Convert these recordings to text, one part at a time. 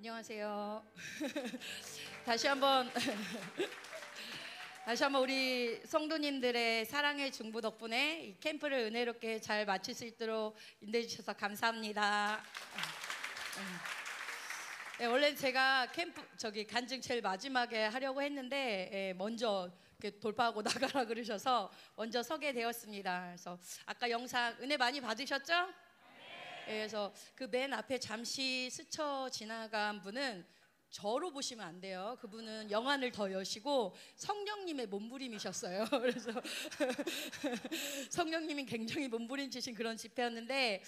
안녕하세요. 다시 한번 다시 한번 우리 성도님들의 사랑의 중부 덕분에 이 캠프를 은혜롭게 잘 마칠 수 있도록 인도해 주셔서 감사합니다. 네, 원래 제가 캠프 저기 간증 제일 마지막에 하려고 했는데 예, 먼저 돌파하고 나가라 그러셔서 먼저 서게 되었습니다. 그래서 아까 영상 은혜 많이 받으셨죠? 예, 그래서 그 맨 앞에 잠시 스쳐 지나간 분은 저로 보시면 안 돼요. 그분은 영안을 더 여시고 성령님의 몸부림이셨어요. 그래서 성령님이 굉장히 몸부림치신 그런 집회였는데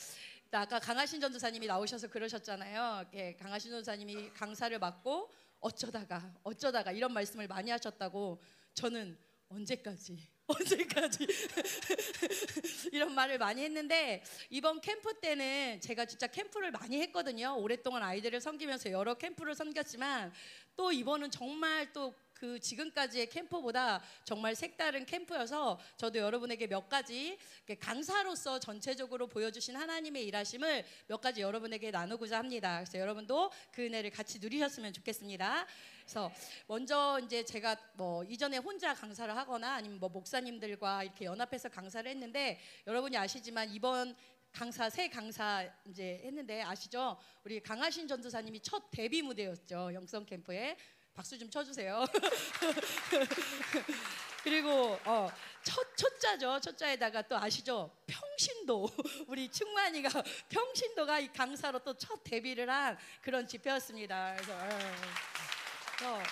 아까 강하신 전도사님이 나오셔서 그러셨잖아요. 예, 강하신 전도사님이 강사를 맡고 어쩌다가 어쩌다가 이런 말씀을 많이 하셨다고 저는 언제까지 언제까지 이런 말을 많이 했는데 이번 캠프 때는 제가 진짜 캠프를 많이 했거든요. 오랫동안 아이들을 섬기면서 여러 캠프를 섬겼지만 또 이번은 정말 또 그 지금까지의 캠프보다 정말 색다른 캠프여서 저도 여러분에게 몇 가지 강사로서 전체적으로 보여주신 하나님의 일하심을 몇 가지 여러분에게 나누고자 합니다. 그래서 여러분도 그 은혜를 같이 누리셨으면 좋겠습니다. 그래서 먼저 이제 제가 뭐 이전에 혼자 강사를 하거나 아니면 뭐 목사님들과 이렇게 연합해서 강사를 했는데 여러분이 아시지만 이번 강사 새 강사 이제 했는데 아시죠? 우리 강하신 전도사님이 첫 데뷔 무대였죠 영성 캠프에 박수 좀 쳐주세요. 그리고 어, 첫 초자죠. 초자에다가 또 아시죠? 평신도 우리 충만이가 평신도가 이 강사로 또 첫 데뷔를 한 그런 집회였습니다. 그래서 어,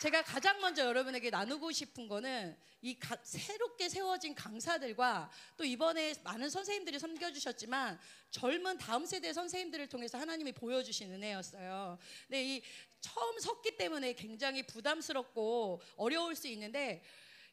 제가 가장 먼저 여러분에게 나누고 싶은 거는 이 가, 새롭게 세워진 강사들과 또 이번에 많은 선생님들이 섬겨주셨지만 젊은 다음 세대 선생님들을 통해서 하나님이 보여주신 은혜였어요. 근데 이 처음 섰기 때문에 굉장히 부담스럽고 어려울 수 있는데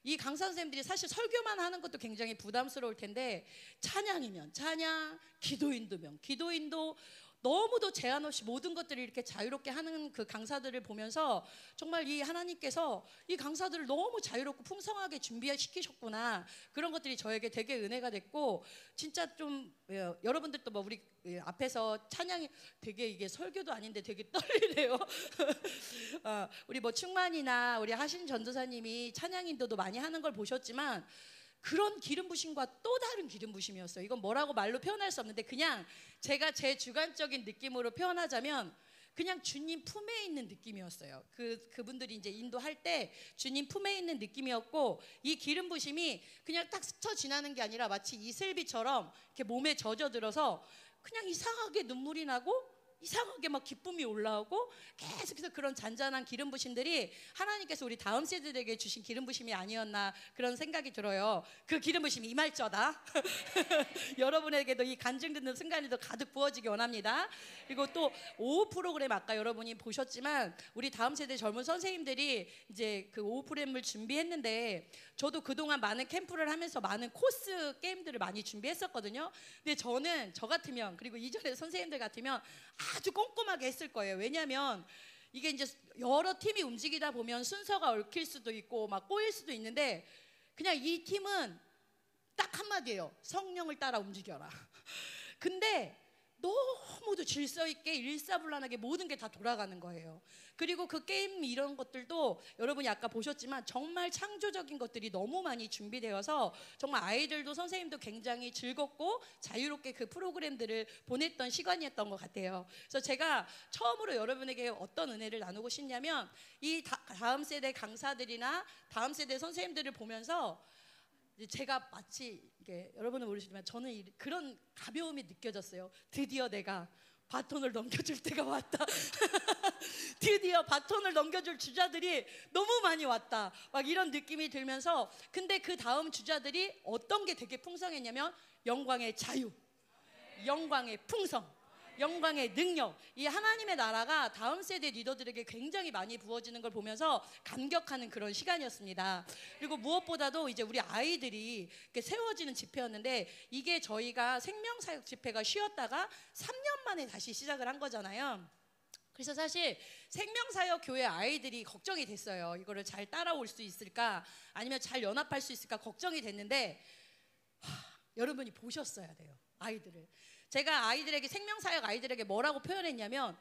이 강사 선생님들이 사실 설교만 하는 것도 굉장히 부담스러울 텐데 찬양이면 찬양, 기도인도면 기도인도 너무도 제한 없이 모든 것들을 이렇게 자유롭게 하는 그 강사들을 보면서 정말 이 하나님께서 이 강사들을 너무 자유롭고 풍성하게 준비시키셨구나 그런 것들이 저에게 되게 은혜가 됐고 진짜 좀 예, 여러분들도 뭐 우리 예, 앞에서 찬양이 되게 이게 설교도 아닌데 되게 떨리네요. 어, 우리 뭐 충만이나 우리 하신 전도사님이 찬양 인도도 많이 하는 걸 보셨지만 그런 기름 부심과 또 다른 기름 부심이었어요. 이건 뭐라고 말로 표현할 수 없는데 그냥 제가 제 주관적인 느낌으로 표현하자면 그냥 주님 품에 있는 느낌이었어요. 그 그분들이 이제 인도할 때 주님 품에 있는 느낌이었고 이 기름 부심이 그냥 딱 스쳐 지나는 게 아니라 마치 이슬비처럼 이렇게 몸에 젖어 들어서 그냥 이상하게 눈물이 나고 이상하게 막 기쁨이 올라오고 계속해서 그런 잔잔한 기름 부심들이 하나님께서 우리 다음 세대들에게 주신 기름 부심이 아니었나 그런 생각이 들어요. 그 기름 부심이 임할저다. 여러분에게도 이 간증 듣는 순간에도 가득 부어지기 원합니다. 그리고 또 오후 프로그램 아까 여러분이 보셨지만 우리 다음 세대 젊은 선생님들이 이제 그 오후 프로그램을 준비했는데 저도 그동안 많은 캠프를 하면서 많은 코스 게임들을 많이 준비했었거든요. 근데 저는 저 같으면 그리고 이전에 선생님들 같으면 아주 꼼꼼하게 했을 거예요. 왜냐하면 이게 이제 여러 팀이 움직이다 보면 순서가 얽힐 수도 있고 막 꼬일 수도 있는데 그냥 이 팀은 딱 한마디예요. 성령을 따라 움직여라. 근데 너무도 질서 있게 일사불란하게 모든 게 다 돌아가는 거예요. 그리고 그 게임 이런 것들도 여러분이 아까 보셨지만 정말 창조적인 것들이 너무 많이 준비되어서 정말 아이들도 선생님도 굉장히 즐겁고 자유롭게 그 프로그램들을 보냈던 시간이었던 것 같아요. 그래서 제가 처음으로 여러분에게 어떤 은혜를 나누고 싶냐면 이 다 음 세대 강사들이나 다음 세대 선생님들을 보면서 제가 마치 이게 여러분은 모르시지만 저는 그런 가벼움이 느껴졌어요. 드디어 내가 바톤을 넘겨줄 때가 왔다. 드디어 바톤을 넘겨줄 주자들이 너무 많이 왔다. 막 이런 느낌이 들면서 근데 그 다음 주자들이 어떤 게 되게 풍성했냐면 영광의 자유, 영광의 풍성. 영광의 능력, 이 하나님의 나라가 다음 세대 리더들에게 굉장히 많이 부어지는 걸 보면서 감격하는 그런 시간이었습니다. 그리고 무엇보다도 이제 우리 아이들이 세워지는 집회였는데 이게 저희가 생명사역 집회가 쉬었다가 3년 만에 다시 시작을 한 거잖아요. 그래서 사실 생명사역 교회 아이들이 걱정이 됐어요. 이거를 잘 따라올 수 있을까? 아니면 잘 연합할 수 있을까? 걱정이 됐는데, 하, 여러분이 보셨어야 돼요. 아이들을. 제가 아이들에게 생명사역 아이들에게 뭐라고 표현했냐면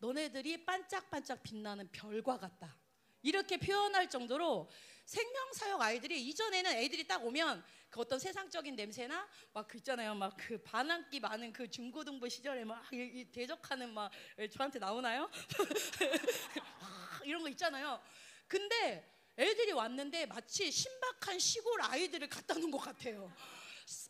너네들이 반짝반짝 빛나는 별과 같다. 이렇게 표현할 정도로 생명사역 아이들이 이전에는 애들이 딱 오면 그 어떤 세상적인 냄새나 막 그 있잖아요. 막 그 반항기 많은 그 중고등부 시절에 막 이, 이 대적하는 막 예, 저한테 나오나요? 막 이런 거 있잖아요. 근데 애들이 왔는데 마치 신박한 시골 아이들을 갖다 놓은 것 같아요.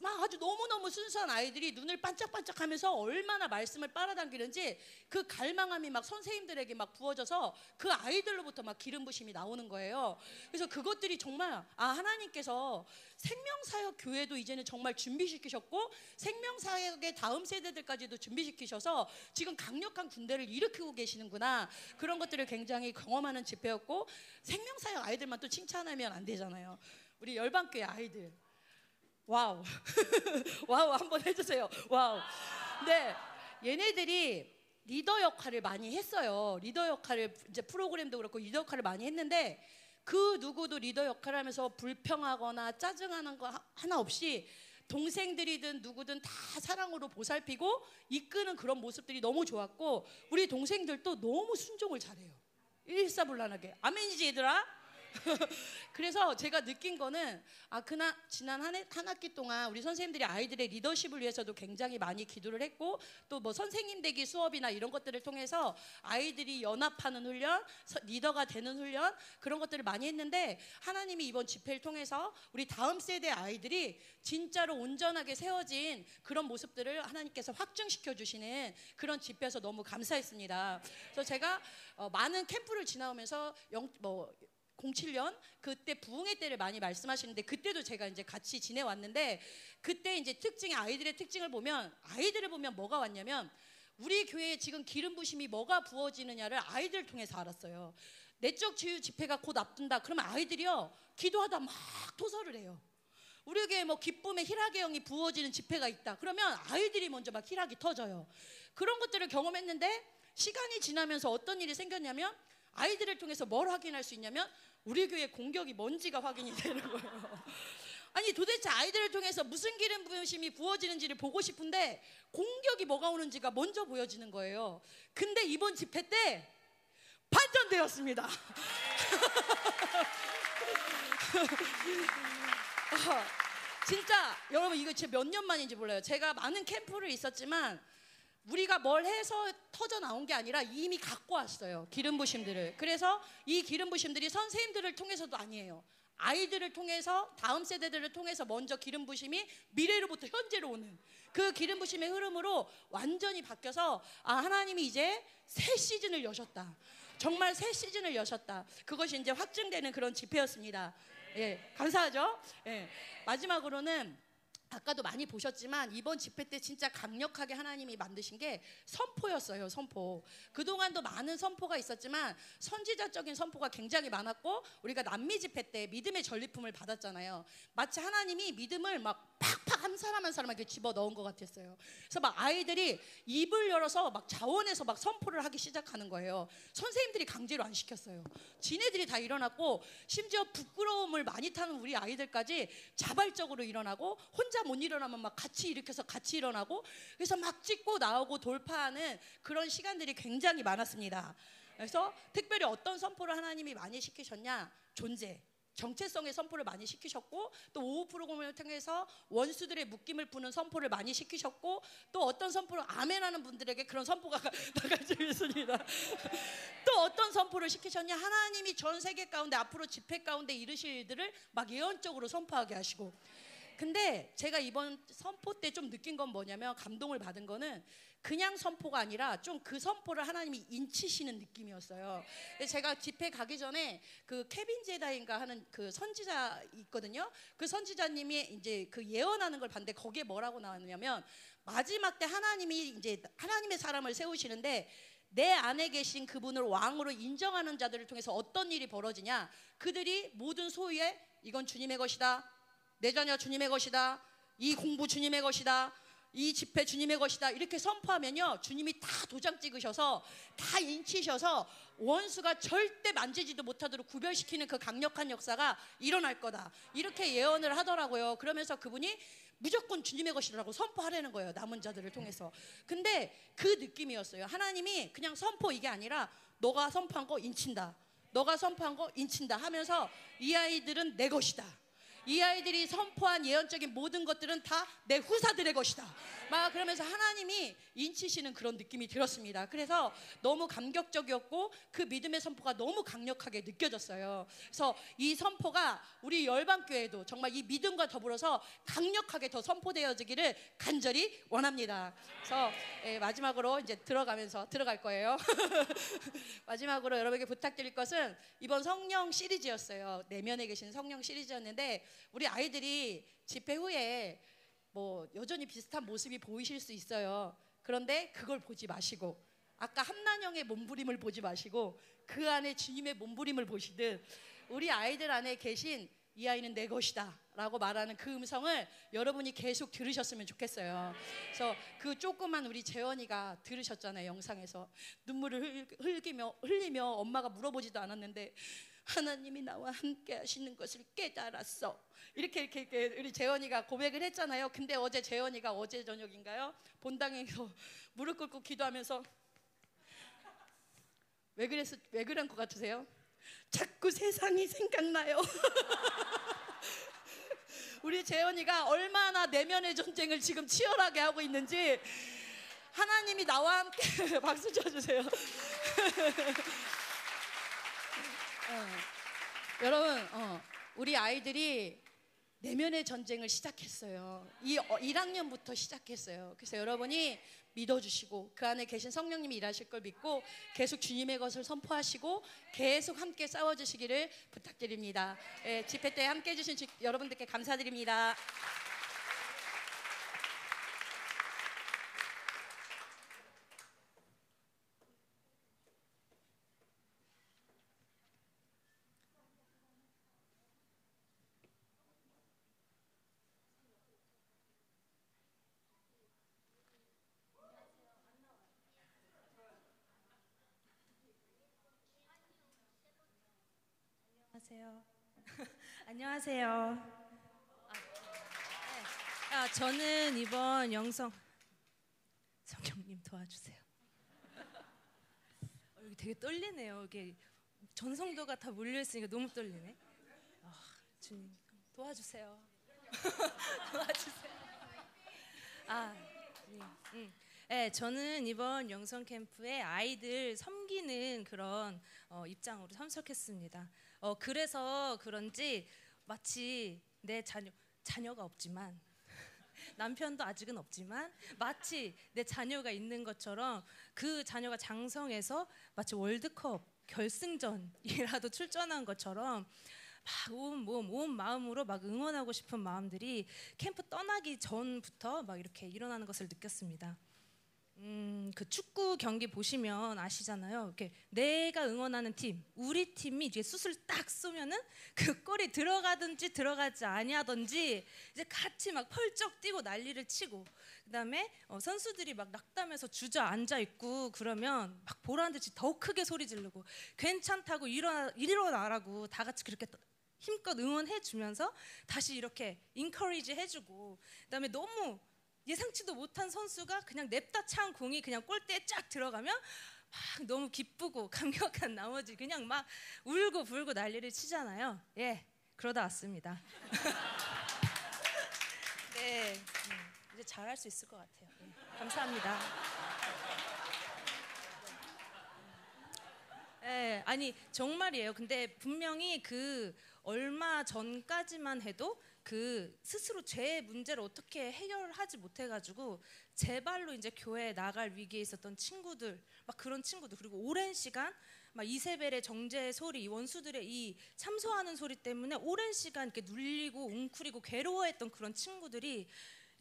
막 아주 너무너무 순수한 아이들이 눈을 반짝반짝 하면서 얼마나 말씀을 빨아당기는지 그 갈망함이 막 선생님들에게 막 부어져서 그 아이들로부터 막 기름 부으심이 나오는 거예요. 그래서 그것들이 정말 아 하나님께서 생명사역 교회도 이제는 정말 준비시키셨고 생명사역의 다음 세대들까지도 준비시키셔서 지금 강력한 군대를 일으키고 계시는구나 그런 것들을 굉장히 경험하는 집회였고 생명사역 아이들만 또 칭찬하면 안 되잖아요. 우리 열방교회 아이들 Wow. Wow 한번 해주세요. Wow. 네, 얘네들이 리더 역할을 많이 했어요. 리더 역할을 이제 프로그램도 그렇고 리더 역할을 많이 했는데 그 누구도 리더 역할을 하면서 불평하거나 짜증하는 거 하- 하나 없이 동생들이든 누구든 다 사랑으로 보살피고 이끄는 그런 모습들이 너무 좋았고 우리 동생들도 너무 순종을 잘해요. 일사불란하게. 아멘이지 얘들아? 그래서 제가 느낀 거는 아 그나 지난 한, 해, 한 학기 동안 우리 선생님들이 아이들의 리더십을 위해서도 굉장히 많이 기도를 했고 또 뭐 선생님 되기 수업이나 이런 것들을 통해서 아이들이 연합하는 훈련, 서- 리더가 되는 훈련 그런 것들을 많이 했는데 하나님이 이번 집회를 통해서 우리 다음 세대 아이들이 진짜로 온전하게 세워진 그런 모습들을 하나님께서 확증시켜 주시는 그런 집회에서 너무 감사했습니다. 그래서 제가 어, 많은 캠프를 지나오면서 영, 뭐 07년 그때 부흥회 때를 많이 말씀하시는데 그때도 제가 이제 같이 지내왔는데 그때 이제 특징의 아이들의 특징을 보면 아이들을 보면 뭐가 왔냐면 우리 교회에 지금 기름 부심이 뭐가 부어지느냐를 아이들을 통해서 알았어요. 내적 치유 집회가 곧 앞둔다. 그러면 아이들이요 기도하다 막 토설을 해요. 우리에게 뭐 기쁨의 희락의 영이 부어지는 집회가 있다. 그러면 아이들이 먼저 막 희락이 터져요. 그런 것들을 경험했는데 시간이 지나면서 어떤 일이 생겼냐면 아이들을 통해서 뭘 확인할 수 있냐면 우리 교회 공격이 뭔지가 확인이 되는 거예요. 아니 도대체 아이들을 통해서 무슨 기름 부심이 부어지는지를 보고 싶은데 공격이 뭐가 오는지가 먼저 보여지는 거예요. 근데 이번 집회 때 반전되었습니다. 어, 진짜 여러분 이거 진짜 몇년 만인지 몰라요. 제가 많은 캠프를 있었지만 우리가 뭘 해서 터져 나온 게 아니라 이미 갖고 왔어요. 기름 부심들을. 그래서 이 기름 부심들이 선생님들을 통해서도 아니에요. 아이들을 통해서 다음 세대들을 통해서 먼저 기름 부심이 미래로부터 현재로 오는 그 기름 부심의 흐름으로 완전히 바뀌어서 아 하나님이 이제 새 시즌을 여셨다. 정말 새 시즌을 여셨다. 그것이 이제 확증되는 그런 집회였습니다. 예, 감사하죠? 예. 마지막으로는 아까도 많이 보셨지만 이번 집회 때 진짜 강력하게 하나님이 만드신 게 선포였어요, 선포. 그동안도 많은 선포가 있었지만 선지자적인 선포가 굉장히 많았고 우리가 남미 집회 때 믿음의 전리품을 받았잖아요. 마치 하나님이 믿음을 막 팍팍 한 사람 한 사람에게 집어 넣은 것 같았어요. 그래서 막 아이들이 입을 열어서 막 자원해서 막 선포를 하기 시작하는 거예요. 선생님들이 강제로 안 시켰어요. 지네들이 다 일어났고 심지어 부끄러움을 많이 타는 우리 아이들까지 자발적으로 일어나고 혼자 못 일어나면 막 같이 일으켜서 같이 일어나고 그래서 막 찍고 나오고 돌파하는 그런 시간들이 굉장히 많았습니다. 그래서 특별히 어떤 선포를 하나님이 많이 시키셨냐? 존재. 정체성의 선포를 많이 시키셨고 또 오후 프로그램을 통해서 원수들의 묶임을 푸는 선포를 많이 시키셨고 또 어떤 선포를 아멘하는 분들에게 그런 선포가 나가지고 있습니다. 또 어떤 선포를 시키셨냐? 하나님이 전 세계 가운데 앞으로 집회 가운데 이르실 일들을 막 예언적으로 선포하게 하시고 근데 제가 이번 선포 때 좀 느낀 건 뭐냐면 감동을 받은 거는 그냥 선포가 아니라 좀 그 선포를 하나님이 인치시는 느낌이었어요. 제가 집회 가기 전에 그 케빈 제다인가 하는 그 선지자 있거든요. 그 선지자님이 이제 그 예언하는 걸 봤는데 거기에 뭐라고 나왔냐면 마지막 때 하나님이 이제 하나님의 사람을 세우시는데 내 안에 계신 그분을 왕으로 인정하는 자들을 통해서 어떤 일이 벌어지냐? 그들이 모든 소유에 이건 주님의 것이다. 내 자녀 주님의 것이다. 이 공부 주님의 것이다. 이 집회 주님의 것이다. 이렇게 선포하면요. 주님이 다 도장 찍으셔서 다 인치셔서 원수가 절대 만지지도 못하도록 구별시키는 그 강력한 역사가 일어날 거다. 이렇게 예언을 하더라고요. 그러면서 그분이 무조건 주님의 것이라고 선포하려는 거예요. 남은 자들을 통해서. 근데 그 느낌이었어요. 하나님이 그냥 선포 이게 아니라 너가 선포한 거 인친다. 너가 선포한 거 인친다 하면서 이 아이들은 내 것이다 이 아이들이 선포한 예언적인 모든 것들은 다 내 후사들의 것이다. 막 그러면서 하나님이 인치시는 그런 느낌이 들었습니다. 그래서 너무 감격적이었고 그 믿음의 선포가 너무 강력하게 느껴졌어요. 그래서 이 선포가 우리 열방교회도 정말 이 믿음과 더불어서 강력하게 더 선포되어지기를 간절히 원합니다. 그래서 예, 마지막으로 이제 들어가면서 들어갈 거예요. 마지막으로 여러분에게 부탁드릴 것은 이번 성령 시리즈였어요. 내면에 계신 성령 시리즈였는데 우리 아이들이 집회 후에 뭐 여전히 비슷한 모습이 보이실 수 있어요. 그런데 그걸 보지 마시고 아까 함난영의 몸부림을 보지 마시고 그 안에 주님의 몸부림을 보시듯 우리 아이들 안에 계신 이 아이는 내 것이다 라고 말하는 그 음성을 여러분이 계속 들으셨으면 좋겠어요. 그래서 그 조그만 우리 재원이가 들으셨잖아요. 영상에서 눈물을 흘리며, 흘리며 엄마가 물어보지도 않았는데 하나님이 나와 함께 하시는 것을 깨달았어. 이렇게, 이렇게, 이렇게 우리 재원이가 고백을 했잖아요. 근데 어제 재원이가 어제 저녁인가요? 본당에서 무릎 꿇고 기도하면서 왜 그랬, 왜 그런 것 같으세요? 자꾸 세상이 생각나요. 우리 재현이가 얼마나 내면의 전쟁을 지금 치열하게 하고 있는지 하나님이 나와 함께 박수 쳐주세요. 어. 여러분, 어, 우리 아이들이 내면의 전쟁을 시작했어요. 이 1학년부터 시작했어요. 그래서 여러분이 믿어주시고 그 안에 계신 성령님이 일하실 걸 믿고 계속 주님의 것을 선포하시고 계속 함께 싸워주시기를 부탁드립니다. 예, 집회 때 함께 해주신 여러분들께 감사드립니다. 안녕하세요. 안녕하세요. 아, 네. 아, 저는 이번 영성 성경님 도와주세요. 어, 여기 되게 떨리네요. 이게 전성도가 다 몰려 있으니까 너무 떨리네. 아, 주님 도와주세요. 도와주세요. 아, 주님. 음. 네, 저는 이번 영성 캠프에 아이들 섬기는 그런 어, 입장으로 참석했습니다. 어, 그래서 그런지 마치 내 자녀 자녀가 없지만 남편도 아직은 없지만 마치 내 자녀가 있는 것처럼 그 자녀가 장성해서 마치 월드컵 결승전이라도 출전한 것처럼 막온 몸, 온 마음으로 막 응원하고 싶은 마음들이 캠프 떠나기 전부터 막 이렇게 일어나는 것을 느꼈습니다. 음, 그 축구 경기 보시면 아시잖아요. 이렇게 내가 응원하는 팀, 우리 팀이 이제 슛을 딱 쏘면은 그 골이 들어가든지 들어가지 아니하든지 이제 같이 막 펄쩍 뛰고 난리를 치고 그다음에 어, 선수들이 막 낙담해서 주저앉아 있고 그러면 막 보란 듯이 더 크게 소리 지르고 괜찮다고 일어나 일어나라고 다 같이 그렇게 힘껏 응원해 주면서 다시 이렇게 인커리지 해주고 그다음에 너무 예상치도 못한 선수가 그냥 냅다 찬 공이 그냥 골대에 쫙 들어가면 막 너무 기쁘고 감격한 나머지 그냥 막 울고 불고 난리를 치잖아요. 예, 그러다 왔습니다. 네, 음, 이제 잘할 수 있을 것 같아요. 예, 감사합니다. 예, 아니 정말이에요. 근데 분명히 그 얼마 전까지만 해도 그 스스로 죄의 문제를 어떻게 해결하지 못해가지고 제 발로 이제 교회에 나갈 위기에 있었던 친구들 막 그런 친구들 그리고 오랜 시간 막 이세벨의 정죄 소리 원수들의 이 참소하는 소리 때문에 오랜 시간 이렇게 눌리고 웅크리고 괴로워했던 그런 친구들이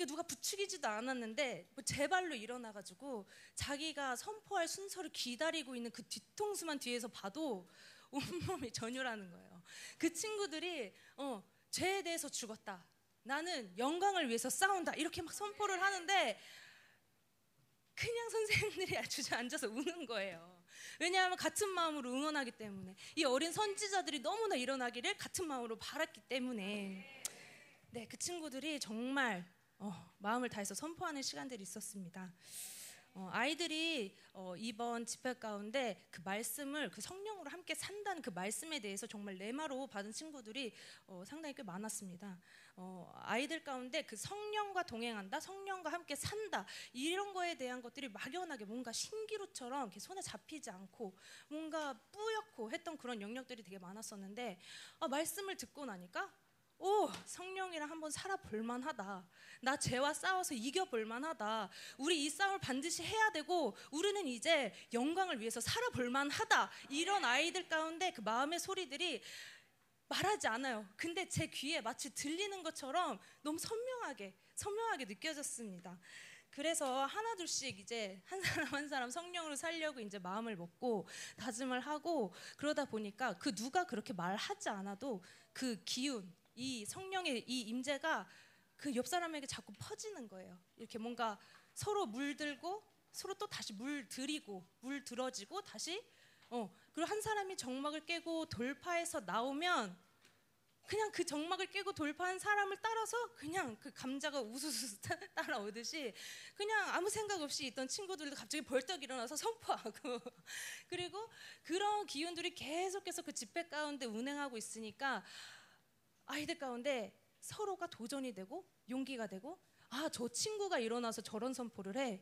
누가 부추기지도 않았는데 뭐제 발로 일어나가지고 자기가 선포할 순서를 기다리고 있는 그 뒤통수만 뒤에서 봐도 온몸이 전율하는 거예요. 그 친구들이 어 죄에 대해서 죽었다. 나는 영광을 위해서 싸운다. 이렇게 막 선포를 하는데 그냥 선생님들이 주저앉아서 우는 거예요. 왜냐하면 같은 마음으로 응원하기 때문에 이 어린 선지자들이 너무나 일어나기를 같은 마음으로 바랐기 때문에 네, 그 친구들이 정말 어, 마음을 다해서 선포하는 시간들이 있었습니다. 어, 아이들이 어, 이번 집회 가운데 그 말씀을 그 성령으로 함께 산다는 그 말씀에 대해서 정말 레마로 받은 친구들이 어, 상당히 꽤 많았습니다. 어, 아이들 가운데 그 성령과 동행한다, 성령과 함께 산다 이런 거에 대한 것들이 막연하게 뭔가 신기루처럼 손에 잡히지 않고 뭔가 뿌옇고 했던 그런 영역들이 되게 많았었는데 아, 말씀을 듣고 나니까 오 성령이랑 한번 살아볼 만하다. 나 죄와 싸워서 이겨볼 만하다. 우리 이 싸움을 반드시 해야 되고 우리는 이제 영광을 위해서 살아볼 만하다. 이런 아이들 가운데 그 마음의 소리들이 말하지 않아요. 근데 제 귀에 마치 들리는 것처럼 너무 선명하게 선명하게 느껴졌습니다. 그래서 하나둘씩 이제 한 사람 한 사람 성령으로 살려고 이제 마음을 먹고 다짐을 하고 그러다 보니까 그 누가 그렇게 말하지 않아도 그 기운 이 성령의 이 임재가 그 옆 사람에게 자꾸 퍼지는 거예요. 이렇게 뭔가 서로 물들고 서로 또 다시 물 들이고 물 들어지고 다시 어 그리고 한 사람이 정막을 깨고 돌파해서 나오면 그냥 그 정막을 깨고 돌파한 사람을 따라서 그냥 그 감자가 우수수 따라오듯이 그냥 아무 생각 없이 있던 친구들도 갑자기 벌떡 일어나서 선포하고 그리고 그런 기운들이 계속해서 그 집회 가운데 운행하고 있으니까 아이들 가운데 서로가 도전이 되고 용기가 되고 아 저 친구가 일어나서 저런 선포를 해.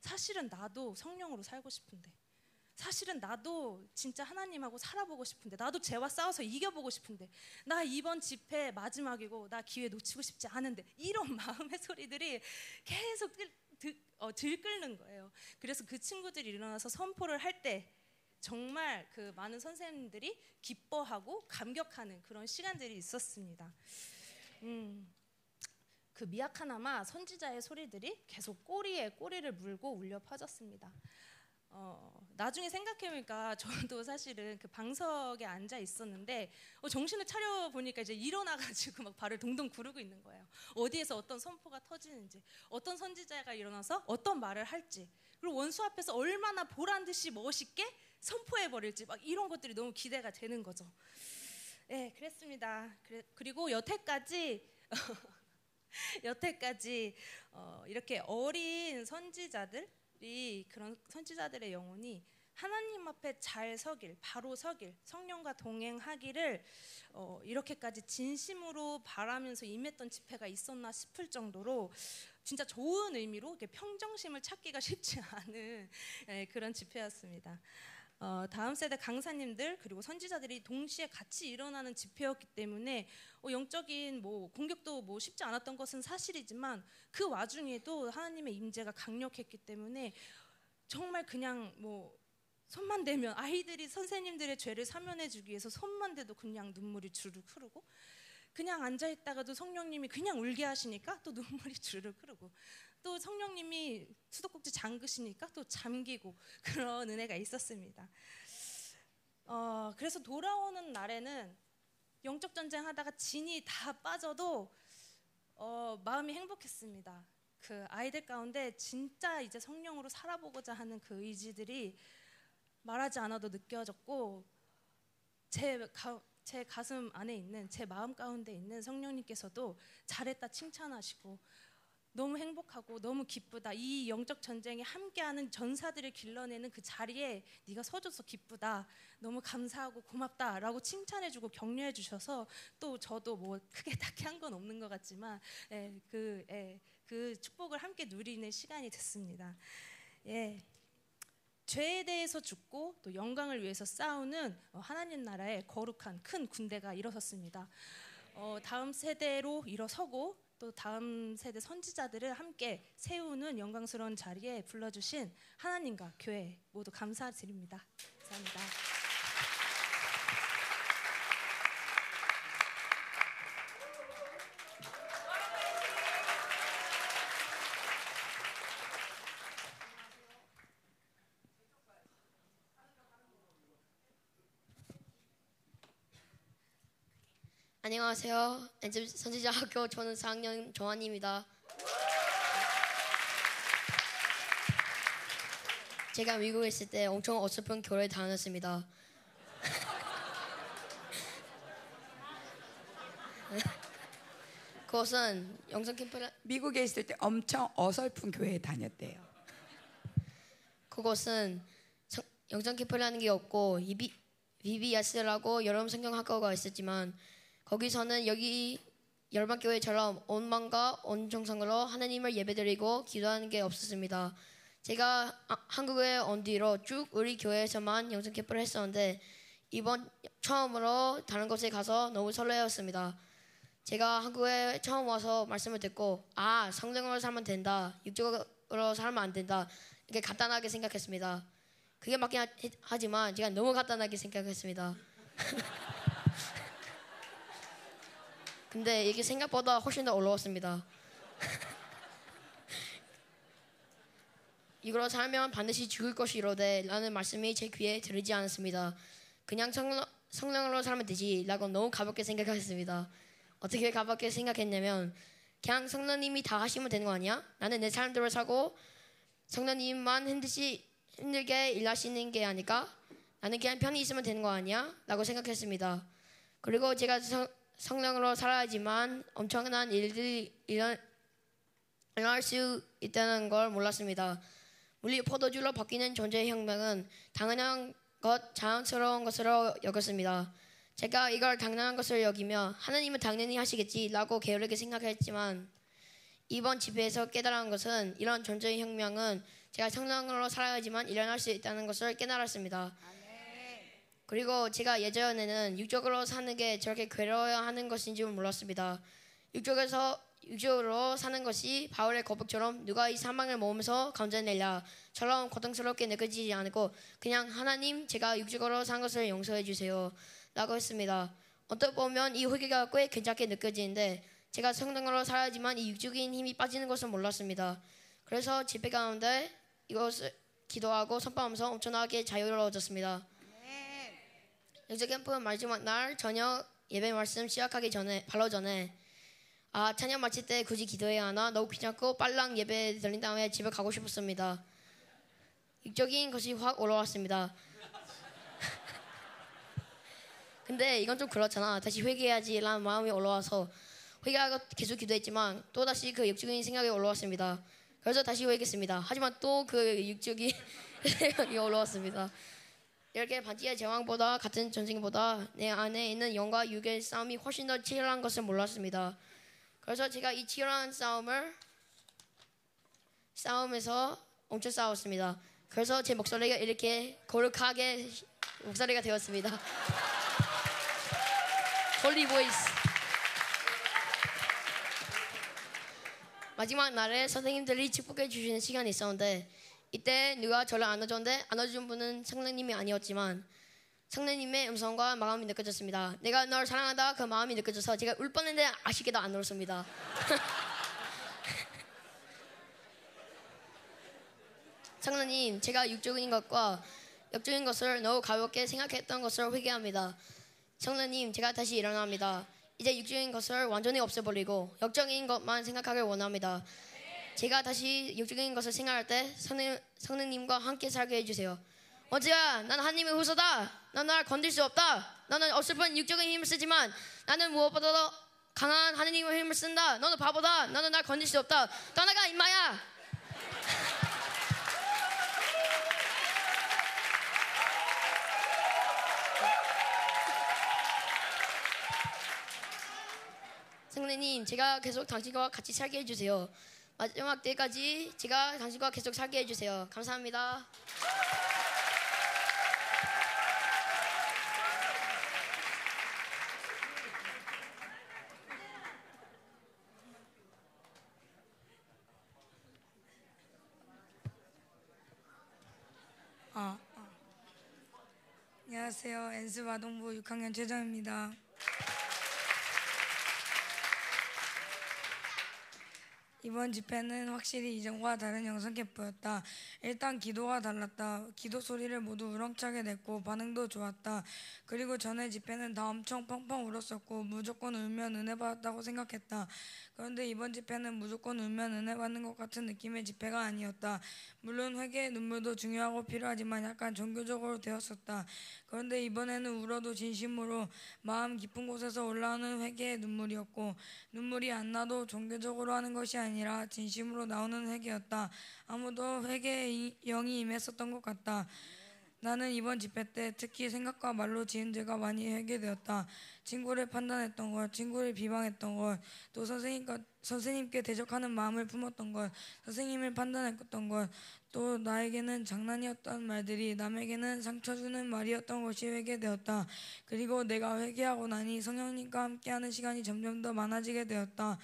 사실은 나도 성령으로 살고 싶은데 사실은 나도 진짜 하나님하고 살아보고 싶은데 나도 죄와 싸워서 이겨보고 싶은데 나 이번 집회 마지막이고 나 기회 놓치고 싶지 않은데 이런 마음의 소리들이 계속 들, 들, 어, 들끓는 거예요. 그래서 그 친구들이 일어나서 선포를 할 때 정말 그 많은 선생님들이 기뻐하고 감격하는 그런 시간들이 있었습니다 음. 그 미약하나마 선지자의 소리들이 계속 꼬리에 꼬리를 물고 울려 퍼졌습니다. 어, 나중에 생각해보니까 저도 사실은 그 방석에 앉아 있었는데 어, 정신을 차려 보니까 이제 일어나가지고 막 발을 동동 구르고 있는 거예요. 어디에서 어떤 선포가 터지는지, 어떤 선지자가 일어나서 어떤 말을 할지, 그리고 원수 앞에서 얼마나 보란 듯이 멋있게 선포해 버릴지 막 이런 것들이 너무 기대가 되는 거죠. 네, 그랬습니다. 그래, 그리고 여태까지 여태까지 어, 이렇게 어린 선지자들이 그런 선지자들의 영혼이 하나님 앞에 잘 서길, 바로 서길, 성령과 동행하기를 어, 이렇게까지 진심으로 바라면서 임했던 집회가 있었나 싶을 정도로 진짜 좋은 의미로 평정심을 찾기가 쉽지 않은 예, 그런 집회였습니다. 어, 다음 세대 강사님들 그리고 선지자들이 동시에 같이 일어나는 집회였기 때문에 어, 영적인 뭐 공격도 뭐 쉽지 않았던 것은 사실이지만 그 와중에도 하나님의 임재가 강력했기 때문에 정말 그냥 뭐 손만 대면 아이들이 선생님들의 죄를 사면해주기 위해서 손만 대도 그냥 눈물이 주르륵 흐르고 그냥 앉아 있다가도 성령님이 그냥 울게 하시니까 또 눈물이 주르륵 흐르고 또 성령님이 수도꼭지 잠그시니까 또 잠기고 그런 은혜가 있었습니다. 어, 그래서 돌아오는 날에는 영적 전쟁 하다가 진이 다 빠져도 어, 마음이 행복했습니다. 그 아이들 가운데 진짜 이제 성령으로 살아보고자 하는 그 의지들이 말하지 않아도 느껴졌고 제, 가, 제 가슴 안에 있는 제 마음 가운데 있는 성령님께서도 잘했다 칭찬하시고 너무 행복하고 너무 기쁘다. 이 영적 전쟁에 함께하는 전사들을 길러내는 그 자리에 네가 서줘서 기쁘다. 너무 감사하고 고맙다라고 칭찬해주고 격려해주셔서 또 저도 뭐 크게 딱히 한 건 없는 것 같지만 예, 그, 예, 그 축복을 함께 누리는 시간이 됐습니다. 예. 죄에 대해서 죽고 또 영광을 위해서 싸우는 어, 하나님 나라의 거룩한 큰 군대가 일어섰습니다. 어, 다음 세대로 일어서고 또 다음 세대 선지자들을 함께 세우는 영광스러운 자리에 불러주신 하나님과 교회 모두 감사드립니다. 감사합니다. 안녕하세요. 엔집 선지자 학교 저는 4학년 조한입니다. 제가 미국에 있을 때 엄청 어설픈 교회에 다녔습니다. 그것은 영성 캠프라 미국에 있을 때 엄청 어설픈 교회에 다녔대요. 그곳은 성- 영성 캠프라는 게 없고 이비 VBS라고 여름 성경 학교가 있었지만 거기서는 여기 열방 교회처럼 온 마음과 온 정성으로 하나님을 예배드리고 기도하는 게 없었습니다. 제가 아- 한국에 온 뒤로 쭉 우리 교회에서만 영성 캠프를 했었는데 이번 처음으로 다른 곳에 가서 너무 설레었습니다. 제가 한국에 처음 와서 말씀을 듣고 아 성령으로 살면 된다 육적으로 살면 안 된다 이렇게 간단하게 생각했습니다. 그게 맞긴 하- 하지만 제가 너무 간단하게 생각했습니다. 근데 이게 생각보다 훨씬 더 어려웠습니다. 이걸로 살면 반드시 죽을 것이로되 라는 말씀이 제 귀에 들리지 않았습니다. 그냥 성령, 성령으로 살면 되지 라고 너무 가볍게 생각했습니다. 어떻게 가볍게 생각했냐면 그냥 성령님이 다 하시면 되는 거 아니야? 나는 내 삶대로 사고 성령님만 힘드시 힘들게 일하시는 게 아닐까? 나는 그냥 편히 있으면 되는 거 아니야? 라고 생각했습니다. 그리고 제가 성, 성령으로 살아야지만 엄청난 일들이 일어, 일어날 수 있다는 걸 몰랐습니다. 물리 포도주로 바뀌는 존재의 혁명은 당연한 것, 자연스러운 것으로 여겼습니다. 제가 이걸 당연한 것을 여기며 하나님은 당연히 하시겠지라고 게으르게 생각했지만 이번 집회에서 깨달은 것은 이런 존재의 혁명은 제가 성령으로 살아야지만 일어날 수 있다는 것을 깨달았습니다. 그리고 제가 예전에는 육적으로 사는 게 저렇게 괴로워야 하는 것인 줄 몰랐습니다. 육적에서 육적으로 사는 것이 바울의 거북처럼 누가 이 사망을 모으면서 건져내랴 처럼 고통스럽게 느껴지지 않고 그냥 하나님 제가 육적으로 산 것을 용서해 주세요 라고 했습니다. 어떻게 보면 이 회개가 꽤 괜찮게 느껴지는데 제가 성령으로 살아야지만 이 육적인 힘이 빠지는 것을 몰랐습니다. 그래서 집회 가운데 이것을 기도하고 선포하면서 엄청나게 자유로워졌습니다. 영적 캠프 마지막 날 저녁 예배 말씀 시작하기 전에 바로 전에 아 찬양 마칠 때 굳이 기도해야 하나 너무 귀찮고 빨랑 예배 드린 다음에 집에 가고 싶었습니다. 육적인 것이 확 올라왔습니다. 근데 이건 좀 그렇잖아. 다시 회개해야지라는 마음이 올라와서 회개하고 계속 기도했지만 또 다시 그 육적인 생각이 올라왔습니다. 그래서 다시 회개했습니다. 하지만 또 그 육적인 생각이 올라왔습니다. 이렇게 반지의 제왕보다 같은 전쟁보다 내 안에 있는 영과 육의 싸움이 훨씬 더 치열한 것을 몰랐습니다. 그래서 제가 이 치열한 싸움을 싸움에서 엄청 싸웠습니다. 그래서 제 목소리가 이렇게 거룩하게 목소리가 되었습니다. Holy voice. 마지막 날에 선생님들이 축복해 주시는 시간이 있었는데 이때 누가 저를 안아줬는데 안아준 분은 성령님이 아니었지만 성령님의 음성과 마음이 느껴졌습니다. 내가 널 사랑한다 그 마음이 느껴져서 제가 울 뻔했는데 아쉽게도 안 울었습니다. 성령님, 제가 육적인 것과 역적인 것을 너무 가볍게 생각했던 것을 회개합니다. 성령님, 제가 다시 일어납니다. 이제 육적인 것을 완전히 없애버리고 역적인 것만 생각하길 원합니다. 제가 다시 육적인 것을 생각할 때 성령, 성령님과 함께 살게 해주세요. 어제야, 난 하나님의 후손다. 난날 건들 수 없다. 나는 어설픈 육적인 힘을 쓰지만 나는 무엇보다도 강한 하나님의 힘을 쓴다. 너는 바보다. 너는 날 건들 수 없다. 떠나가 임마야. 성령님, 제가 계속 당신과 같이 살게 해주세요. 마지막 때까지 제가 당신과 계속 살게 해주세요. 감사합니다. 아, 아. 안녕하세요. 엔스 아동부 6학년 최정입니다. 이번 집회는 확실히 이전과 다른 영성 캠프였다. 일단 기도가 달랐다. 기도 소리를 모두 우렁차게 냈고 반응도 좋았다. 그리고 전에 집회는 다 엄청 펑펑 울었었고 무조건 울면 은혜 받았다고 생각했다. 그런데 이번 집회는 무조건 울면 은혜 받는 것 같은 느낌의 집회가 아니었다. 물론 회개의 눈물도 중요하고 필요하지만 약간 종교적으로 되었었다. 그런데 이번에는 울어도 진심으로 마음 깊은 곳에서 올라오는 회개의 눈물이었고 눈물이 안 나도 종교적으로 하는 것이 아니 라 진심으로 나오는 회개였다. 아무도 회개의 이- 영이 임했었던 것 같다. 나는 이번 집회 때 특히 생각과 말로 지은 죄가 많이 회개되었다. 친구를 판단했던 것, 친구를 비방했던 것, 또 선생님과 선생님께 대적하는 마음을 품었던 것, 선생님을 판단했던 것, 또 나에게는 장난이었던 말들이 남에게는 상처 주는 말이었던 것이 회개되었다. 그리고 내가 회개하고 나니 성령님과 함께하는 시간이 점점 더 많아지게 되었다.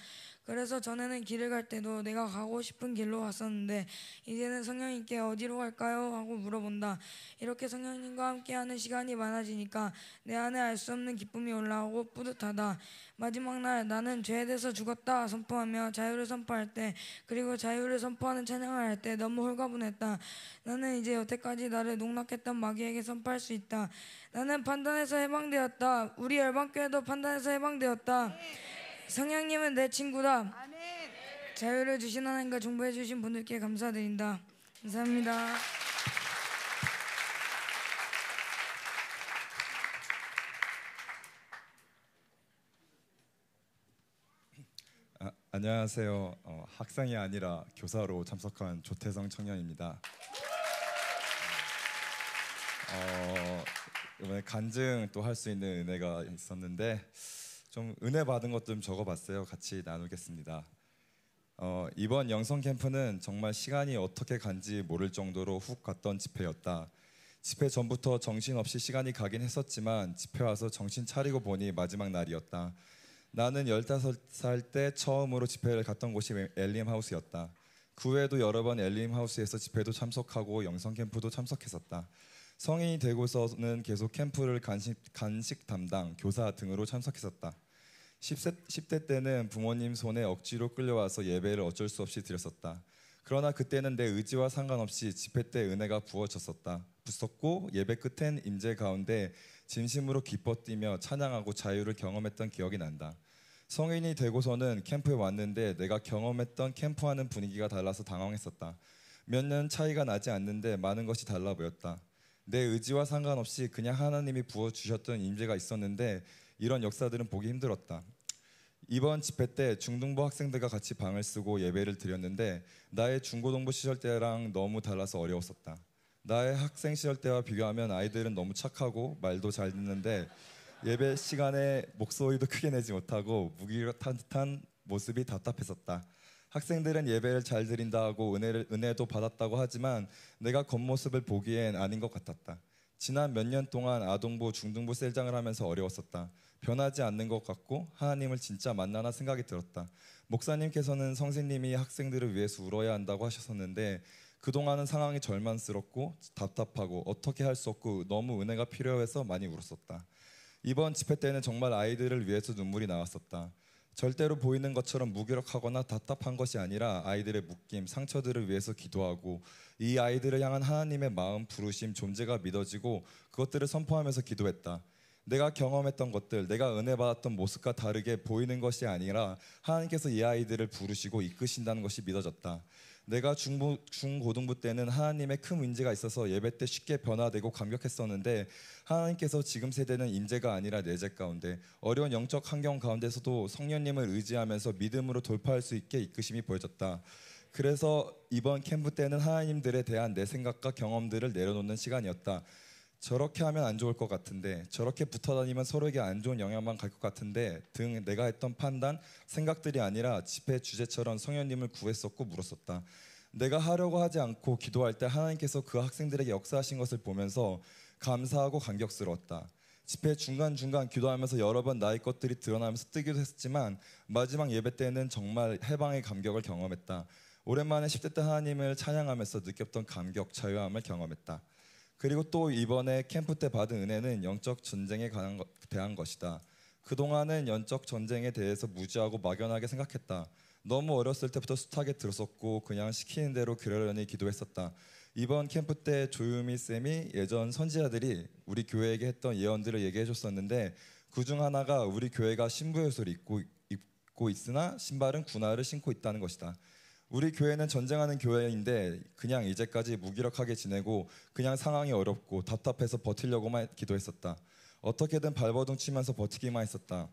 그래서 전에는 길을 갈 때도 내가 가고 싶은 길로 갔었는데 이제는 성령님께 어디로 갈까요? 하고 물어본다. 이렇게 성령님과 함께하는 시간이 많아지니까 내 안에 알 수 없는 기쁨이 올라오고 뿌듯하다. 마지막 날 나는 죄에 대해서 죽었다 선포하며 자유를 선포할 때 그리고 자유를 선포하는 찬양을 할 때 너무 홀가분했다. 나는 이제 여태까지 나를 농락했던 마귀에게 선포할 수 있다. 나는 판단에서 해방되었다. 우리 열방교회도 판단에서 해방되었다. 성령님은 내 친구다. 자유를 주신 하나님과 중보해 주신 분들께 감사드린다. 감사합니다. 아, 안녕하세요. 어, 학생이 아니라 교사로 참석한 조태성 청년입니다. 어, 이번에 간증 또 할 수 있는 은혜가 있었는데 좀 은혜 받은 것 좀 적어봤어요. 같이 나누겠습니다. 어, 이번 영성 캠프는 정말 시간이 어떻게 간지 모를 정도로 훅 갔던 집회였다. 집회 전부터 정신없이 시간이 가긴 했었지만 집회 와서 정신 차리고 보니 마지막 날이었다. 나는 15살 때 처음으로 집회를 갔던 곳이 엘림 하우스였다. 그 외에도 여러 번 엘림 하우스에서 집회도 참석하고 영성 캠프도 참석했었다. 성인이 되고서는 계속 캠프를 간식, 간식 담당, 교사 등으로 참석했었다. 10세, 10대 때는 부모님 손에 억지로 끌려와서 예배를 어쩔 수 없이 드렸었다. 그러나 그때는 내 의지와 상관없이 집회 때 은혜가 부어졌었다. 붙었고 예배 끝엔 임재 가운데 진심으로 기뻐 뛰며 찬양하고 자유를 경험했던 기억이 난다. 성인이 되고서는 캠프에 왔는데 내가 경험했던 캠프와는 분위기가 달라서 당황했었다. 몇 년 차이가 나지 않는데 많은 것이 달라 보였다. 내 의지와 상관없이 그냥 하나님이 부어 주셨던 임재가 있었는데 이런 역사들은 보기 힘들었다. 이번 집회 때 중등부 학생들과 같이 방을 쓰고 예배를 드렸는데 나의 중고등부 시절 때랑 너무 달라서 어려웠었다. 나의 학생 시절 때와 비교하면 아이들은 너무 착하고 말도 잘 듣는데 예배 시간에 목소리도 크게 내지 못하고 무기력한 모습이 답답했었다. 학생들은 예배를 잘 드린다 하고 은혜를, 은혜도 받았다고 하지만 내가 겉모습을 보기엔 아닌 것 같았다. 지난 몇 년 동안 아동부, 중등부 셀장을 하면서 어려웠었다. 변하지 않는 것 같고 하나님을 진짜 만나나 생각이 들었다. 목사님께서는 성신님이 학생들을 위해서 울어야 한다고 하셨었는데 그동안은 상황이 절망스럽고 답답하고 어떻게 할 수 없고 너무 은혜가 필요해서 많이 울었었다. 이번 집회 때는 정말 아이들을 위해서 눈물이 나왔었다. 절대로 보이는 것처럼 무기력하거나 답답한 것이 아니라 아이들의 묶임, 상처들을 위해서 기도하고 이 아이들을 향한 하나님의 마음, 부르심, 존재가 믿어지고 그것들을 선포하면서 기도했다. 내가 경험했던 것들, 내가 은혜 받았던 모습과 다르게 보이는 것이 아니라 하나님께서 이 아이들을 부르시고 이끄신다는 것이 믿어졌다. 내가 중부, 중고등부 때는 하나님의 큰 인재가 있어서 예배 때 쉽게 변화되고 감격했었는데 하나님께서 지금 세대는 인재가 아니라 내재 가운데 어려운 영적 환경 가운데서도 성령님을 의지하면서 믿음으로 돌파할 수 있게 이끄심이 보여졌다. 그래서 이번 캠프 때는 하나님들에 대한 내 생각과 경험들을 내려놓는 시간이었다. 저렇게 하면 안 좋을 것 같은데 저렇게 붙어 다니면 서로에게 안 좋은 영향만 갈 것 같은데 등 내가 했던 판단 생각들이 아니라 집회 주제처럼 성령님을 구했었고 물었었다. 내가 하려고 하지 않고 기도할 때 하나님께서 그 학생들에게 역사하신 것을 보면서 감사하고 감격스러웠다. 집회 중간중간 기도하면서 여러 번 나의 것들이 드러나면서 뜨기도 했지만 마지막 예배 때는 정말 해방의 감격을 경험했다. 오랜만에 10대 때 하나님을 찬양하면서 느꼈던 감격, 자유함을 경험했다. 그리고 또 이번에 캠프 때 받은 은혜는 영적 전쟁에 것- 대한 것이다. 그동안은 영적 전쟁에 대해서 무지하고 막연하게 생각했다. 너무 어렸을 때부터 숱하게 들었었고 그냥 시키는 대로 그러려니 기도했었다. 이번 캠프 때 조유미 쌤이 예전 선지자들이 우리 교회에게 했던 예언들을 얘기해 줬었는데 그 중 하나가 우리 교회가 신부의 옷을 입고 입고 있으나 신발은 군화를 신고 있다는 것이다. 우리 교회는 전쟁하는 교회인데 그냥 이제까지 무기력하게 지내고 그냥 상황이 어렵고 답답해서 버티려고만 기도했었다. 어떻게든 발버둥 치면서 버티기만 했었다.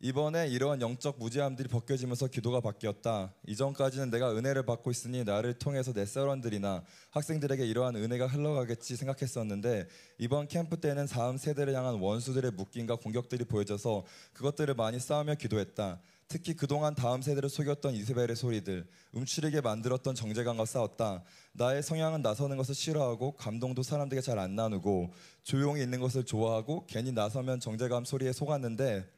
이번에 이러한 영적 무지함들이 벗겨지면서 기도가 바뀌었다. 이전까지는 내가 은혜를 받고 있으니 나를 통해서 내 세런들이나 학생들에게 이러한 은혜가 흘러가겠지 생각했었는데 이번 캠프 때는 다음 세대를 향한 원수들의 묶임과 공격들이 보여져서 그것들을 많이 싸우며 기도했다. 특히 그동안 다음 세대를 속였던 이세벨의 소리들, 움츠리게 만들었던 정제감과 싸웠다. 나의 성향은 나서는 것을 싫어하고 감동도 사람들에게 잘 안 나누고 조용히 있는 것을 좋아하고 괜히 나서면 정제감 소리에 속았는데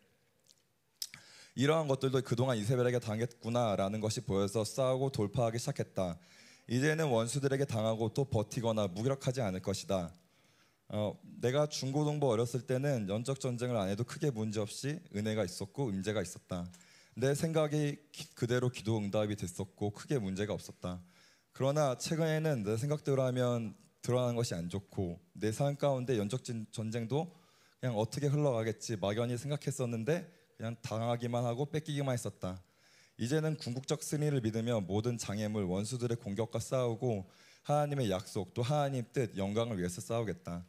이러한 것들도 그동안 이세벨에게 당했구나라는 것이 보여서 싸우고 돌파하기 시작했다. 이제는 원수들에게 당하고 또 버티거나 무기력하지 않을 것이다. 어, 내가 중고등부 어렸을 때는 연적 전쟁을 안 해도 크게 문제 없이 은혜가 있었고 임재가 있었다. 내 생각이 기- 그대로 기도 응답이 됐었고 크게 문제가 없었다. 그러나 최근에는 내 생각대로 하면 드러나는 것이 안 좋고 내 삶 가운데 연적 진- 전쟁도 그냥 어떻게 흘러가겠지 막연히 생각했었는데 그냥 당하기만 하고 뺏기기만 했었다. 이제는 궁극적 승리를 믿으며 모든 장애물 원수들의 공격과 싸우고 하나님의 약속 또 하나님 뜻 영광을 위해서 싸우겠다.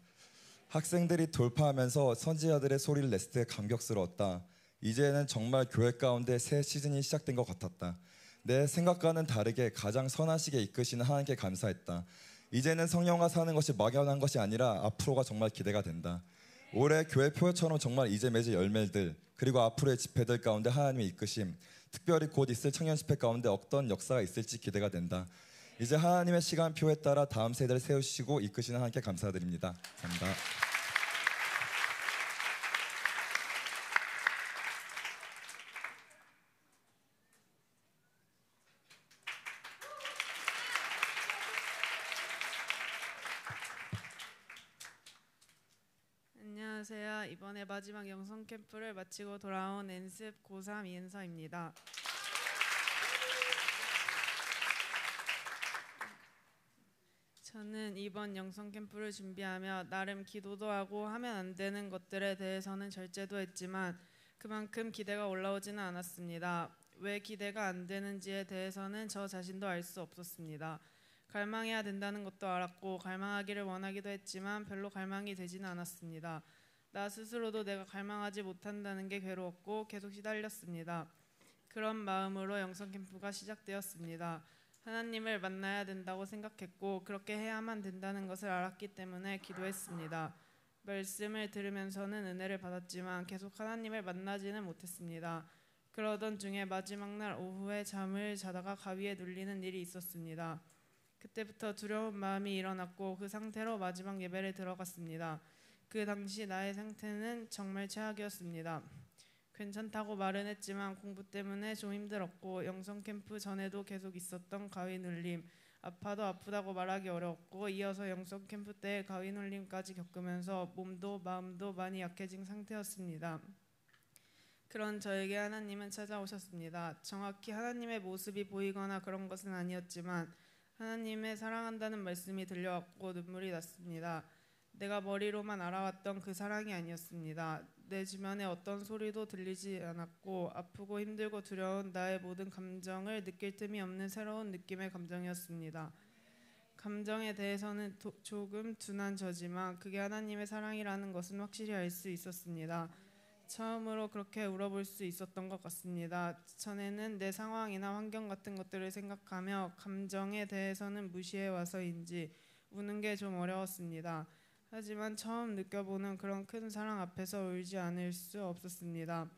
학생들이 돌파하면서 선지자들의 소리를 냈을 때 감격스러웠다. 이제는 정말 교회 가운데 새 시즌이 시작된 것 같았다. 내 생각과는 다르게 가장 선하시게 이끄시는 하나님께 감사했다. 이제는 성령과 사는 것이 막연한 것이 아니라 앞으로가 정말 기대가 된다. 올해 교회 표처럼 정말 이제 맺을 열매들 그리고 앞으로의 집회들 가운데 하나님의 이끄심 특별히 곧 있을 청년 집회 가운데 어떤 역사가 있을지 기대가 된다. 이제 하나님의 시간표에 따라 다음 세대를 세우시고 이끄시는 하나님께 감사드립니다. 감사합니다. 안녕하세요. 이번에 마지막 영성 캠프를 마치고 돌아온 엔습 고3 이은서입니다. 저는 이번 영성 캠프를 준비하며 나름 기도도 하고 하면 안 되는 것들에 대해서는 절제도 했지만 그만큼 기대가 올라오지는 않았습니다. 왜 기대가 안 되는지에 대해서는 저 자신도 알 수 없었습니다. 갈망해야 된다는 것도 알았고 갈망하기를 원하기도 했지만 별로 갈망이 되지는 않았습니다. 나 스스로도 내가 갈망하지 못한다는 게 괴로웠고 계속 시달렸습니다. 그런 마음으로 영성 캠프가 시작되었습니다. 하나님을 만나야 된다고 생각했고 그렇게 해야만 된다는 것을 알았기 때문에 기도했습니다. 말씀을 들으면서는 은혜를 받았지만 계속 하나님을 만나지는 못했습니다. 그러던 중에 마지막 날 오후에 잠을 자다가 가위에 눌리는 일이 있었습니다. 그때부터 두려운 마음이 일어났고 그 상태로 마지막 예배를 들어갔습니다. 그 당시 나의 상태는 정말 최악이었습니다. 괜찮다고 말은 했지만 공부 때문에 좀 힘들었고 영성 캠프 전에도 계속 있었던 가위 눌림, 아파도 아프다고 말하기 어려웠고 이어서 영성 캠프 때 가위 눌림까지 겪으면서 몸도 마음도 많이 약해진 상태였습니다. 그런 저에게 하나님은 찾아오셨습니다. 정확히 하나님의 모습이 보이거나 그런 것은 아니었지만 하나님의 사랑한다는 말씀이 들려왔고 눈물이 났습니다. 내가 머리로만 알아왔던 그 사랑이 아니었습니다. 내 주변에 어떤 소리도 들리지 않았고 아프고 힘들고 두려운 나의 모든 감정을 느낄 틈이 없는 새로운 느낌의 감정이었습니다. 감정에 대해서는 도, 조금 둔한 저지만 그게 하나님의 사랑이라는 것은 확실히 알 수 있었습니다. 처음으로 그렇게 울어볼 수 있었던 것 같습니다. 전에는 내 상황이나 환경 같은 것들을 생각하며 감정에 대해서는 무시해 와서인지 우는 게 좀 어려웠습니다. 하지만 처음 느껴보는 그런 큰 사랑 앞에서 울지 않을 수 없었습니다.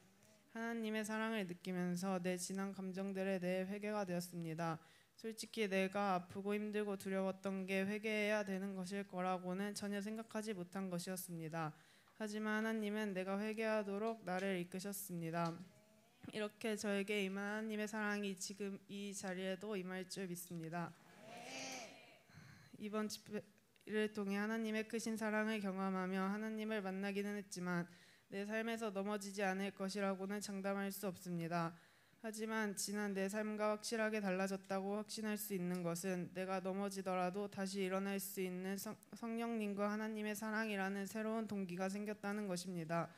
하나님의 사랑을 느끼면서 내 지난 감정들에 대해 회개가 되었습니다. 솔직히 내가 아프고 힘들고 두려웠던 게 회개해야 되는 것일 거라고는 전혀 생각하지 못한 것이었습니다. 하지만 하나님은 내가 회개하도록 나를 이끄셨습니다. 이렇게 저에게 임한 하나님의 사랑이 지금 이 자리에도 임할 줄 믿습니다. 이번 집회 를 통해 하나님의 크신 사랑을 경험하며 하나님을 만나기는 했지만 내 삶에서 넘어지지 않을 것이라고는 장담할 수 없습니다. 하지만 지난 내 삶과 확실하게 달라졌다고 확신할 수 있는 것은 내가 넘어지더라도 다시 일어날 수 있는 성, 성령님과 하나님의 사랑이라는 새로운 동기가 생겼다는 것입니다.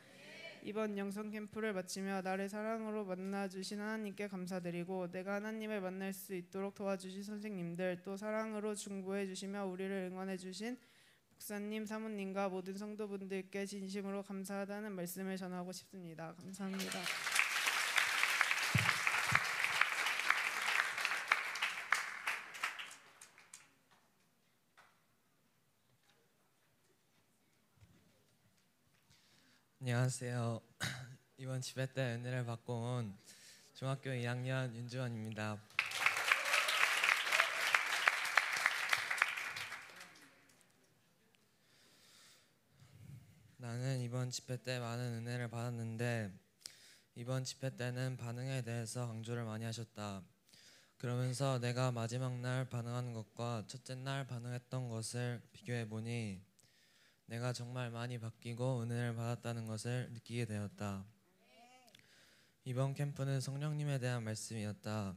이번 영성 캠프를 마치며 나를 사랑으로 만나 주신 하나님께 감사드리고 내가 하나님을 만날 수 있도록 도와주신 선생님들 또 사랑으로 중보해 주시며 우리를 응원해 주신 목사님, 사모님과 모든 성도분들께 진심으로 감사하다는 말씀을 전하고 싶습니다. 감사합니다. 안녕하세요. 이번 집회 때 은혜를 받고 온 중학교 2학년 윤주원입니다. 나는 이번 집회 때 많은 은혜를 받았는데 이번 집회 때는 반응에 대해서 강조를 많이 하셨다. 그러면서 내가 마지막 날 반응하는 것과 첫째 날 반응했던 것을 비교해 보니 내가 정말 많이 바뀌고 은혜를 받았다는 것을 느끼게 되었다. 이번 캠프는 성령님에 대한 말씀이었다.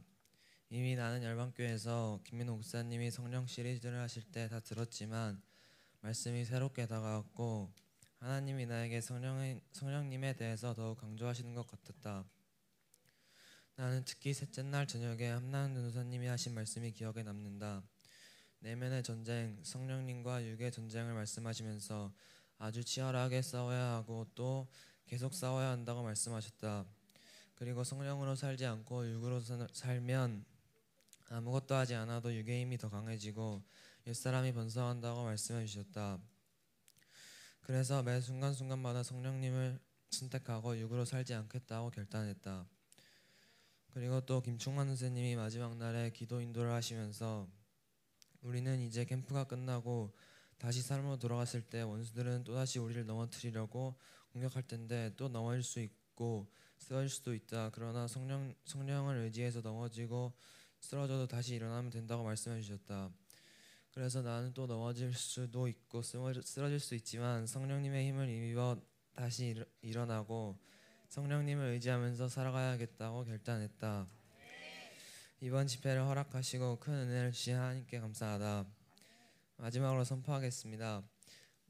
이미 나는 열방교에서 김민호 목사님이 성령 시리즈를 하실 때 다 들었지만 말씀이 새롭게 다가왔고 하나님이 나에게 성령의, 성령님에 대해서 더욱 강조하시는 것 같았다. 나는 특히 셋째 날 저녁에 함나은 전도사님이 하신 말씀이 기억에 남는다. 내면의 전쟁, 성령님과 육의 전쟁을 말씀하시면서 아주 치열하게 싸워야 하고 또 계속 싸워야 한다고 말씀하셨다. 그리고 성령으로 살지 않고 육으로 사- 살면 아무것도 하지 않아도 육의 힘이 더 강해지고 옛사람이 번성한다고 말씀해 주셨다. 그래서 매 순간순간마다 성령님을 선택하고 육으로 살지 않겠다고 결단했다. 그리고 또 김충만 선생님이 마지막 날에 기도 인도를 하시면서 우리는 이제 캠프가 끝나고 다시 삶으로 돌아갔을 때 원수들은 또다시 우리를 넘어뜨리려고 공격할 텐데 또 넘어질 수 있고 쓰러질 수도 있다. 그러나 성령 성령을 의지해서 넘어지고 쓰러져도 다시 일어나면 된다고 말씀해 주셨다. 그래서 나는 또 넘어질 수도 있고 쓰러- 쓰러질 수 있지만 성령님의 힘을 입어 다시 일, 일어나고 성령님을 의지하면서 살아가야겠다고 결단했다. 이번 집회를 허락하시고 큰 은혜를 주신 하나님께 감사하다. 마지막으로 선포하겠습니다.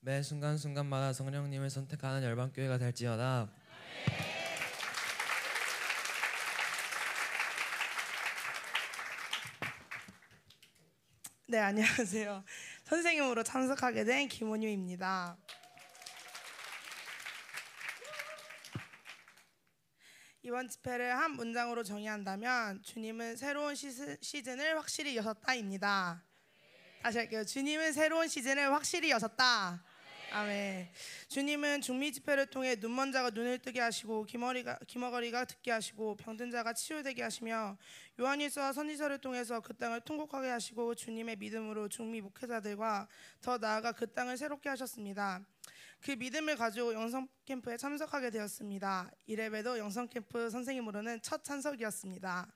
매 순간순간마다 성령님을 선택하는 열방교회가 될지어다. 네, 안녕하세요. 선생님으로 참석하게 된 김원유입니다. 이번 집회를 한 문장으로 정의한다면 주님은 새로운 시즌을 확실히 여셨다입니다. 다시 할게요. 주님은 새로운 시즌을 확실히 여셨다. 아멘. 주님은 중미 집회를 통해 눈먼 자가 눈을 뜨게 하시고 귀머리가 귀머거리가 듣게 하시고 병든 자가 치유되게 하시며 요한일서와 선지서를 통해서 그 땅을 통곡하게 하시고 주님의 믿음으로 중미 목회자들과 더 나아가 그 땅을 새롭게 하셨습니다. 그 믿음을 가지고 영성 캠프에 참석하게 되었습니다. 이래봬도 영성 캠프 선생님으로는 첫 참석이었습니다.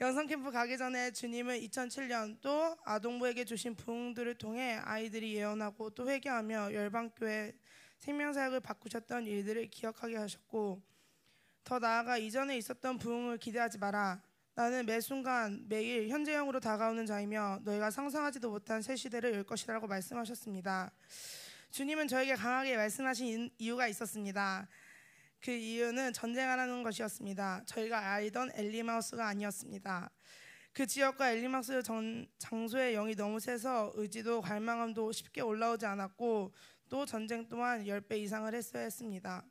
영성 캠프 가기 전에 주님은 2007년 또 아동부에게 주신 부흥들을 통해 아이들이 예언하고 또 회개하며 열방교회 생명사역을 바꾸셨던 일들을 기억하게 하셨고 더 나아가 이전에 있었던 부흥을 기대하지 마라. 나는 매 순간 매일 현재형으로 다가오는 자이며 너희가 상상하지도 못한 새 시대를 열 것이라고 말씀하셨습니다. 주님은 저에게 강하게 말씀하신 이유가 있었습니다. 그 이유는 전쟁하라는 것이었습니다. 저희가 알던 엘리마우스가 아니었습니다. 그 지역과 엘리마우스 전, 장소의 영이 너무 세서 의지도 갈망함도 쉽게 올라오지 않았고 또 전쟁 또한 10배 이상을 했어야 했습니다.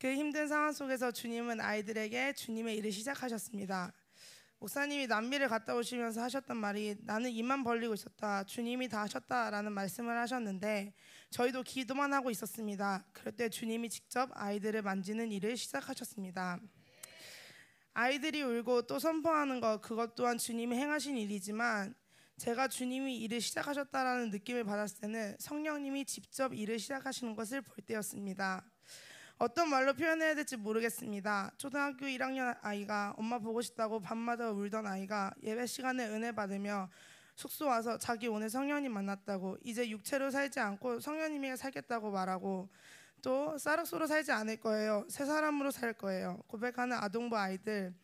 그 힘든 상황 속에서 주님은 아이들에게 주님의 일을 시작하셨습니다. 목사님이 남미를 갔다 오시면서 하셨던 말이 나는 입만 벌리고 있었다. 주님이 다 하셨다라는 말씀을 하셨는데 저희도 기도만 하고 있었습니다. 그럴 때 주님이 직접 아이들을 만지는 일을 시작하셨습니다. 아이들이 울고 또 선포하는 것 그것 또한 주님이 행하신 일이지만 제가 주님이 일을 시작하셨다라는 느낌을 받았을 때는 성령님이 직접 일을 시작하시는 것을 볼 때였습니다. 어떤 말로 표현해야 될지 모르겠습니다. 초등학교 1학년 아이가 엄마 보고 싶다고 밤마다 울던 아이가 예배 시간에 은혜 받으며 숙소 와서 자기 오늘 성령님 만났다고 이제 육체로 살지 않고 성령님이 살겠다고 말하고 또 쌀국수로 살지 않을 거예요. 새 사람으로 살 거예요. 고백하는 아동부 아이들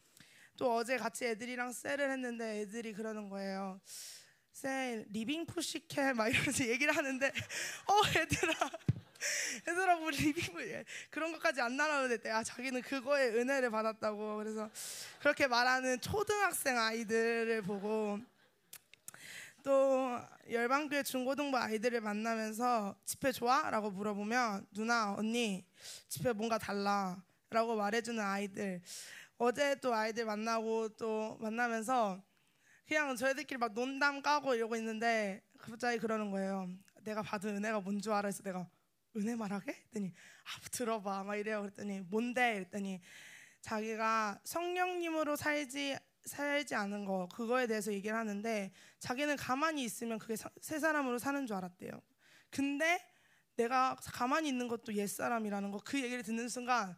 또 어제 같이 애들이랑 cell을 했는데 애들이 그러는 거예요. 쌤 living pussycat 막 이러면서 얘기를 하는데 어 얘들아 얘들아 뭐 living 푸 그런 것까지 안 나눠도. 아 자기는 그거에 은혜를 받았다고 그래서 그렇게 말하는 초등학생 아이들을 보고 또 열방교회 중고등부 아이들을 만나면서 집회 좋아? 라고 물어보면 누나 언니 집회 뭔가 달라 라고 말해주는 아이들 어제 또 아이들 만나고 또 만나면서 그냥 저희들끼리 막 논담 까고 이러고 있는데 갑자기 그러는 거예요 내가 받은 은혜가 뭔 줄 알아? 해서 내가 은혜 말하게? 했더니 아 들어봐 막 이래요 그랬더니 뭔데? 그랬더니 자기가 성령님으로 살지 살지 않은 거 그거에 대해서 얘기를 하는데 자기는 가만히 있으면 그게 사- 새 사람으로 사는 줄 알았대요. 근데 내가 가만히 있는 것도 옛 사람이라는 거 그 얘기를 듣는 순간 하-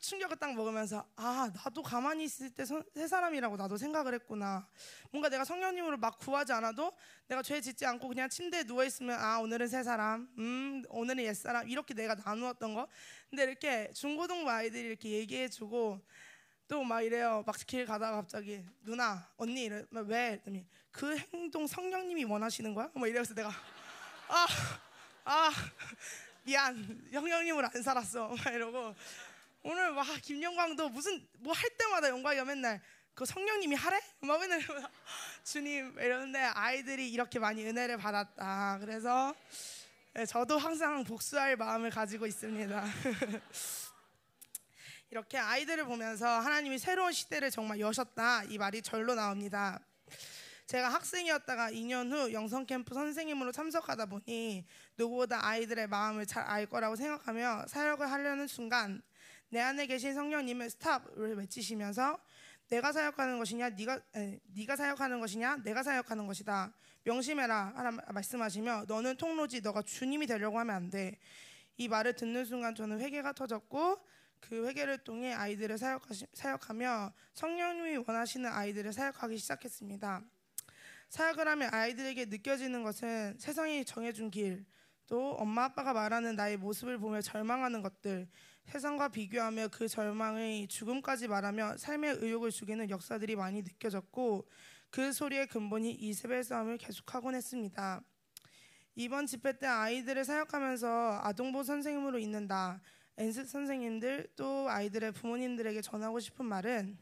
충격을 딱 먹으면서 아 나도 가만히 있을 때 새 사람이라고 나도 생각을 했구나. 뭔가 내가 성령님으로 막 구하지 않아도 내가 죄 짓지 않고 그냥 침대에 누워 있으면 아 오늘은 새 사람, 음 오늘은 옛 사람 이렇게 내가 나누었던 거. 근데 이렇게 중고등부 아이들이 이렇게 얘기해주고 또 막 이래요. 막 길 가다가 갑자기 누나 언니 막 왜? 했더니 그 행동 성령님이 원하시는 거야? 막 이래서 내가 아 아, 미안 성령님으로 안 살았어. 막 이러고 오늘 와 김영광도 무슨 뭐 할 때마다 영광이가 맨날 그 성령님이 하래? 막 맨날 주님 이러는데 아이들이 이렇게 많이 은혜를 받았다. 그래서 네, 저도 항상 복수할 마음을 가지고 있습니다. 이렇게 아이들을 보면서 하나님이 새로운 시대를 정말 여셨다 이 말이 절로 나옵니다. 제가 학생이었다가 2년 후 영성 캠프 선생님으로 참석하다 보니 누구보다 아이들의 마음을 잘 알 거라고 생각하며 사역을 하려는 순간 내 안에 계신 성령님의 스탑을 외치시면서 내가 사역하는 것이냐 네가 에, 네가 사역하는 것이냐 내가 사역하는 것이다. 명심해라. 하라 말씀하시며 너는 통로지 너가 주님이 되려고 하면 안 돼. 이 말을 듣는 순간 저는 회개가 터졌고 그 회개를 통해 아이들을 사역하시, 사역하며 성령님이 원하시는 아이들을 사역하기 시작했습니다. 사역을 하면 아이들에게 느껴지는 것은 세상이 정해준 길, 또 엄마 아빠가 말하는 나의 모습을 보며 절망하는 것들, 세상과 비교하며 그 절망의 죽음까지 말하며 삶의 의욕을 죽이는 역사들이 많이 느껴졌고 그 소리의 근본이 이세벨 싸움을 계속하곤 했습니다. 이번 집회 때 아이들을 사역하면서 아동보 선생님으로 있는다. 엔스 선생님들 또 아이들의 부모님들에게 전하고 싶은 말은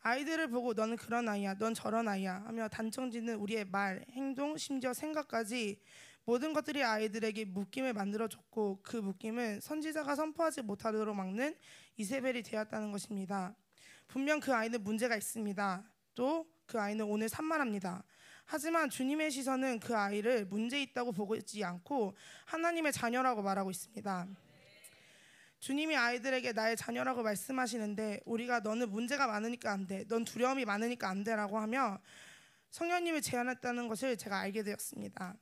아이들을 보고 너는 그런 아이야, 넌 저런 아이야 하며 단정 짓는 우리의 말, 행동, 심지어 생각까지 모든 것들이 아이들에게 묶임을 만들어줬고 그 묶임은 선지자가 선포하지 못하도록 막는 이세벨이 되었다는 것입니다. 분명 그 아이는 문제가 있습니다. 또 그 아이는 오늘 산만합니다. 하지만 주님의 시선은 그 아이를 문제 있다고 보고 있지 않고 하나님의 자녀라고 말하고 있습니다. 주님이 아이들에게 나의 자녀라고 말씀하시는데 우리가 너는 문제가 많으니까 안 돼. 넌 두려움이 많으니까 안 돼라고 하며 성령님이 제안했다는 것을 제가 알게 되었습니다.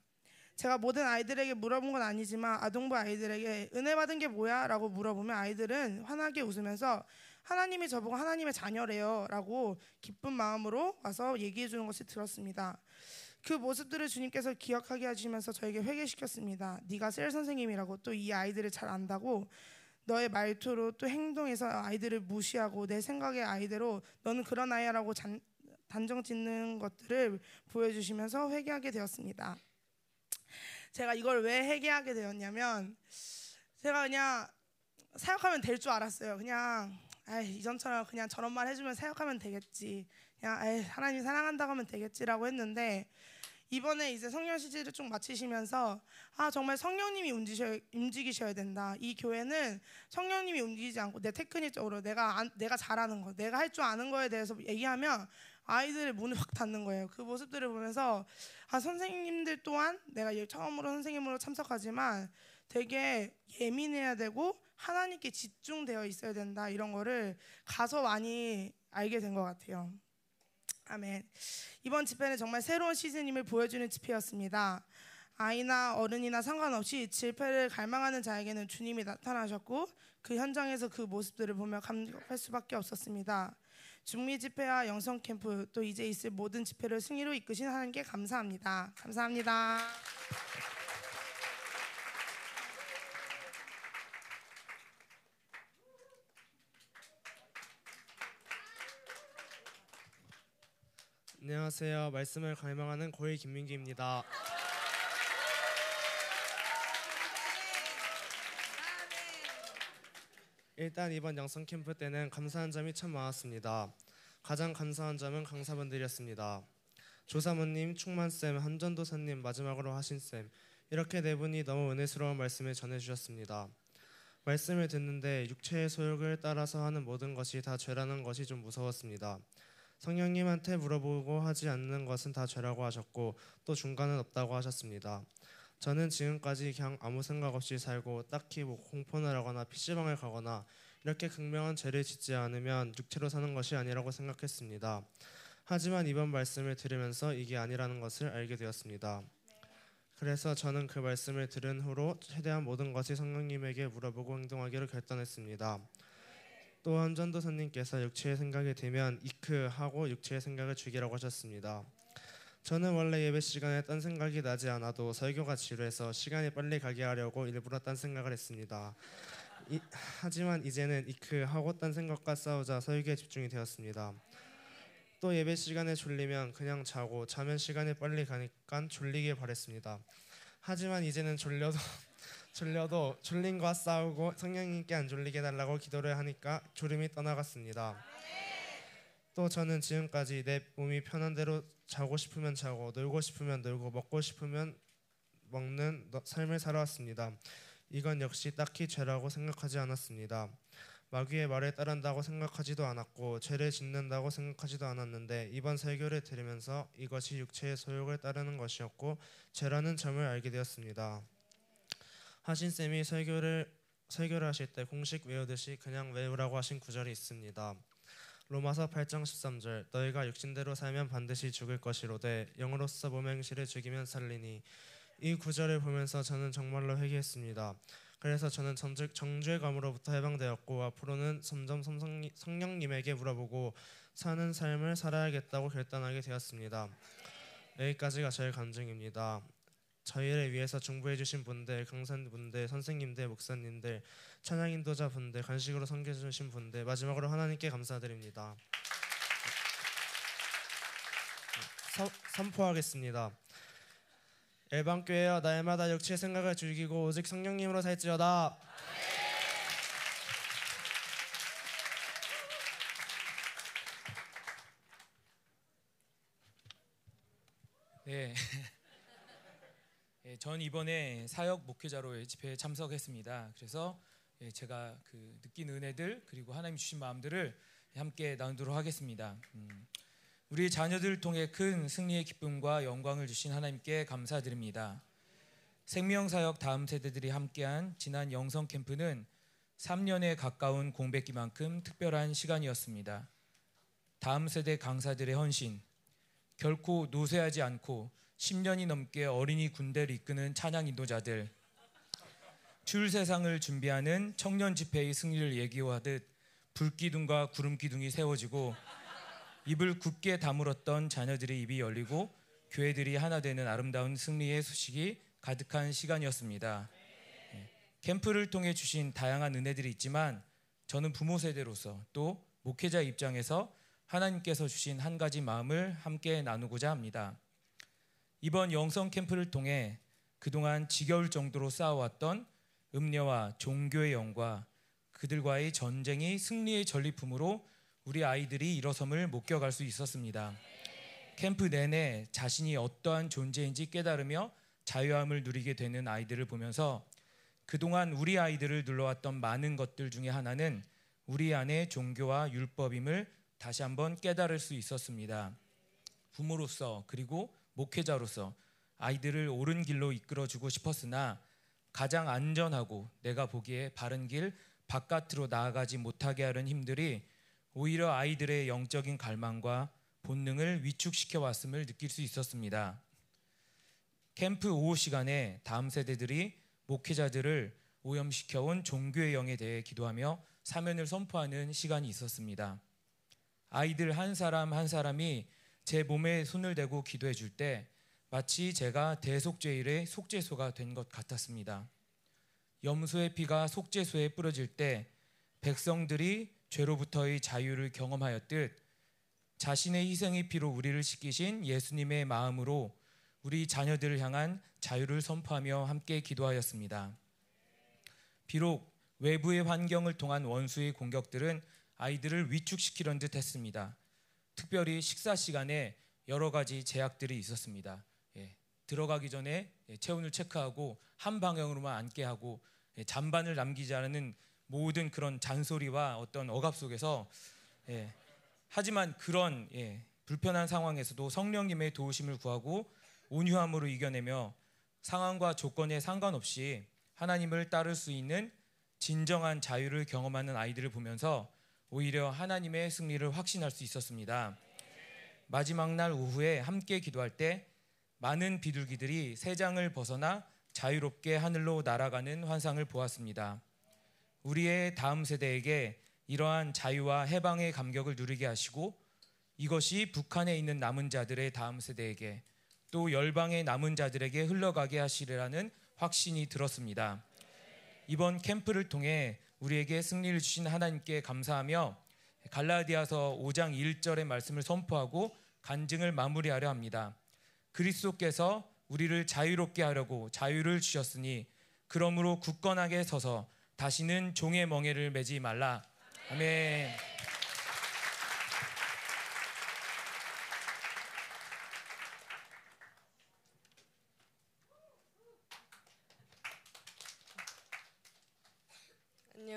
제가 모든 아이들에게 물어본 건 아니지만 아동부 아이들에게 은혜 받은 게 뭐야 라고 물어보면 아이들은 환하게 웃으면서 하나님이 저보고 하나님의 자녀래요 라고 기쁜 마음으로 와서 얘기해 주는 것을 들었습니다. 그 모습들을 주님께서 기억하게 하시면서 저에게 회개시켰습니다. 네가 셀 선생님이라고 또 이 아이들을 잘 안다고 너의 말투로 또 행동에서 아이들을 무시하고 내 생각의 아이대로 너는 그런 아이야라고 잔, 단정 짓는 것들을 보여주시면서 회개하게 되었습니다. 제가 이걸 왜 회개하게 되었냐면 제가 그냥 사역하면 될 줄 알았어요. 그냥 에이, 이전처럼 그냥 저런 말 해주면 사역하면 되겠지. 그냥 에이, 하나님 사랑한다고 하면 되겠지라고 했는데 이번에 이제 성령 시지를 쭉 마치시면서 아 정말 성령님이 움직이셔야, 움직이셔야 된다. 이 교회는 성령님이 움직이지 않고 내 테크닉적으로 내가 안, 내가 잘하는 거, 내가 할 줄 아는 거에 대해서 얘기하면 아이들의 문을 확 닫는 거예요. 그 모습들을 보면서 아 선생님들 또한 내가 처음으로 선생님으로 참석하지만 되게 예민해야 되고 하나님께 집중되어 있어야 된다 이런 거를 가서 많이 알게 된 것 같아요. 아멘. 이번 집회는 정말 새로운 시즌임을 보여주는 집회였습니다. 아이나 어른이나 상관없이 집회를 갈망하는 자에게는 주님이 나타나셨고 그 현장에서 그 모습들을 보며 감격할 수밖에 없었습니다. 중미 집회와 영성 캠프 또 이제 있을 모든 집회를 승리로 이끄신 하나님께 감사합니다. 감사합니다. 안녕하세요. 말씀을 갈망하는 고일 김민기입니다. 일단 이번 영성 캠프 때는 감사한 점이 참 많았습니다. 가장 감사한 점은 강사분들이었습니다. 조사모님, 충만쌤, 한전도사님, 마지막으로 하신쌤 이렇게 네 분이 너무 은혜스러운 말씀을 전해주셨습니다. 말씀을 듣는데 육체의 소욕을 따라서 하는 모든 것이 다 죄라는 것이 좀 무서웠습니다. 성령님한테 물어보고 하지 않는 것은 다 죄라고 하셨고 또 중간은 없다고 하셨습니다. 저는 지금까지 그냥 아무 생각 없이 살고 딱히 뭐 공포를 하거나 PC방을 가거나 이렇게 극명한 죄를 짓지 않으면 육체로 사는 것이 아니라고 생각했습니다. 하지만 이번 말씀을 들으면서 이게 아니라는 것을 알게 되었습니다. 그래서 저는 그 말씀을 들은 후로 최대한 모든 것이 성령님에게 물어보고 행동하기로 결단했습니다. 또한 전도사님께서 육체의 생각이 되면 이크 하고 육체의 생각을 죽이라고 하셨습니다. 저는 원래 예배 시간에 딴 생각이 나지 않아도 설교가 지루해서 시간이 빨리 가게 하려고 일부러 딴 생각을 했습니다. 이, 하지만 이제는 이크 하고 딴 생각과 싸우자 설교에 집중이 되었습니다. 또 예배 시간에 졸리면 그냥 자고 자면 시간이 빨리 가니까 졸리길 바랬습니다. 하지만 이제는 졸려도 졸려도 졸림과 싸우고 성령님께 안 졸리게 해달라고 기도를 하니까 졸음이 떠나갔습니다. 또 저는 지금까지 내 몸이 편한 대로 자고 싶으면 자고 놀고 싶으면 놀고 먹고 싶으면 먹는 너- 삶을 살아왔습니다. 이건 역시 딱히 죄라고 생각하지 않았습니다. 마귀의 말에 따른다고 생각하지도 않았고 죄를 짓는다고 생각하지도 않았는데 이번 설교를 들으면서 이것이 육체의 소욕을 따르는 것이었고 죄라는 점을 알게 되었습니다. 하신 쌤이 설교를 설교를 하실 때 공식 외우듯이 그냥 외우라고 하신 구절이 있습니다. 로마서 8장 13절 너희가 육신대로 살면 반드시 죽을 것이로되 영으로서 몸의 행실을 죽이면 살리니 이 구절을 보면서 저는 정말로 회개했습니다. 그래서 저는 정죄, 정죄감으로부터 해방되었고 앞으로는 점점 성령님에게 물어보고 사는 삶을 살아야겠다고 결단하게 되었습니다. 여기까지가 저의 감정입니다. 저희를 위해서 중보해 주신 분들, 강사분들, 선생님들, 목사님들, 찬양 인도자 분들, 간식으로 섬겨 주신 분들, 마지막으로 하나님께 감사드립니다. 서, 선포하겠습니다. 일반교회여 날마다 육체의 생각을 죽이고 오직 성령님으로 살지어다. 네. 예, 전 이번에 사역 목회자로 집회에 참석했습니다. 그래서 예, 제가 그 느낀 은혜들 그리고 하나님 주신 마음들을 함께 나누도록 하겠습니다. 음, 우리 자녀들을 통해 큰 승리의 기쁨과 영광을 주신 하나님께 감사드립니다. 생명 사역 다음 세대들이 함께한 지난 영성 캠프는 3년에 가까운 공백기만큼 특별한 시간이었습니다. 다음 세대 강사들의 헌신, 결코 노쇠하지 않고 10년이 넘게 어린이 군대를 이끄는 찬양 인도자들 줄 세상을 준비하는 청년 집회의 승리를 예기하듯 불기둥과 구름기둥이 세워지고 입을 굳게 다물었던 자녀들의 입이 열리고 교회들이 하나 되는 아름다운 승리의 소식이 가득한 시간이었습니다. 예, 캠프를 통해 주신 다양한 은혜들이 있지만 저는 부모 세대로서 또 목회자 입장에서 하나님께서 주신 한 가지 마음을 함께 나누고자 합니다. 이번 영성 캠프를 통해 그동안 지겨울 정도로 쌓아왔던 음녀와 종교의 영과 그들과의 전쟁이 승리의 전리품으로 우리 아이들이 일어섬을 목격할 수 있었습니다. 캠프 내내 자신이 어떠한 존재인지 깨달으며 자유함을 누리게 되는 아이들을 보면서 그동안 우리 아이들을 눌러왔던 많은 것들 중에 하나는 우리 안에 종교와 율법임을 다시 한번 깨달을 수 있었습니다. 부모로서 그리고 목회자로서 아이들을 옳은 길로 이끌어주고 싶었으나 가장 안전하고 내가 보기에 바른 길 바깥으로 나아가지 못하게 하는 힘들이 오히려 아이들의 영적인 갈망과 본능을 위축시켜 왔음을 느낄 수 있었습니다. 캠프 오후 시간에 다음 세대들이 목회자들을 오염시켜 온 종교의 영에 대해 기도하며 사면을 선포하는 시간이 있었습니다. 아이들 한 사람 한 사람이 제 몸에 손을 대고 기도해 줄 때 마치 제가 대속죄일의 속죄소가 된 것 같았습니다. 염소의 피가 속죄소에 뿌려질 때 백성들이 죄로부터의 자유를 경험하였듯 자신의 희생의 피로 우리를 씻기신 예수님의 마음으로 우리 자녀들을 향한 자유를 선포하며 함께 기도하였습니다. 비록 외부의 환경을 통한 원수의 공격들은 아이들을 위축시키려는 듯 했습니다. 특별히 식사 시간에 여러 가지 제약들이 있었습니다. 예, 들어가기 전에 예, 체온을 체크하고 한 방향으로만 앉게 하고 예, 잔반을 남기지 않는 모든 그런 잔소리와 어떤 억압 속에서 예, 하지만 그런 예, 불편한 상황에서도 성령님의 도우심을 구하고 온유함으로 이겨내며 상황과 조건에 상관없이 하나님을 따를 수 있는 진정한 자유를 경험하는 아이들을 보면서 오히려 하나님의 승리를 확신할 수 있었습니다. 마지막 날 오후에 함께 기도할 때 많은 비둘기들이 새 장을 벗어나 자유롭게 하늘로 날아가는 환상을 보았습니다. 우리의 다음 세대에게 이러한 자유와 해방의 감격을 누리게 하시고 이것이 북한에 있는 남은 자들의 다음 세대에게 또 열방의 남은 자들에게 흘러가게 하시리라는 확신이 들었습니다. 이번 캠프를 통해 우리에게 승리를 주신 하나님께 감사하며 갈라디아서 5장 1절의 말씀을 선포하고 간증을 마무리하려 합니다. 그리스도께서 우리를 자유롭게 하려고 자유를 주셨으니 그러므로 굳건하게 서서 다시는 종의 멍에를 매지 말라. 아멘.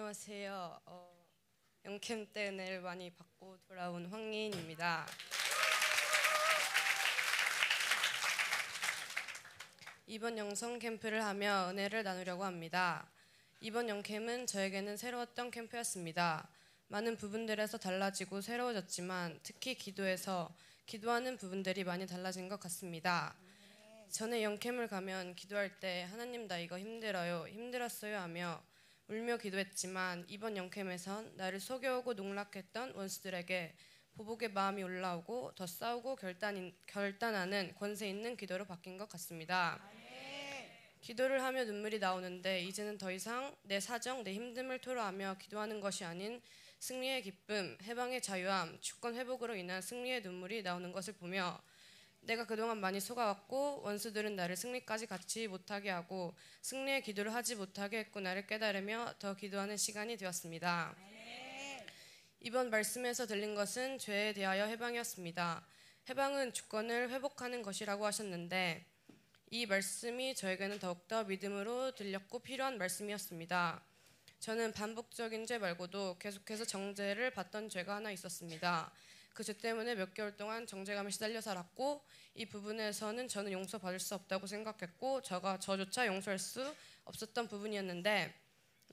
안녕하세요. 어, 영캠 때 은혜를 많이 받고 돌아온 황예인입니다. 이번 영성 캠프를 하며 은혜를 나누려고 합니다. 이번 영캠은 저에게는 새로웠던 캠프였습니다. 많은 부분들에서 달라지고 새로워졌지만 특히 기도에서 기도하는 부분들이 많이 달라진 것 같습니다. 전에 영캠을 가면 기도할 때 하나님 나 이거 힘들어요 힘들었어요 하며 울며 기도했지만 이번 영캠에선 나를 속여오고 농락했던 원수들에게 보복의 마음이 올라오고 더 싸우고 결단, 결단하는 권세 있는 기도로 바뀐 것 같습니다. 기도를 하며 눈물이 나오는데 이제는 더 이상 내 사정, 내 힘듦을 토로하며 기도하는 것이 아닌 승리의 기쁨, 해방의 자유함, 주권 회복으로 인한 승리의 눈물이 나오는 것을 보며 내가 그동안 많이 속아왔고 원수들은 나를 승리까지 갖지 못하게 하고 승리의 기도를 하지 못하게 했구나를 깨달으며 더 기도하는 시간이 되었습니다. 이번 말씀에서 들린 것은 죄에 대하여 해방이었습니다. 해방은 주권을 회복하는 것이라고 하셨는데 이 말씀이 저에게는 더욱더 믿음으로 들렸고 필요한 말씀이었습니다. 저는 반복적인 죄 말고도 계속해서 정죄를 받던 죄가 하나 있었습니다. 그 죄 때문에 몇 개월 동안 정죄감에 시달려 살았고 이 부분에서는 저는 용서받을 수 없다고 생각했고 저가 저조차 용서할 수 없었던 부분이었는데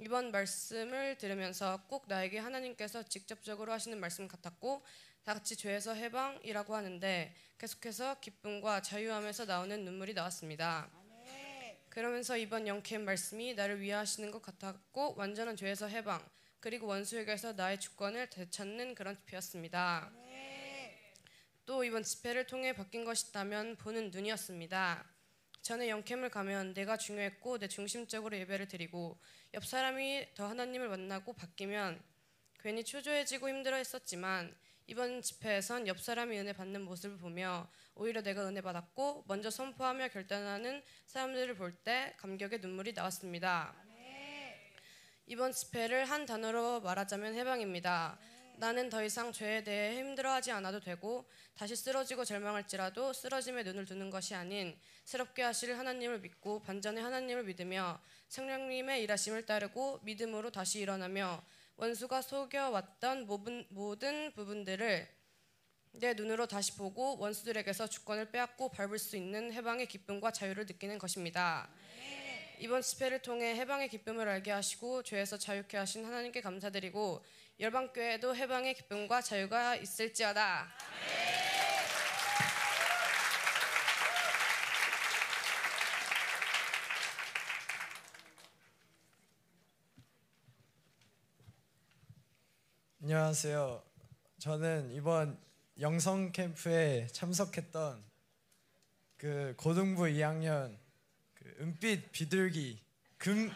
이번 말씀을 들으면서 꼭 나에게 하나님께서 직접적으로 하시는 말씀 같았고 다 같이 죄에서 해방이라고 하는데 계속해서 기쁨과 자유함에서 나오는 눈물이 나왔습니다. 그러면서 이번 영캠 말씀이 나를 위하시는 것 같았고 완전한 죄에서 해방 그리고 원수에게서 나의 주권을 되찾는 그런 집회였습니다. 또 이번 집회를 통해 바뀐 것이 있다면 보는 눈이었습니다. 전에 영캠을 가면 내가 중요했고 내 중심적으로 예배를 드리고 옆 사람이 더 하나님을 만나고 바뀌면 괜히 초조해지고 힘들어 했었지만 이번 집회에선 옆 사람이 은혜 받는 모습을 보며 오히려 내가 은혜 받았고 먼저 선포하며 결단하는 사람들을 볼 때 감격의 눈물이 나왔습니다. 이번 집회를 한 단어로 말하자면 해방입니다. 나는 더 이상 죄에 대해 힘들어하지 않아도 되고 다시 쓰러지고 절망할지라도 쓰러짐에 눈을 두는 것이 아닌 새롭게 하실 하나님을 믿고 반전의 하나님을 믿으며 성령님의 일하심을 따르고 믿음으로 다시 일어나며 원수가 속여왔던 모든, 부분들을 내 눈으로 다시 보고 원수들에게서 주권을 빼앗고 밟을 수 있는 해방의 기쁨과 자유를 느끼는 것입니다. 이번 집회를 통해 해방의 기쁨을 알게 하시고 죄에서 자유케 하신 하나님께 감사드리고 열방교회에도 해방의 기쁨과 자유가 있을지어다. 안녕하세요. 저는 이번 영성 캠프에 참석했던 그 고등부 2학년 그 은빛 비둘기 금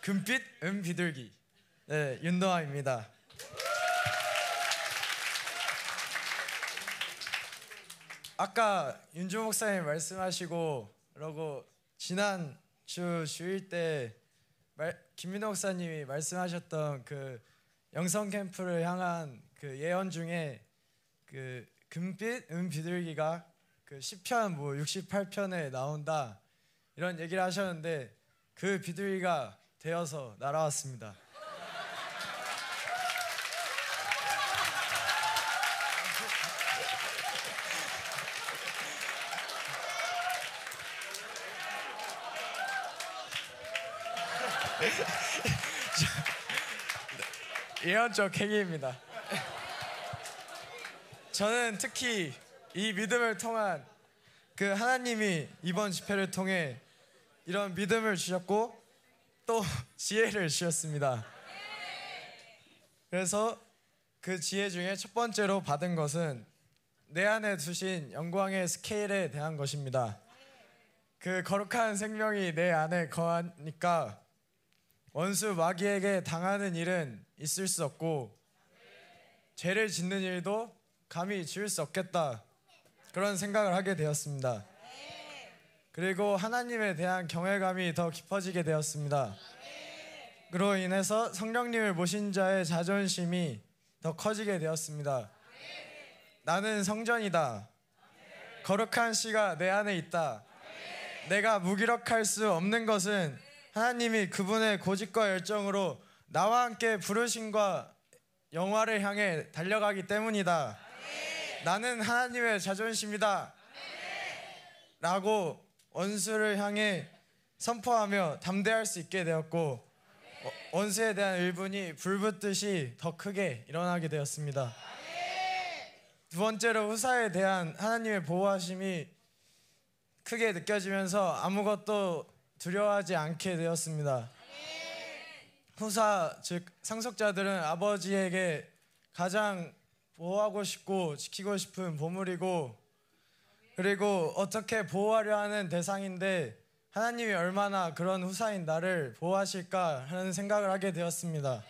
금빛 은비둘기 네 윤도아입니다. 아까 윤주 목사님 말씀하시고 그러고 지난 주 주일 때 말, 김민호 목사님이 말씀하셨던 그 영성 캠프를 향한 그 예언 중에 그 금빛 은 비둘기가 그 시편 뭐 68편에 나온다 이런 얘기를 하셨는데 그 비둘기가 되어서 날아왔습니다. 예언적 행위입니다. 저는 특히 이 믿음을 통한 그 하나님이 이번 집회를 통해 이런 믿음을 주셨고 또 지혜를 주셨습니다. 그래서 그 지혜 중에 첫 번째로 받은 것은 내 안에 두신 영광의 스케일에 대한 것입니다. 그 거룩한 생명이 내 안에 거하니까 원수 마귀에게 당하는 일은 있을 수 없고 죄를 짓는 일도 감히 지을 수 없겠다 그런 생각을 하게 되었습니다. 그리고 하나님에 대한 경외감이 더 깊어지게 되었습니다. 그로 인해서 성령님을 모신 자의 자존심이 더 커지게 되었습니다. 나는 성전이다. 거룩한 씨가 내 안에 있다. 내가 무기력할 수 없는 것은 하나님이 그분의 고집과 열정으로 나와 함께 부르심과 영화를 향해 달려가기 때문이다. 나는 하나님의 자존심이다. 라고 원수를 향해 선포하며 담대할 수 있게 되었고 어, 원수에 대한 의분이 불붙듯이 더 크게 일어나게 되었습니다. 두 번째로 후사에 대한 하나님의 보호하심이 크게 느껴지면서 아무것도 두려워하지 않게 되었습니다. 후사 즉 상속자들은 아버지에게 가장 보호하고 싶고 지키고 싶은 보물이고 그리고 어떻게 보호하려 하는 대상인데 하나님이 얼마나 그런 후사인 나를 보호하실까 하는 생각을 하게 되었습니다.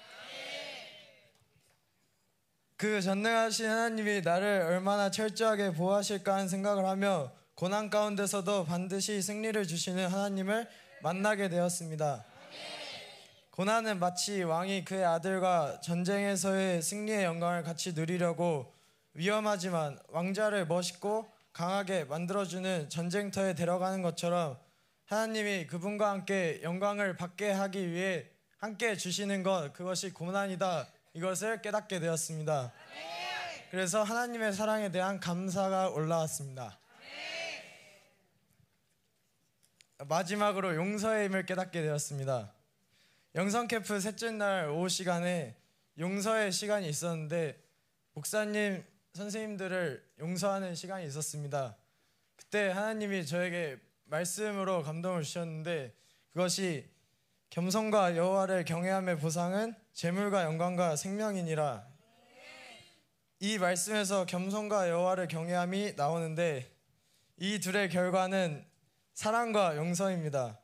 그 전능하신 하나님이 나를 얼마나 철저하게 보호하실까 하는 생각을 하며 고난 가운데서도 반드시 승리를 주시는 하나님을 만나게 되었습니다. 고난은 마치 왕이 그의 아들과 전쟁에서의 승리의 영광을 같이 누리려고 위험하지만 왕자를 멋있고 강하게 만들어주는 전쟁터에 데려가는 것처럼 하나님이 그분과 함께 영광을 받게 하기 위해 함께 주시는 것 그것이 고난이다 이것을 깨닫게 되었습니다. 그래서 하나님의 사랑에 대한 감사가 올라왔습니다. 마지막으로 용서의 힘을 깨닫게 되었습니다. 영성 캠프 셋째 날 오후 시간에 용서의 시간이 있었는데 목사님 선생님들을 용서하는 시간이 있었습니다. 그때 하나님이 저에게 말씀으로 감동을 주셨는데 그것이 겸손과 여호와를 경외함의 보상은 재물과 영광과 생명이니라. 이 말씀에서 겸손과 여호와를 경외함이 나오는데 이 둘의 결과는 사랑과 용서입니다.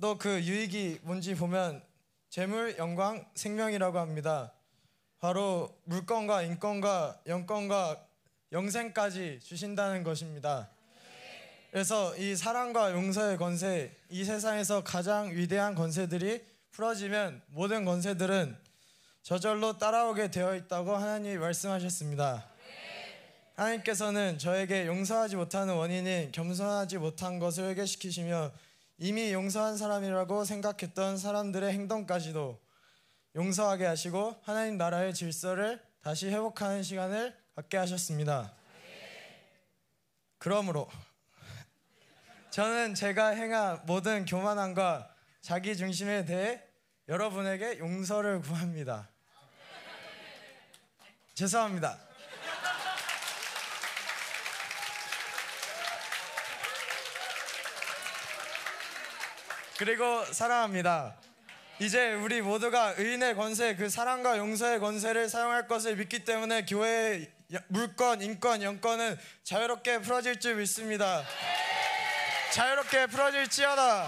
또그 유익이 뭔지 보면 재물, 영광, 생명이라고 합니다. 바로 물건과 인권과 영권과 영생까지 주신다는 것입니다. 그래서 이 사랑과 용서의 권세, 이 세상에서 가장 위대한 권세들이 풀어지면 모든 권세들은 저절로 따라오게 되어 있다고 하나님이 말씀하셨습니다. 하나님께서는 저에게 용서하지 못하는 원인인 겸손하지 못한 것을 회개시키시며 이미 용서한 사람이라고 생각했던 사람들의 행동까지도 용서하게 하시고 하나님 나라의 질서를 다시 회복하는 시간을 갖게 하셨습니다. 그러므로 저는 제가 행한 모든 교만함과 자기 중심에 대해 여러분에게 용서를 구합니다. 죄송합니다. 그리고 사랑합니다. 이제 우리 모두가 의인의 권세, 그 사랑과 용서의 권세를 사용할 것을 믿기 때문에 교회의 물권, 인권, 영권은 자유롭게 풀어질 줄 믿습니다. 자유롭게 풀어질지어다.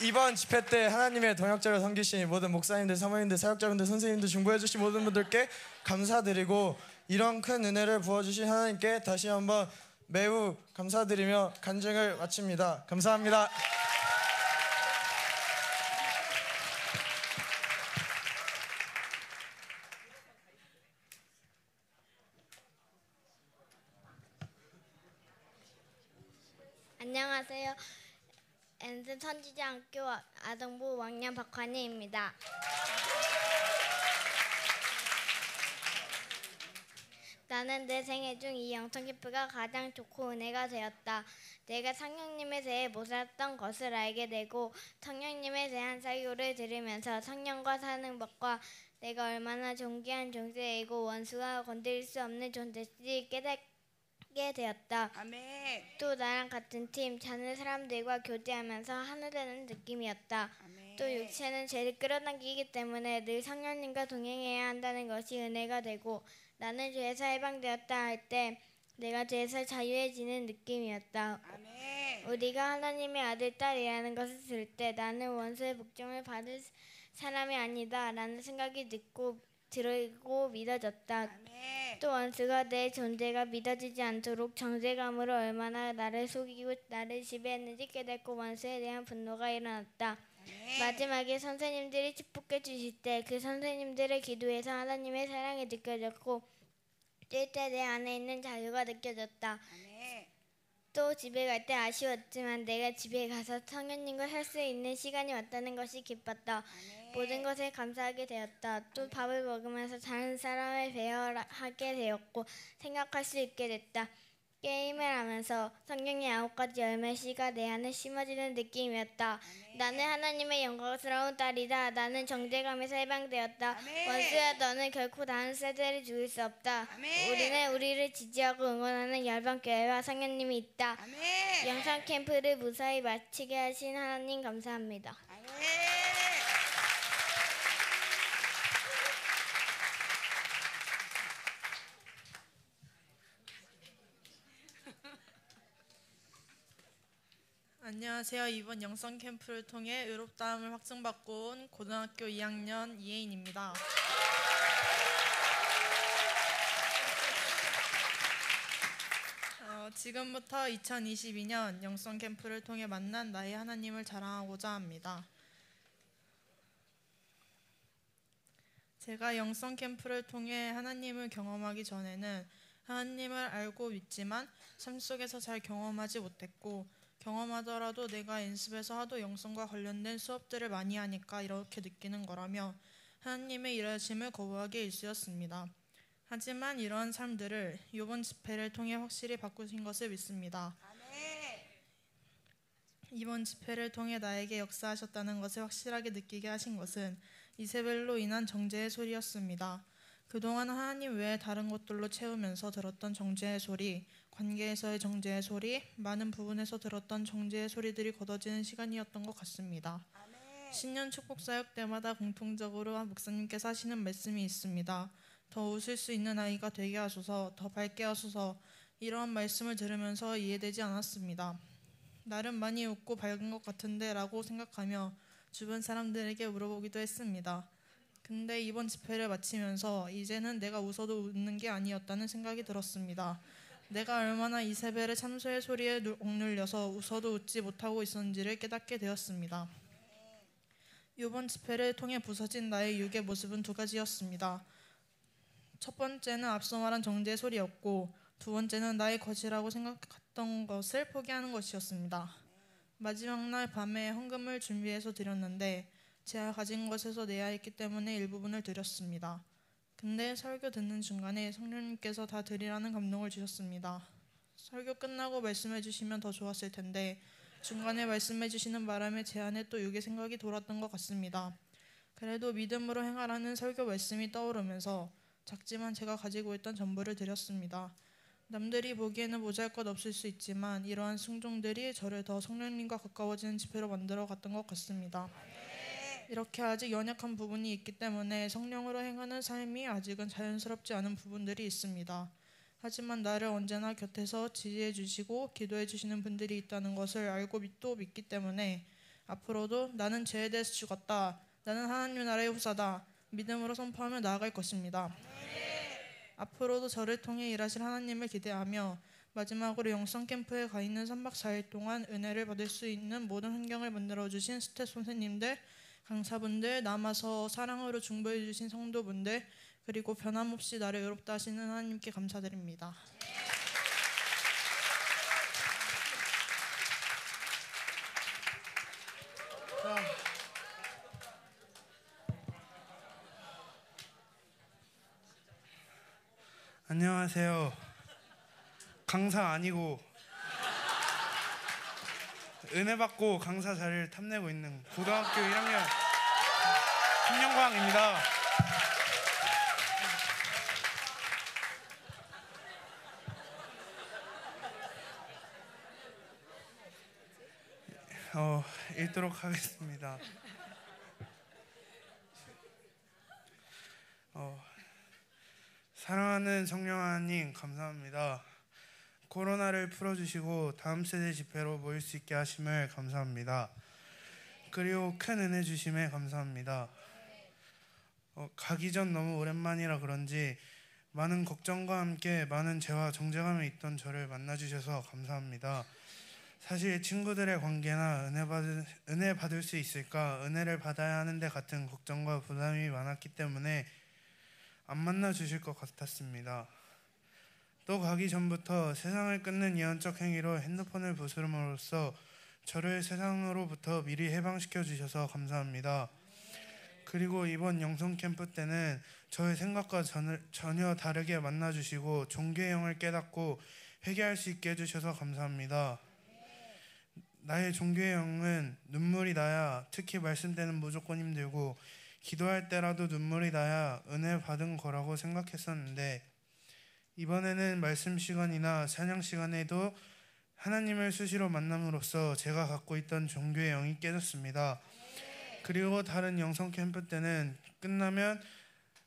이번 집회 때 하나님의 동역자로 섬기신 모든 목사님들, 사모님들, 사역자분들, 선생님들, 중보해주신 모든 분들께 감사드리고 이런 큰 은혜를 부어주신 하나님께 다시 한번 매우 감사드리며 간증을 마칩니다. 감사합니다. 안녕하세요. 엔스 선지자학교 아동부 왕년 박환희입니다. 나는 내 생애 중 이 영성 기프가 가장 좋고 은혜가 되었다. 내가 성령님에 대해 몰랐던 것을 알게 되고 성령님에 대한 설교를 들으면서 성령과 사는 법과 내가 얼마나 존귀한 존재이고 원수가 건드릴 수 없는 존재인지 깨닫게 되었다. 아멘. 또 나랑 같은 팀 자는 사람들과 교제하면서 하나 되는 느낌이었다. 또 육체는 죄를 끌어당기기 때문에 늘 성령님과 동행해야 한다는 것이 은혜가 되고 나는 죄에서 해방되었다 할 때 내가 죄에서 자유해지는 느낌이었다. 우리가 하나님의 아들 딸이라는 것을 들을 때 나는 원수의 복종을 받을 사람이 아니다 라는 생각이 듣고 들고 믿어졌다. 또 원수가 내 존재가 믿어지지 않도록 정죄감으로 얼마나 나를 속이고 나를 지배했는지 깨닫고 원수에 대한 분노가 일어났다. 마지막에 선생님들이 축복해 주실 때 그 선생님들의 기도에서 하나님의 사랑이 느껴졌고 뛸 때 내 안에 있는 자유가 느껴졌다. 또 집에 갈 때 아쉬웠지만 내가 집에 가서 성현님과 살 수 있는 시간이 왔다는 것이 기뻤다. 모든 것에 감사하게 되었다. 또 밥을 먹으면서 다른 사람을 배워하게 되었고 생각할 수 있게 됐다. 게임을 하면서 성경의 아홉 가지 열매 씨가 내 안에 심어지는 느낌이었다. 나는 하나님의 영광스러운 딸이다. 나는 정죄감에서 해방되었다. 원수야 너는 결코 다른 세대를 죽일 수 없다. 우리는 우리를 지지하고 응원하는 열방교회와 성현님이 있다. 영상 캠프를 무사히 마치게 하신 하나님 감사합니다. 안녕하세요. 이번 영성 캠프를 통해 의롭다함을 확증받고 온 고등학교 2학년 이혜인입니다. 어, 지금부터 2022년 영성 캠프를 통해 만난 나의 하나님을 자랑하고자 합니다. 제가 영성 캠프를 통해 하나님을 경험하기 전에는 하나님을 알고 믿지만 삶 속에서 잘 경험하지 못했고 경험하더라도 내가 연습에서 하도 영성과 관련된 수업들을 많이 하니까 이렇게 느끼는 거라며 하나님의 일하심을 거부하기 일쑤였습니다. 하지만 이러한 삶들을 이번 집회를 통해 확실히 바꾸신 것을 믿습니다. 이번 집회를 통해 나에게 역사하셨다는 것을 확실하게 느끼게 하신 것은 이세벨로 인한 정죄의 소리였습니다. 그동안 하나님 외에 다른 것들로 채우면서 들었던 정죄의 소리, 관계에서의 정죄의 소리, 많은 부분에서 들었던 정죄의 소리들이 걷어지는 시간이었던 것 같습니다. 신년 축복 사역 때마다 공통적으로 목사님께서 하시는 말씀이 있습니다. 더 웃을 수 있는 아이가 되게 하소서, 더 밝게 하소서. 이러한 말씀을 들으면서 이해되지 않았습니다. 나름 많이 웃고 밝은 것 같은데라고 생각하며 주변 사람들에게 물어보기도 했습니다. 근데 이번 집회를 마치면서 이제는 내가 웃어도 웃는 게 아니었다는 생각이 들었습니다. 내가 얼마나 이세벨의 참소의 소리에 억눌려서 웃어도 웃지 못하고 있었는지를 깨닫게 되었습니다. 이번 집회를 통해 부서진 나의 육의 모습은 두 가지였습니다. 첫 번째는 앞서 말한 정죄의 소리였고 두 번째는 나의 것이라고 생각했던 것을 포기하는 것이었습니다. 마지막 날 밤에 헌금을 준비해서 드렸는데 제가 가진 것에서 내야 했기 때문에 일부분을 드렸습니다. 근데 설교 듣는 중간에 성령님께서 다 드리라는 감동을 주셨습니다. 설교 끝나고 말씀해 주시면 더 좋았을 텐데 중간에 말씀해 주시는 바람에 제 안에 또 육의 생각이 돌았던 것 같습니다. 그래도 믿음으로 행하라는 설교 말씀이 떠오르면서 작지만 제가 가지고 있던 전부를 드렸습니다. 남들이 보기에는 모자랄 없을 수 있지만 이러한 순종들이 저를 더 성령님과 가까워지는 집회로 만들어 갔던 것 같습니다. 이렇게 아직 연약한 부분이 있기 때문에 성령으로 행하는 삶이 아직은 자연스럽지 않은 부분들이 있습니다. 하지만 나를 언제나 곁에서 지지해 주시고 기도해 주시는 분들이 있다는 것을 알고 또 믿기 때문에 앞으로도 나는 죄에 대해서 죽었다. 나는 하나님 나라의 후사다. 믿음으로 선포하며 나아갈 것입니다. 앞으로도 저를 통해 일하실 하나님을 기대하며 마지막으로 영성 캠프에 가 있는 3박 4일 동안 은혜를 받을 수 있는 모든 환경을 만들어 주신 스태 선생님들, 강사분들, 남아서 사랑으로 중보해 주신 성도분들, 그리고 변함없이 나를 의롭다 하시는 하나님께 감사드립니다. 안녕하세요. 강사 아니고 은혜 받고 강사 자리를 탐내고 있는 고등학교 1학년 김영광입니다. 어, 읽도록 하겠습니다. 어, 사랑하는 성령 하나님 감사합니다. 코로나를 풀어주시고 다음 세대 집회로 모일 수 있게 하심을 감사합니다. 그리고 큰 은혜 주심에 감사합니다. 어, 가기 전 너무 오랜만이라 그런지 많은 걱정과 함께 많은 죄와 정죄감에 있던 저를 만나주셔서 감사합니다. 사실 친구들의 관계나 은혜 받을, 은혜 받을 수 있을까, 은혜를 받아야 하는데 같은 걱정과 부담이 많았기 때문에 안 만나 주실 것 같았습니다. 또 가기 전부터 세상을 끊는 예언적 행위로 핸드폰을 부수름으로써 저를 세상으로부터 미리 해방시켜 주셔서 감사합니다. 그리고 이번 영성 캠프 때는 저의 생각과 전혀 다르게 만나 주시고 종교의 영을 깨닫고 회개할 수 있게 해주셔서 감사합니다. 나의 종교의 영은 눈물이 나야 특히 말씀 때는 무조건 힘들고 기도할 때라도 눈물이 나야 은혜 받은 거라고 생각했었는데 이번에는 말씀 시간이나 찬양 시간에도 하나님을 수시로 만남으로써 제가 갖고 있던 종교의 영이 깨졌습니다. 그리고 다른 영성 캠프 때는 끝나면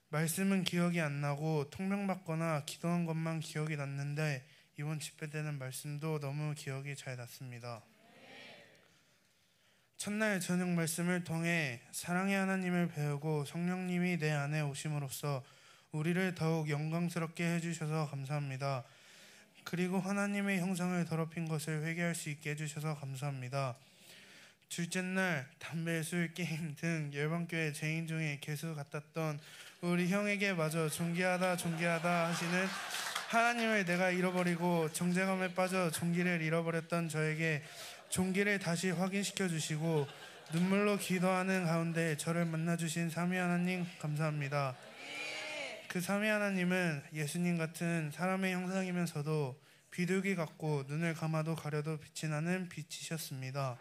말씀은 기억이 안 나고 통명받거나 기도한 것만 기억이 났는데 이번 집회 때는 말씀도 너무 기억이 잘 났습니다. 첫날 저녁 말씀을 통해 사랑의 하나님을 배우고 성령님이 내 안에 오심으로써 우리를 더욱 영광스럽게 해주셔서 감사합니다. 그리고 하나님의 형상을 더럽힌 것을 회개할 수 있게 해주셔서 감사합니다. 둘째 날 담배, 술, 게임 등 열방교회 죄인 중에 개수 같았던 우리 형에게 마저 존귀하다 존귀하다 하시는 하나님을 내가 잃어버리고 정죄감에 빠져 종기를 잃어버렸던 저에게 종기를 다시 확인시켜 주시고 눈물로 기도하는 가운데 저를 만나 주신 삼위 하나님 감사합니다. 그 삼위 하나님은 예수님 같은 사람의 형상이면서도 비둘기 같고 눈을 감아도 가려도 빛이 나는 빛이셨습니다.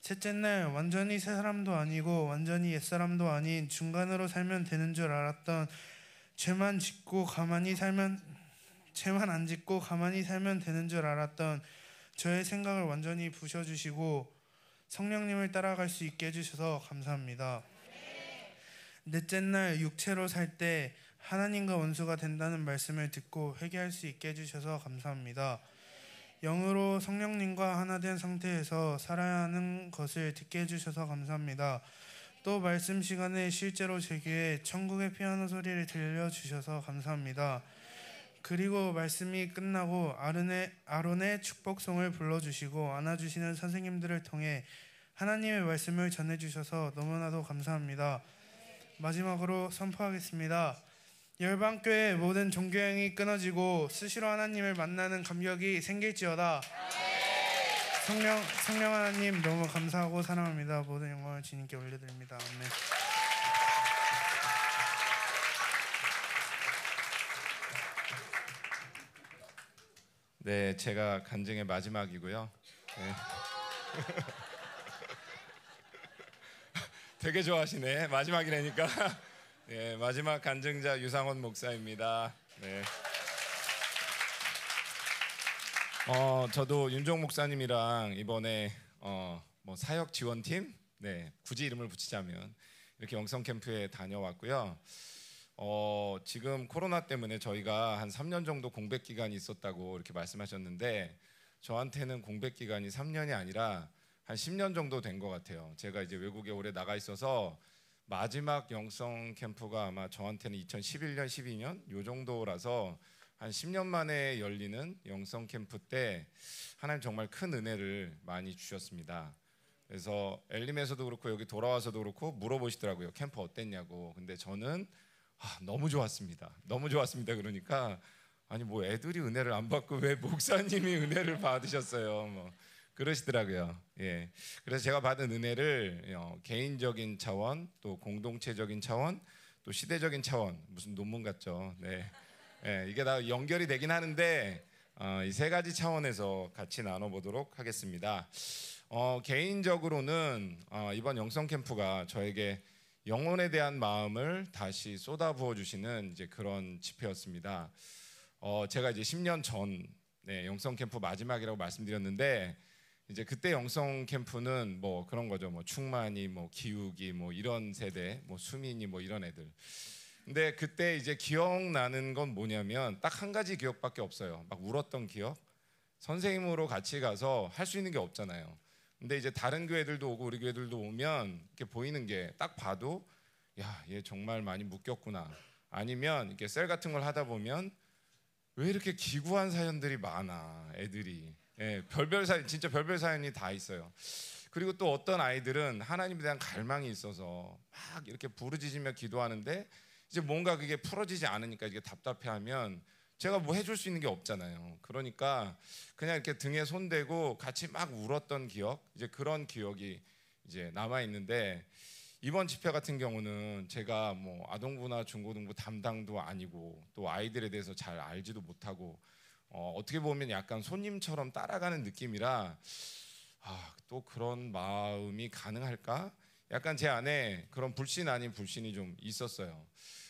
셋째 날 완전히 새 사람도 아니고 완전히 옛 사람도 아닌 중간으로 살면 되는 줄 알았던 죄만 짓고 가만히 살면 죄만 안 짓고 가만히 살면 되는 줄 알았던 저의 생각을 완전히 부셔주시고 성령님을 따라갈 수 있게 해주셔서 감사합니다. 넷째 날 육체로 살 때 하나님과 원수가 된다는 말씀을 듣고 회개할 수 있게 해주셔서 감사합니다. 영으로 성령님과 하나 된 상태에서 살아야 하는 것을 듣게 해주셔서 감사합니다. 또 말씀 시간에 실제로 제 귀에 천국의 피아노 소리를 들려주셔서 감사합니다. 그리고 말씀이 끝나고 아론의, 아론의 축복송을 불러주시고 안아주시는 선생님들을 통해 하나님의 말씀을 전해주셔서 너무나도 감사합니다. 마지막으로 선포하겠습니다. 열방교회 모든 종교행이 끊어지고 스시로 하나님을 만나는 감격이 생길지어다. 성령 성령 하나님 너무 감사하고 사랑합니다. 모든 영광을 주님께 올려드립니다. 아멘. 네, 제가 간증의 마지막이고요. 네. 되게 좋아하시네. 마지막이라니까. 네, 마지막 간증자 유상원 목사입니다. 네. 어, 저도 윤종 목사님이랑 이번에 어, 뭐 사역 지원팀, 네, 굳이 이름을 붙이자면 이렇게 영성 캠프에 다녀왔고요. 어, 지금 코로나 때문에 저희가 한 3년 정도 공백 기간이 있었다고 이렇게 말씀하셨는데 저한테는 공백 기간이 3년이 아니라 한 10년 정도 된 것 같아요. 제가 이제 외국에 오래 나가 있어서 마지막 영성 캠프가 아마 저한테는 2011년, 12년 요 정도라서 한 10년 만에 열리는 영성 캠프 때 하나님 정말 큰 은혜를 많이 주셨습니다. 그래서 엘림에서도 그렇고 여기 돌아와서도 그렇고 물어보시더라고요. 캠프 어땠냐고. 근데 저는 아, 너무 좋았습니다. 너무 좋았습니다. 그러니까 아니 뭐 애들이 은혜를 안 받고 왜 목사님이 은혜를 받으셨어요? 뭐 그러시더라고요. 예. 그래서 제가 받은 은혜를 어, 개인적인 차원, 또 공동체적인 차원, 또 시대적인 차원 무슨 논문 같죠. 네. 예, 이게 다 연결이 되긴 하는데 어, 이세 가지 차원에서 같이 나눠보도록 하겠습니다. 어, 개인적으로는 어, 이번 영성 캠프가 저에게 영혼에 대한 마음을 다시 쏟아부어 주시는 이제 그런 집회였습니다. 어, 제가 이제 10년 전 네, 영성 캠프 마지막이라고 말씀드렸는데 이제 그때 영성 캠프는 뭐 그런 거죠. 뭐 충만이, 뭐 기욱이, 뭐 이런 세대, 뭐 수민이, 뭐 이런 애들. 근데 그때 이제 기억나는 건 뭐냐면 딱 한 가지 기억밖에 없어요. 막 울었던 기억. 선생님으로 같이 가서 할 수 있는 게 없잖아요. 근데 이제 다른 교회들도 오고 우리 교회들도 오면 이렇게 보이는 게 딱 봐도 야, 얘 정말 많이 묶였구나. 아니면 이렇게 셀 같은 걸 하다 보면 왜 이렇게 기구한 사연들이 많아, 애들이. 예, 별별 사연, 진짜 별별 사연이 다 있어요. 그리고 또 어떤 아이들은 하나님에 대한 갈망이 있어서 막 이렇게 부르짖으며 기도하는데 이제 뭔가 그게 풀어지지 않으니까 이게 답답해하면 제가 뭐 해줄 수 있는 게 없잖아요. 그러니까 그냥 이렇게 등에 손대고 같이 막 울었던 기억, 이제 그런 기억이 이제 남아 있는데 이번 집회 같은 경우는 제가 뭐 아동부나 중고등부 담당도 아니고 또 아이들에 대해서 잘 알지도 못하고 어, 어떻게 보면 약간 손님처럼 따라가는 느낌이라 아, 또 그런 마음이 가능할까? 약간 제 안에 그런 불신 아닌 불신이 좀 있었어요.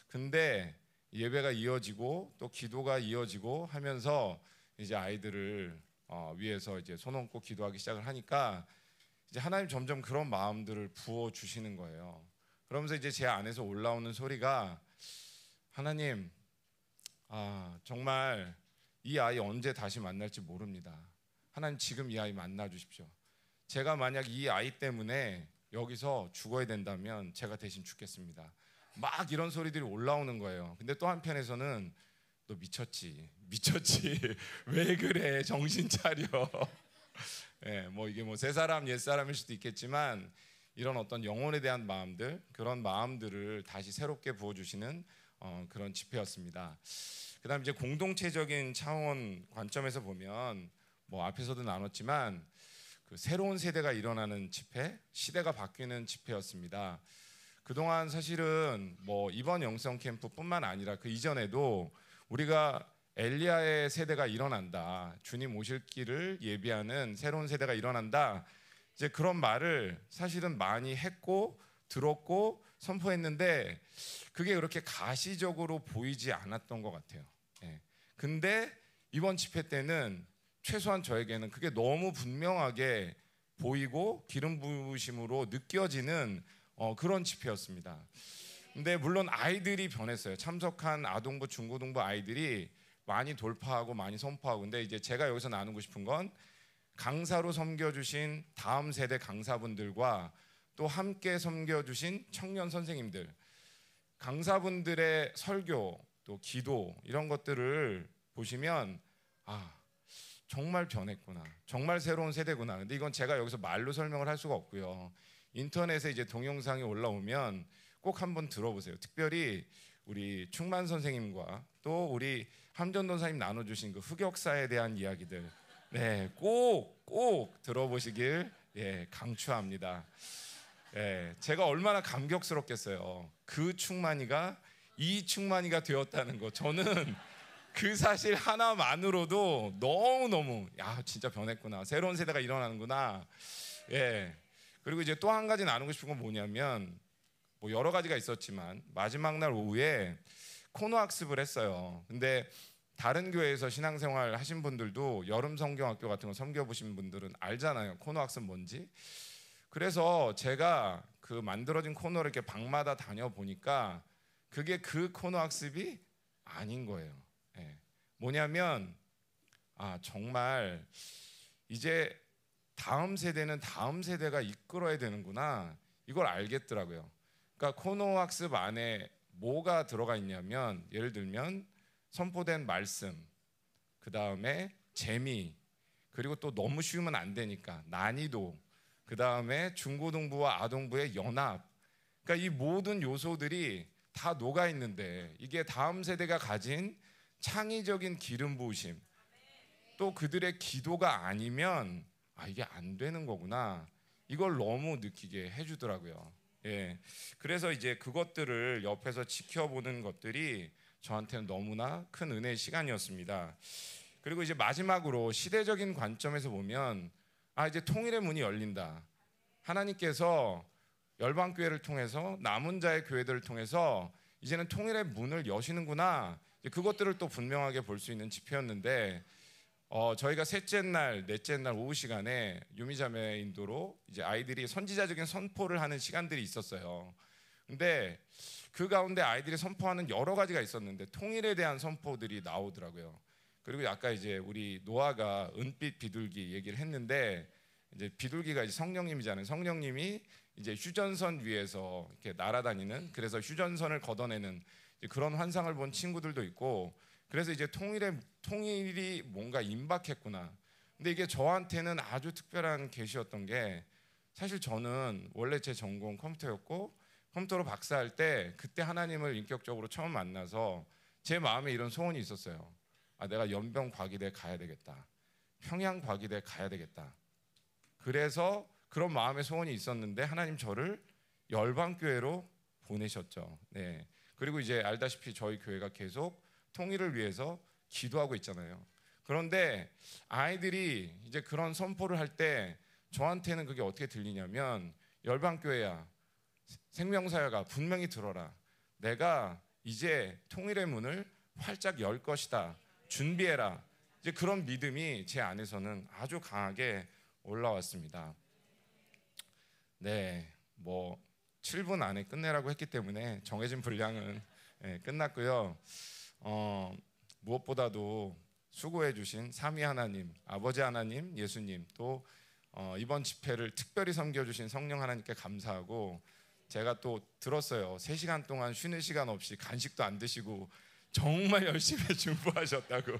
근데 예배가 이어지고 또 기도가 이어지고 하면서 이제 아이들을 어, 위해서 이제 손 얹고 기도하기 시작을 하니까 이제 하나님 점점 그런 마음들을 부어 주시는 거예요. 그러면서 이제 제 안에서 올라오는 소리가 하나님 아 정말 이 아이 언제 다시 만날지 모릅니다. 하나님 지금 이 아이 만나 주십시오. 제가 만약 이 아이 때문에 여기서 죽어야 된다면 제가 대신 죽겠습니다. 막 이런 소리들이 올라오는 거예요. 근데 또 한편에서는 너 미쳤지, 미쳤지, 왜 그래, 정신 차려. 예, 뭐 이게 뭐세 사람 옛 사람일 수도 있겠지만 이런 어떤 영혼에 대한 마음들, 그런 마음들을 다시 새롭게 부어주시는 어, 그런 집회였습니다. 그다음 이제 공동체적인 차원 관점에서 보면 뭐 앞에서도 나눴지만 그 새로운 세대가 일어나는 집회, 시대가 바뀌는 집회였습니다. 그동안 사실은 뭐 이번 영성 캠프뿐만 아니라 그 이전에도 우리가 엘리야의 세대가 일어난다. 주님 오실 길을 예비하는 새로운 세대가 일어난다. 이제 그런 말을 사실은 많이 했고 들었고 선포했는데 그게 그렇게 가시적으로 보이지 않았던 것 같아요. 예. 근데 이번 집회 때는 최소한 저에게는 그게 너무 분명하게 보이고 기름 부으심으로 느껴지는 어, 그런 집회였습니다. 근데 물론 아이들이 변했어요. 참석한 아동부, 중고등부 아이들이 많이 돌파하고 많이 선포하고 근데 이제 제가 여기서 나누고 싶은 건 강사로 섬겨주신 다음 세대 강사분들과 또 함께 섬겨주신 청년 선생님들 강사분들의 설교 또 기도 이런 것들을 보시면 아 정말 변했구나. 정말 새로운 세대구나. 근데 이건 제가 여기서 말로 설명을 할 수가 없고요. 인터넷에 이제 동영상이 올라오면 꼭 한번 들어보세요. 특별히 우리 충만 선생님과 또 우리 함전도사님 나눠주신 그 흑역사에 대한 이야기들. 네, 꼭, 꼭 들어보시길 예, 강추합니다. 예, 제가 얼마나 감격스럽겠어요. 그 충만이가 이 충만이가 되었다는 거. 저는 그 사실 하나만으로도 너무너무, 야, 진짜 변했구나. 새로운 세대가 일어나는구나. 예. 그리고 이제 또 한 가지 나누고 싶은 건 뭐냐면, 뭐 여러 가지가 있었지만, 마지막 날 오후에 코너 학습을 했어요. 근데 다른 교회에서 신앙생활 하신 분들도 여름 성경학교 같은 거 섬겨 보신 분들은 알잖아요. 코너 학습 뭔지. 그래서 제가 그 만들어진 코너를 이렇게 방마다 다녀 보니까 그게 그 코너 학습이 아닌 거예요. 예. 뭐냐면 아 정말 이제 다음 세대는 다음 세대가 이끌어야 되는구나 이걸 알겠더라고요. 그러니까 코너 학습 안에 뭐가 들어가 있냐면 예를 들면 선포된 말씀, 그 다음에 재미, 그리고 또 너무 쉬우면 안 되니까 난이도, 그 다음에 중고등부와 아동부의 연합. 그러니까 이 모든 요소들이 다 녹아 있는데 이게 다음 세대가 가진 창의적인 기름 부으심, 또 그들의 기도가 아니면 아 이게 안 되는 거구나. 이걸 너무 느끼게 해주더라고요. 예. 그래서 이제 그것들을 옆에서 지켜보는 것들이 저한테는 너무나 큰 은혜의 시간이었습니다. 그리고 이제 마지막으로 시대적인 관점에서 보면 아 이제 통일의 문이 열린다. 하나님께서 열방 교회를 통해서 남은 자의 교회들을 통해서 이제는 통일의 문을 여시는구나. 그것들을 또 분명하게 볼 수 있는 지표였는데 어, 저희가 셋째 날, 넷째 날 오후 시간에 유미자매 인도로 이제 아이들이 선지자적인 선포를 하는 시간들이 있었어요. 근데 그 가운데 아이들이 선포하는 여러 가지가 있었는데 통일에 대한 선포들이 나오더라고요. 그리고 아까 이제 우리 노아가 은빛 비둘기 얘기를 했는데 이제 비둘기가 이제 성령님이잖아요. 성령님이 이제 휴전선 위에서 이렇게 날아다니는 그래서 휴전선을 걷어내는 그런 환상을 본 친구들도 있고 그래서 이제 통일의 통일이 뭔가 임박했구나. 근데 이게 저한테는 아주 특별한 계시였던 게 사실 저는 원래 제 전공 컴퓨터였고 컴퓨터로 박사할 때 그때 하나님을 인격적으로 처음 만나서 제 마음에 이런 소원이 있었어요. 아 내가 연병 과기대 가야 되겠다. 평양 과기대 가야 되겠다. 그래서 그런 마음의 소원이 있었는데 하나님 저를 열방 교회로 보내셨죠. 네. 그리고 이제 알다시피 저희 교회가 계속 통일을 위해서 기도하고 있잖아요. 그런데 아이들이 이제 그런 선포를 할 때 저한테는 그게 어떻게 들리냐면 열방 교회야 생명사야가 분명히 들어라. 내가 이제 통일의 문을 활짝 열 것이다. 준비해라. 이제 그런 믿음이 제 안에서는 아주 강하게 올라왔습니다. 네, 뭐 7분 안에 끝내라고 했기 때문에 정해진 분량은 네, 끝났고요. 어, 무엇보다도 수고해 주신 삼위 하나님, 아버지 하나님, 예수님 또 어, 이번 집회를 특별히 섬겨 주신 성령 하나님께 감사하고 제가 또 들었어요. 3시간 동안 쉬는 시간 없이 간식도 안 드시고 정말 열심히 중보하셨다고.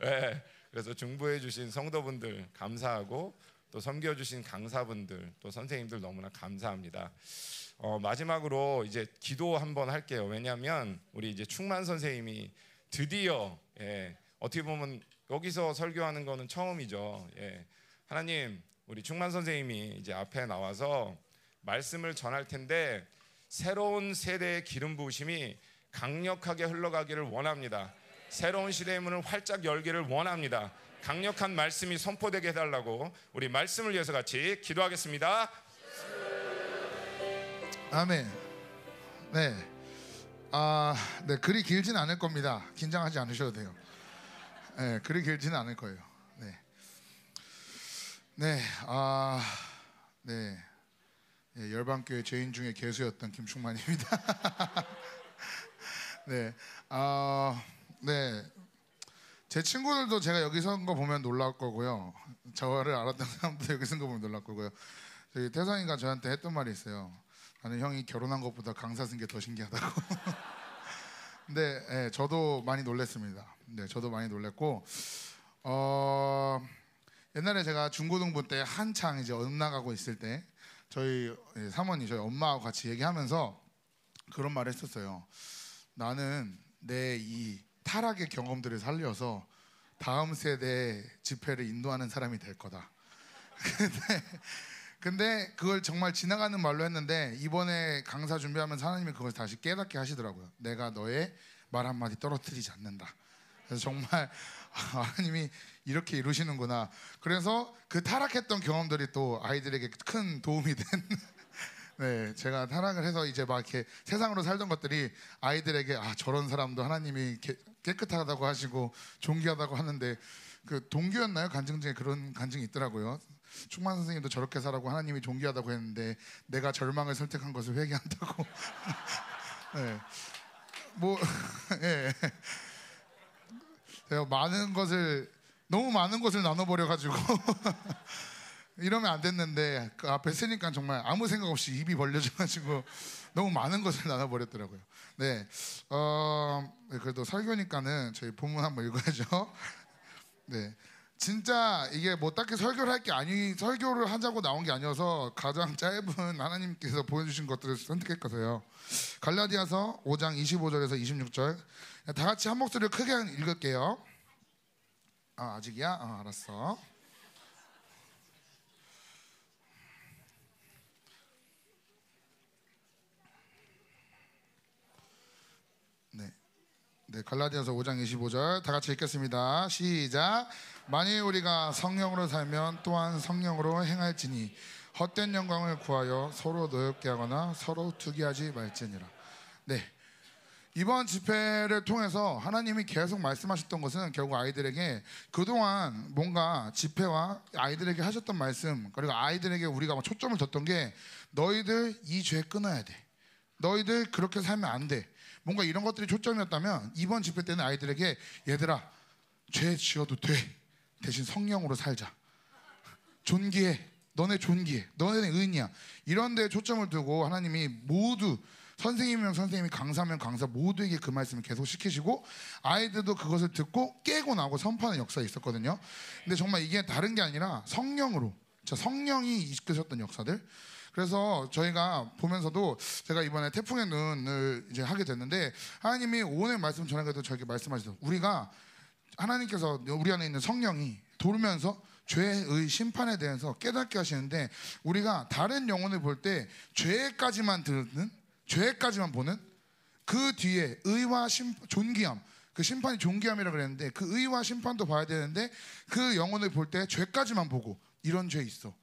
네, 그래서 중보해 주신 성도분들 감사하고 또 섬겨 주신 강사분들 또 선생님들 너무나 감사합니다. 어, 마지막으로 이제 기도 한번 할게요. 왜냐하면 우리 이제 충만 선생님이 드디어 예, 어떻게 보면 여기서 설교하는 거는 처음이죠. 예, 하나님 우리 충만 선생님이 이제 앞에 나와서 말씀을 전할 텐데 새로운 세대의 기름 부으심이 강력하게 흘러가기를 원합니다. 새로운 시대의 문을 활짝 열기를 원합니다. 강력한 말씀이 선포되게 해달라고 우리 말씀을 위해서 같이 기도하겠습니다. 아멘. 네. 아, 네. 글이 길지는 않을 겁니다. 긴장하지 않으셔도 돼요. 네, 글이 길지는 않을 거예요. 네. 네. 아, 네. 네 열방교회 죄인 중에 개수였던 김충만입니다. 네. 아, 네. 제 친구들도 제가 여기 선 거 보면 놀랄 거고요. 저를 알았던 사람도 여기 선 거 보면 놀랄 거고요. 저희 태성이가 저한테 했던 말이 있어요. 나는 형이 결혼한 것보다 강사 쓴 게 더 신기하다고. 근데 네, 저도 많이 놀랐습니다. 네, 저도 많이 놀랐고 어, 옛날에 제가 중고등부 때 한창 이제 엇나가고 있을 때 저희 예, 사모님 저희 엄마하고 같이 얘기하면서 그런 말을 했었어요. 나는 내 이 타락의 경험들을 살려서 다음 세대 집회를 인도하는 사람이 될 거다. 근데 그걸 정말 지나가는 말로 했는데 이번에 강사 준비하면서 하나님이 그걸 다시 깨닫게 하시더라고요. 내가 너의 말 한마디 떨어뜨리지 않는다. 그래서 정말 하나님이 이렇게 이루시는구나. 그래서 그 타락했던 경험들이 또 아이들에게 큰 도움이 된 네, 제가 타락을 해서 이제 막 이렇게 세상으로 살던 것들이 아이들에게 아 저런 사람도 하나님이 깨끗하다고 하시고 존귀하다고 하는데 그 동기였나요? 간증 중에 그런 간증이 있더라고요. 충만 선생님도 저렇게 살라고 하나님이 존귀하다고 했는데 내가 절망을 선택한 것을 회개한다고. 네. 뭐 예. 제가 많은 것을 너무 많은 것을 나눠 버려 가지고 이러면 안 됐는데 그 앞에 쓰니까 정말 아무 생각 없이 입이 벌려져가지고 너무 많은 것을 나눠버렸더라고요. 네, 어, 네, 그래도 설교니까는 저희 본문 한번 읽어야죠. 네, 진짜 이게 뭐 딱히 설교를 할 게 아니 설교를 하자고 나온 게 아니어서 가장 짧은 하나님께서 보여주신 것들을 선택했거든요. 갈라디아서 5장 25절에서 26절 다 같이 한 목소리를 크게 읽을게요. 아 아직이야? 아, 알았어. 네. 네, 갈라디아서 5장 25절 다 같이 읽겠습니다. 시작. 만일 우리가 성령으로 살면 또한 성령으로 행할지니 헛된 영광을 구하여 서로 노엽게 하거나 서로 투기하지 말지니라. 네. 이번 집회를 통해서 하나님이 계속 말씀하셨던 것은 결국 아이들에게 그동안 뭔가 집회와 아이들에게 하셨던 말씀 그리고 아이들에게 우리가 막 초점을 뒀던 게 너희들 이 죄 끊어야 돼. 너희들 그렇게 살면 안 돼. 뭔가 이런 것들이 초점이었다면 이번 집회 때는 아이들에게 얘들아 죄 지어도 돼. 대신 성령으로 살자. 존귀해. 너네 존귀해. 너네 의인이야. 이런 데 초점을 두고 하나님이 모두 선생님이면 선생님이 강사면 강사 모두에게 그 말씀을 계속 시키시고 아이들도 그것을 듣고 깨고 나고 선포하는 역사가 있었거든요. 근데 정말 이게 다른 게 아니라 성령으로 저 성령이 이끄셨던 역사들 그래서 저희가 보면서도 제가 이번에 태풍의 눈을 이제 하게 됐는데 하나님이 오늘 말씀 전하게도 저에게 말씀하시죠. 우리가 하나님께서 우리 안에 있는 성령이 돌면서 죄의 심판에 대해서 깨닫게 하시는데 우리가 다른 영혼을 볼 때 죄까지만 듣는 죄까지만 보는 그 뒤에 의와 심, 존귀함 그 심판이 존귀함이라 그랬는데 그 의와 심판도 봐야 되는데 그 영혼을 볼 때 죄까지만 보고 이런 죄 있어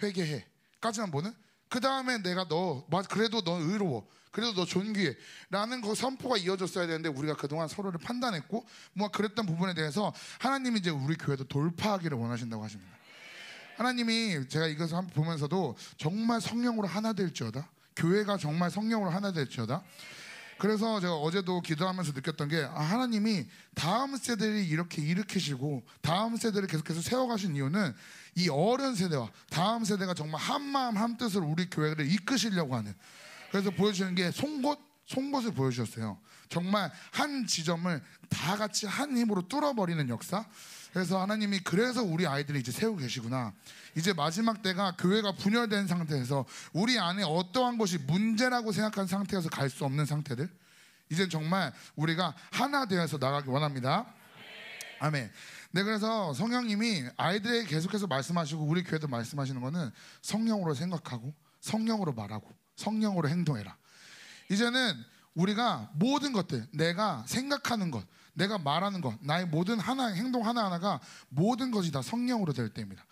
회개해 까지만 보는 그 다음에 내가 너 맞, 그래도 너 의로워. 그래도 너 존귀해. 라는 그 선포가 이어졌어야 되는데 우리가 그동안 서로를 판단했고 뭐 그랬던 부분에 대해서 하나님이 이제 우리 교회도 돌파하기를 원하신다고 하십니다. 하나님이 제가 이것을 한번 보면서도 정말 성령으로 하나 될지어다. 교회가 정말 성령으로 하나 될지어다. 그래서 제가 어제도 기도하면서 느꼈던 게 아, 하나님이 다음 세대를 이렇게 일으키시고 다음 세대를 계속해서 세워가신 이유는 이 어른 세대와 다음 세대가 정말 한 마음 한 뜻으로 우리 교회를 이끄시려고 하는 그래서 보여주는 게 송곳 송곳을 보여주셨어요. 정말 한 지점을 다 같이 한 힘으로 뚫어버리는 역사. 그래서 하나님이 그래서 우리 아이들을 이제 세우고 계시구나. 이제 마지막 때가 교회가 분열된 상태에서 우리 안에 어떠한 것이 문제라고 생각한 상태에서 갈 수 없는 상태들. 이제 정말 우리가 하나 되어서 나가기 원합니다. 아멘. 네, 그래서 성령님이 아이들에게 계속해서 말씀하시고 우리 교회도 말씀하시는 거는 성령으로 생각하고 성령으로 말하고 성령으로 행동해라. 이제는 우리가 모든 것들, 내가 생각하는 것, 내가 말하는 것, 나의 모든 하나 행동 하나 하나가 모든 것이 다 성령으로 될 때입니다.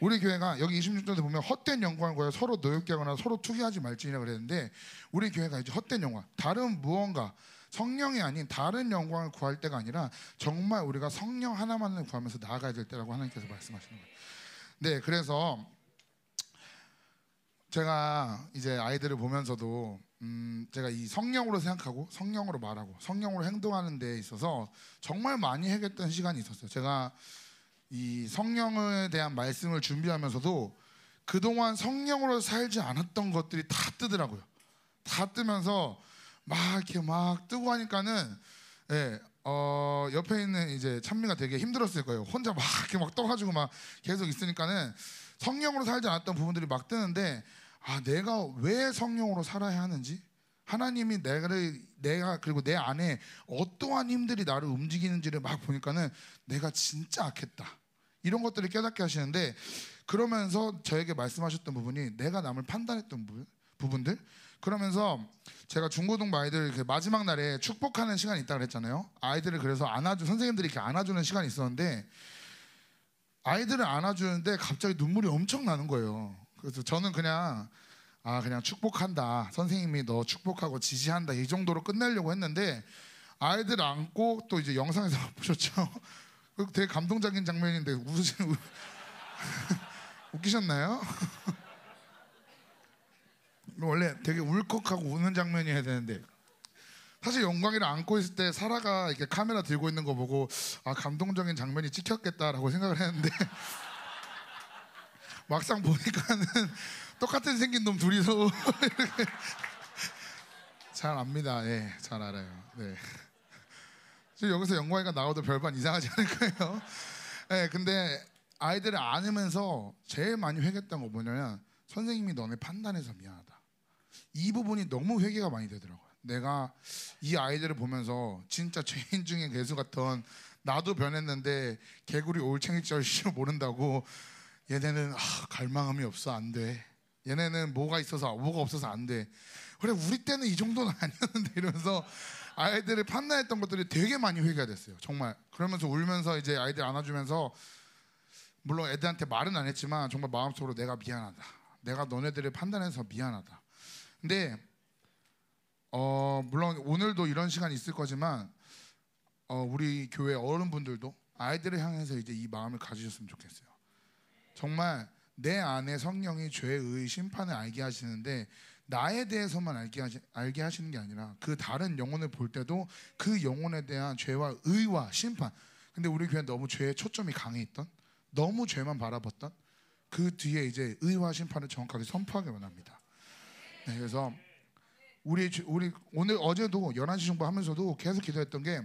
우리 교회가 여기 26절에 보면 헛된 영광을 구하여 서로 노엽게 하거나 서로 투기하지 말지니라 그랬는데 우리 교회가 이제 헛된 영광, 다른 무언가 성령이 아닌 다른 영광을 구할 때가 아니라 정말 우리가 성령 하나만을 구하면서 나아가야 될 때라고 하나님께서 말씀하시는 거예요. 네, 그래서 제가 이제 아이들을 보면서도 음, 제가 이 성령으로 생각하고 성령으로 말하고 성령으로 행동하는 데 있어서 정말 많이 해결했던 시간이 있었어요. 제가 이 성령에 대한 말씀을 준비하면서도 그동안 성령으로 살지 않았던 것들이 다 뜨더라고요. 다 뜨면서 막 이렇게 막 뜨고 하니까는 예, 어, 옆에 있는 이제 찬미가 되게 힘들었을 거예요. 혼자 막 이렇게 막 떠가지고 막 계속 있으니까는 성령으로 살지 않았던 부분들이 막 뜨는데 아 내가 왜 성령으로 살아야 하는지 하나님이 내가를 내가 그리고 내 안에 어떠한 힘들이 나를 움직이는지를 막 보니까는 내가 진짜 악했다 이런 것들을 깨닫게 하시는데 그러면서 저에게 말씀하셨던 부분이 내가 남을 판단했던 부분, 부분들 그러면서 제가 중고등부 아이들 이렇게 마지막 날에 축복하는 시간이 있다 그랬잖아요 아이들을 그래서 안아주 선생님들이 이렇게 안아주는 시간이 있었는데 아이들을 안아주는데 갑자기 눈물이 엄청 나는 거예요. 그래서 저는 그냥 아 그냥 축복한다 선생님이 너 축복하고 지지한다 이 정도로 끝내려고 했는데 아이들 안고 또 이제 영상에서 보셨죠? 그 되게 감동적인 장면인데 웃으시 웃기셨나요? 원래 되게 울컥하고 우는 장면이어야 되는데 사실 영광이를 안고 있을 때 사라가 이렇게 카메라 들고 있는 거 보고 아 감동적인 장면이 찍혔겠다라고 생각을 했는데 막상 보니까는 똑같은 생긴 놈 둘이서 잘 압니다. 예, 잘 알아요. 네. 지금 여기서 영광이가 나와도 별반 이상하지 않을 거예요. 예, 근데 아이들을 안으면서 제일 많이 회개했던 거 뭐냐면 선생님이 너네 판단해서 미안하다. 이 부분이 너무 회개가 많이 되더라고요. 내가 이 아이들을 보면서 진짜 죄인 중에 개수 같던 나도 변했는데 개구리 올챙이절 시로 모른다고 얘네는 아, 갈망함이 없어 안 돼. 얘네는 뭐가 있어서 뭐가 없어서 안 돼. 그래 우리 때는 이 정도는 아니었는데 이러면서 아이들을 판단했던 것들이 되게 많이 회개가 됐어요. 정말 그러면서 울면서 이제 아이들 안아주면서 물론 애들한테 말은 안 했지만 정말 마음속으로 내가 미안하다. 내가 너네들을 판단해서 미안하다. 근데 어 물론 오늘도 이런 시간이 있을 거지만 어 우리 교회 어른분들도 아이들을 향해서 이제 이 마음을 가지셨으면 좋겠어요. 정말 내 안에 성령이 죄의 심판을 알게 하시는데 나에 대해서만 알게, 하시, 알게 하시는 게 아니라 그 다른 영혼을 볼 때도 그 영혼에 대한 죄와 의와 심판. 근데 우리 교회 너무 죄에 초점이 강해 있던 너무 죄만 바라봤던 그 뒤에 이제 의와 심판을 정확하게 선포하기 원합니다. 네, 그래서 우리 주- 우리 오늘 어제도 11시 정도 하면서도 계속 기도했던 게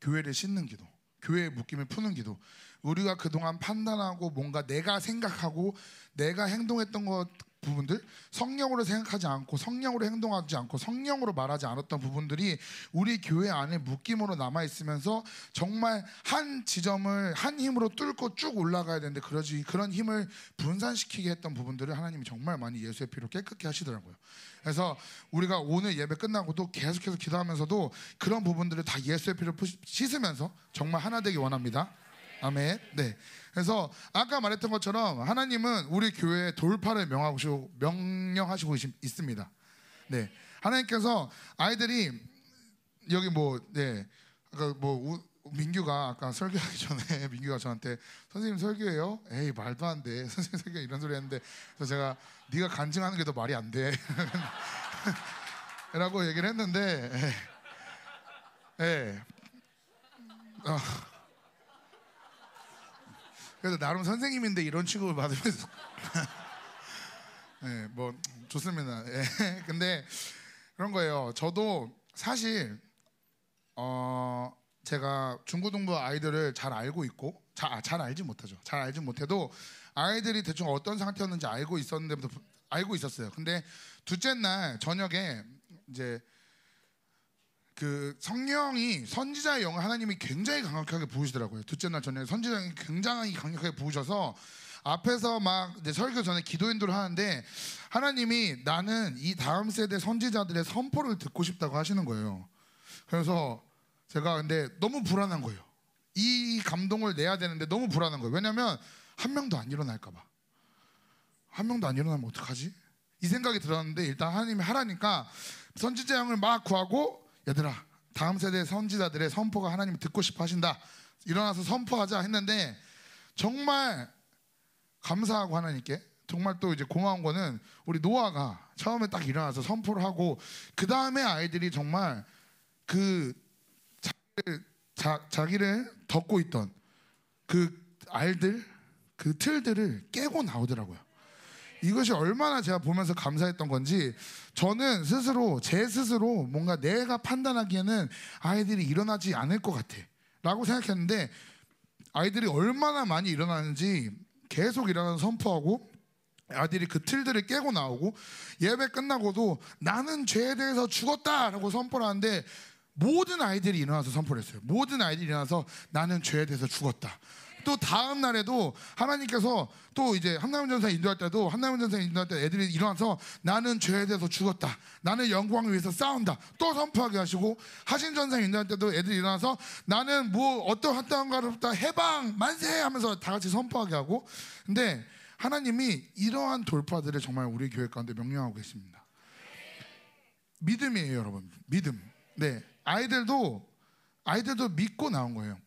교회를 씻는 기도, 교회의 묶임을 푸는 기도. 우리가 그동안 판단하고 뭔가 내가 생각하고 내가 행동했던 것 부분들 성령으로 생각하지 않고 성령으로 행동하지 않고 성령으로 말하지 않았던 부분들이 우리 교회 안에 묶임으로 남아 있으면서 정말 한 지점을 한 힘으로 뚫고 쭉 올라가야 되는데 그러지 그런 힘을 분산시키게 했던 부분들을 하나님이 정말 많이 예수의 피로 깨끗게 하시더라고요. 그래서 우리가 오늘 예배 끝나고도 계속해서 기도하면서도 그런 부분들을 다 예수의 피로 씻으면서 정말 하나 되기 원합니다. 아멘. 네. 그래서 아까 말했던 것처럼 하나님은 우리 교회에 돌파를 명하시고 명령하시고 있- 있습니다. 네. 하나님께서 아이들이 여기 뭐 네. 아까 뭐 우- 민규가 아까 설교하기 전에 민규가 저한테 선생님 설교해요? 에이 말도 안 돼. 선생님 설교 이런 소리 했는데 그래서 제가 네가 간증하는 게 더 말이 안 돼. 라고 얘기를 했는데 예. 예. 어. 그래서 나름 선생님인데 이런 취급을 받으면서 네, 뭐 좋습니다. 예. 근데 그런 거예요. 저도 사실 어 제가 중고등부 아이들을 잘 알고 있고 잘, 아, 잘 알지 못하죠. 잘 알지 못해도 아이들이 대충 어떤 상태였는지 알고 있었는데부터 알고 있었어요. 근데 둘째 날 저녁에 이제 그 성령이 선지자의 영을 하나님이 굉장히 강력하게 부으시더라고요. 둘째 날 저녁에 선지자의 굉장히 강력하게 부으셔서 앞에서 막 설교 전에 기도 인도를 하는데 하나님이 나는 이 다음 세대 선지자들의 선포를 듣고 싶다고 하시는 거예요. 그래서 제가 근데 너무 불안한 거예요. 이 감동을 내야 되는데 너무 불안한 거예요. 왜냐하면 한 명도 안 일어날까 봐. 한 명도 안 일어나면 어떡하지? 이 생각이 들었는데 일단 하나님이 하라니까 선지자 형을 막 구하고 얘들아 다음 세대 선지자들의 선포가 하나님이 듣고 싶어 하신다. 일어나서 선포하자 했는데 정말 감사하고 하나님께 정말 또 이제 고마운 거는 우리 노아가 처음에 딱 일어나서 선포를 하고 그 다음에 아이들이 정말 그 자기를, 자, 자기를 덮고 있던 그 알들 그 틀들을 깨고 나오더라고요. 이것이 얼마나 제가 보면서 감사했던 건지 저는 스스로 제 스스로 뭔가 내가 판단하기에는 아이들이 일어나지 않을 것 같아 라고 생각했는데 아이들이 얼마나 많이 일어나는지 계속 일어나서 선포하고 아들이 그 틀들을 깨고 나오고 예배 끝나고도 나는 죄에 대해서 죽었다라고 선포를 하는데 모든 아이들이 일어나서 선포를 했어요. 모든 아이들이 일어나서 나는 죄에 대해서 죽었다. 또 다음 날에도 하나님께서 또 이제 한나문 전사 인도할 때도 한나문 전사 인도할 때 애들이 일어나서 나는 죄에 대해서 죽었다. 나는 영광을 위해서 싸운다. 또 선포하게 하시고 하신 전사 인도할 때도 애들이 일어나서 나는 뭐 어떤 한땅가로부터 해방 만세 하면서 다 같이 선포하게 하고 근데 하나님이 이러한 돌파들을 정말 우리 교회 가운데 명령하고 계십니다. 믿음이에요, 여러분. 믿음. 네. 아이들도 아이들도 믿고 나온 거예요.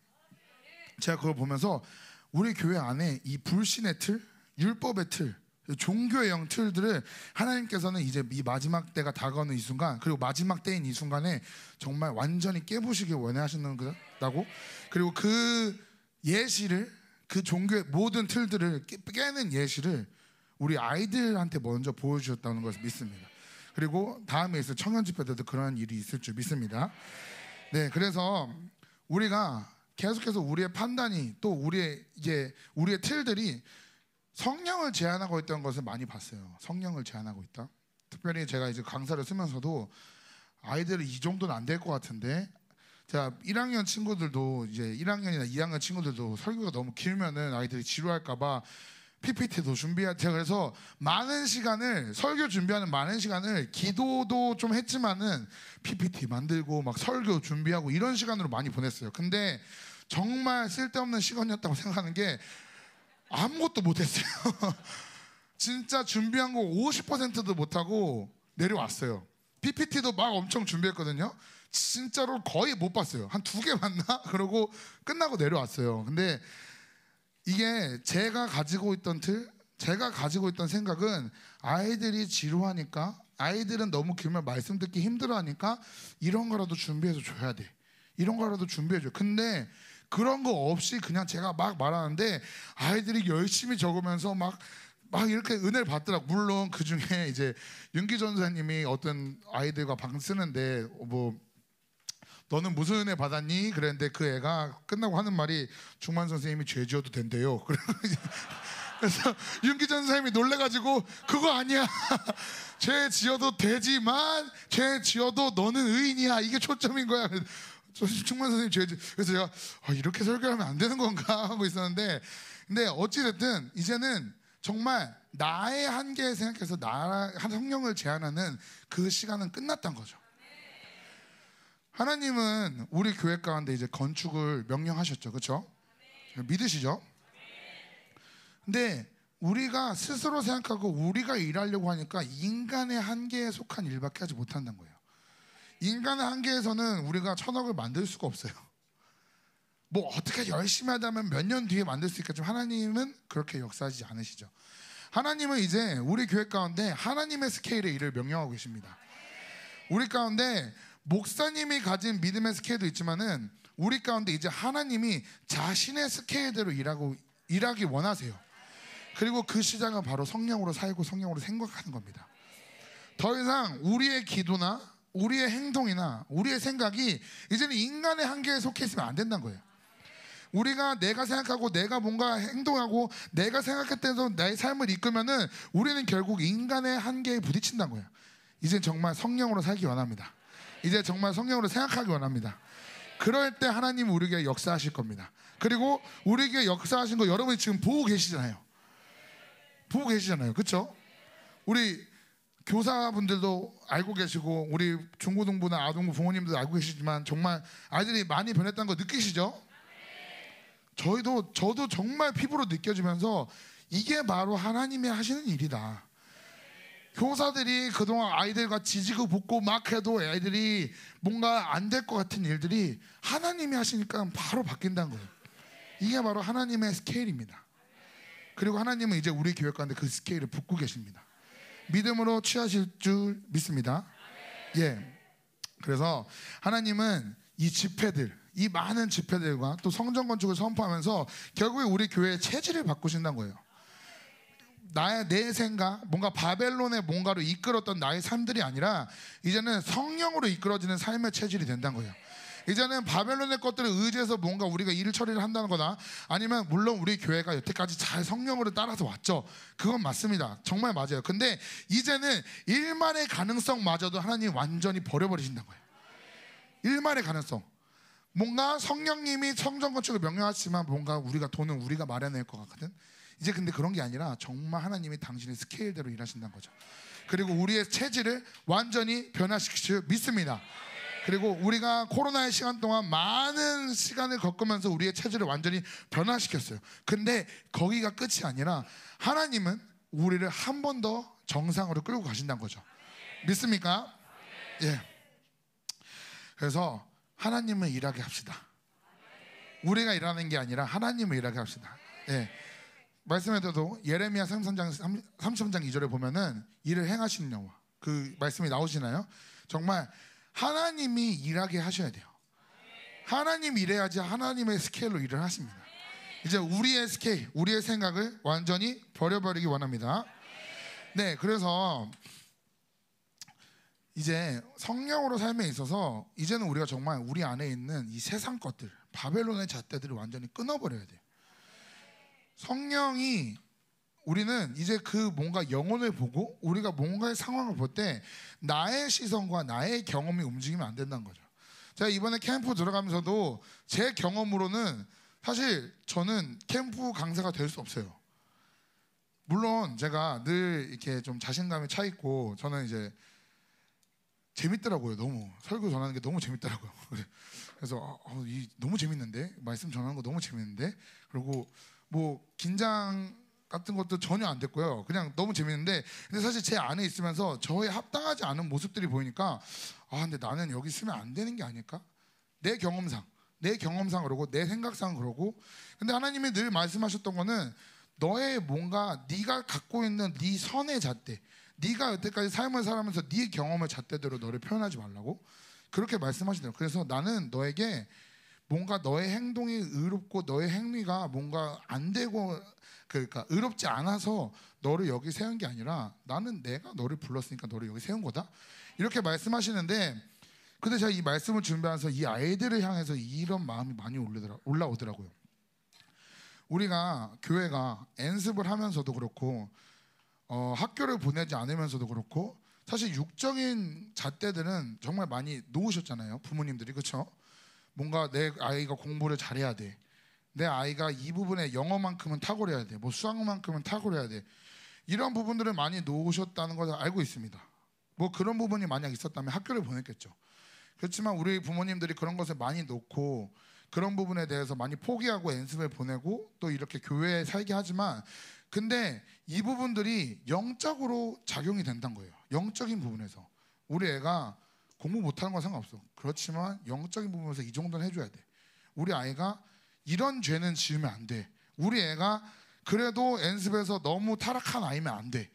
제가 그걸 보면서 우리 교회 안에 이 불신의 틀, 율법의 틀, 종교의 영 틀들을 하나님께서는 이제 이 마지막 때가 다가오는 이 순간 그리고 마지막 때인 이 순간에 정말 완전히 깨부시길 원하시는 거다고 그리고 그 예시를 그 종교의 모든 틀들을 깨- 깨는 예시를 우리 아이들한테 먼저 보여주셨다는 것을 믿습니다. 그리고 다음에 있을 청년 집회 때도 그런 일이 있을 줄 믿습니다. 네, 그래서 우리가 계속해서 우리의 판단이 또 우리의 이제 우리의 틀들이 성령을 제한하고 있던 것을 많이 봤어요. 성령을 제한하고 있다. 특별히 제가 이제 강사를 쓰면서도 아이들이 이 정도는 안 될 것 같은데 자 1학년 친구들도 이제 1학년이나 2학년 친구들도 설교가 너무 길면은 아이들이 지루할까봐 PPT도 준비할 제가 그래서 많은 시간을 설교 준비하는 많은 시간을 기도도 좀 했지만은 PPT 만들고 막 설교 준비하고 이런 시간으로 많이 보냈어요. 근데 정말 쓸데없는 시간이었다고 생각하는 게 아무것도 못했어요. 진짜 준비한 거 50%도 못하고 내려왔어요. PPT도 막 엄청 준비했거든요. 진짜로 거의 못 봤어요. 한 두 개 봤나? 그러고 끝나고 내려왔어요. 근데 이게 제가 가지고 있던 틀, 제가 가지고 있던 생각은 아이들이 지루하니까 아이들은 너무 길면 말씀 듣기 힘들어하니까 이런 거라도 준비해서 줘야 돼. 이런 거라도 준비해 줘. 근데 그런 거 없이 그냥 제가 막 말하는데 아이들이 열심히 적으면서 막 막 이렇게 은혜를 받더라고. 물론 그 중에 이제 윤기 전사님이 어떤 아이들과 방 쓰는데 뭐 너는 무슨 은혜 받았니? 그랬는데 그 애가 끝나고 하는 말이 중만 선생님이 죄 지어도 된대요. 그래서 이제 그래서 윤기 전사님이 놀래가지고 그거 아니야. 죄 지어도 되지만 죄 지어도 너는 의인이야. 이게 초점인 거야. 충만 선생님 죄 지. 그래서 제가 아, 이렇게 설교하면 안 되는 건가 하고 있었는데 근데 어찌 됐든 이제는 정말 나의 한계에 생각해서 나 성령을 제한하는 그 시간은 끝났던 거죠. 하나님은 우리 교회 가운데 이제 건축을 명령하셨죠. 그렇죠? 믿으시죠? 근데 우리가 스스로 생각하고 우리가 일하려고 하니까 인간의 한계에 속한 일밖에 하지 못한다는 거예요. 인간의 한계에서는 우리가 천억을 만들 수가 없어요. 뭐 어떻게 열심히 하다면 몇 년 뒤에 만들 수 있겠지만 하나님은 그렇게 역사하지 않으시죠. 하나님은 이제 우리 교회 가운데 하나님의 스케일의 일을 명령하고 계십니다. 우리 가운데 목사님이 가진 믿음의 스케일도 있지만은 우리 가운데 이제 하나님이 자신의 스케일대로 일하고 일하기 원하세요. 그리고 그 시작은 바로 성령으로 살고 성령으로 생각하는 겁니다. 더 이상 우리의 기도나 우리의 행동이나 우리의 생각이 이제는 인간의 한계에 속해 있으면 안 된다는 거예요. 우리가 내가 생각하고 내가 뭔가 행동하고 내가 생각했던 나의 삶을 이끌면은 우리는 결국 인간의 한계에 부딪힌다는 거예요. 이제 정말 성령으로 살기 원합니다. 이제 정말 성령으로 생각하기 원합니다. 그럴 때 하나님 우리에게 역사하실 겁니다. 그리고 우리에게 역사하신 거 여러분이 지금 보고 계시잖아요. 보고 계시잖아요. 그렇죠? 우리 교사분들도 알고 계시고 우리 중고등부나 아동부 부모님도 알고 계시지만 정말 아이들이 많이 변했다는 거 느끼시죠? 저희도 저도 정말 피부로 느껴지면서 이게 바로 하나님이 하시는 일이다. 교사들이 그동안 아이들과 지지고 볶고 막 해도 아이들이 뭔가 안 될 것 같은 일들이 하나님이 하시니까 바로 바뀐다는 거예요. 이게 바로 하나님의 스케일입니다. 그리고 하나님은 이제 우리 교회 가운데 그 스케일을 붓고 계십니다. 믿음으로 취하실 줄 믿습니다. 예. 그래서 하나님은 이 집회들, 이 많은 집회들과 또 성전 건축을 선포하면서 결국에 우리 교회의 체질을 바꾸신다는 거예요. 나의 내 생각, 뭔가 바벨론의 뭔가로 이끌었던 나의 삶들이 아니라 이제는 성령으로 이끌어지는 삶의 체질이 된다는 거예요. 이제는 바벨론의 것들을 의지해서 뭔가 우리가 일 처리를 한다는 거나 아니면 물론 우리 교회가 여태까지 잘 성령으로 따라서 왔죠. 그건 맞습니다. 정말 맞아요. 근데 이제는 일만의 가능성마저도 하나님 완전히 버려버리신다는 거예요. 일만의 가능성. 뭔가 성령님이 성전 건축을 명령하시지만 뭔가 우리가 돈은 우리가 마련할 것 같거든. 이제 근데 그런 게 아니라 정말 하나님이 당신의 스케일대로 일하신다는 거죠. 그리고 우리의 체질을 완전히 변화시키실 믿습니다. 그리고 우리가 코로나의 시간 동안 많은 시간을 겪으면서 우리의 체질을 완전히 변화시켰어요. 근데 거기가 끝이 아니라 하나님은 우리를 한 번 더 정상으로 끌고 가신다는 거죠. 믿습니까? 예. 그래서 하나님을 일하게 합시다. 우리가 일하는 게 아니라 하나님을 일하게 합시다. 예. 말씀에도 예레미야 33장 33장 2절에 보면은 일을 행하시는 여호와 그 말씀이 나오시나요? 정말 하나님이 일하게 하셔야 돼요. 하나님 일해야지 하나님의 스케일로 일을 하십니다. 이제 우리의 스케일, 우리의 생각을 완전히 버려버리기 원합니다. 네, 그래서 이제 성령으로 삶에 있어서 이제는 우리가 정말 우리 안에 있는 이 세상 것들, 바벨론의 잣대들을 완전히 끊어버려야 돼요. 성령이 우리는 이제 그 뭔가 영혼을 보고 우리가 뭔가의 상황을 볼 때 나의 시선과 나의 경험이 움직이면 안 된다는 거죠. 제가 이번에 캠프 들어가면서도 제 경험으로는 사실 저는 캠프 강사가 될 수 없어요. 물론 제가 늘 이렇게 좀 자신감이 차 있고 저는 이제 재밌더라고요. 너무 설교 전하는 게 너무 재밌더라고요. 그래서 어, 어, 이 너무 재밌는데 말씀 전하는 거 너무 재밌는데 그리고 뭐 긴장 같은 것도 전혀 안 됐고요. 그냥 너무 재밌는데 근데 사실 제 안에 있으면서 저에 합당하지 않은 모습들이 보이니까 아 근데 나는 여기 있으면 안 되는 게 아닐까? 내 경험상 내 경험상 그러고 내 생각상 그러고 근데 하나님이 늘 말씀하셨던 거는 너의 뭔가 네가 갖고 있는 네 선의 잣대 네가 여태까지 삶을 살아면서 네 경험의 잣대대로 너를 표현하지 말라고 그렇게 말씀하시더라고요. 그래서 나는 너에게 뭔가 너의 행동이 의롭고 너의 행위가 뭔가 안 되고 그러니까 의롭지 않아서 너를 여기 세운 게 아니라 나는 내가 너를 불렀으니까 너를 여기 세운 거다. 이렇게 말씀하시는데 근데 제가 이 말씀을 준비하면서 이 아이들을 향해서 이런 마음이 많이 올라오더라, 올라오더라고요. 우리가 교회가 연습을 하면서도 그렇고 어, 학교를 보내지 않으면서도 그렇고 사실 육적인 잣대들은 정말 많이 놓으셨잖아요. 부모님들이 그렇죠? 뭔가 내 아이가 공부를 잘해야 돼. 내 아이가 이 부분에 영어만큼은 탁월해야 돼. 뭐 수학만큼은 탁월해야 돼. 이런 부분들을 많이 놓으셨다는 것을 알고 있습니다. 뭐 그런 부분이 만약 있었다면 학교를 보냈겠죠. 그렇지만 우리 부모님들이 그런 것을 많이 놓고 그런 부분에 대해서 많이 포기하고 연습을 보내고 또 이렇게 교회에 살게 하지만 근데 이 부분들이 영적으로 작용이 된다는 거예요. 영적인 부분에서 우리 애가 공부 못하는 건 상관없어. 그렇지만 영적인 부분에서 이 정도는 해줘야 돼. 우리 아이가 이런 죄는 지으면 안 돼. 우리 애가 그래도 연습에서 너무 타락한 아이면 안 돼.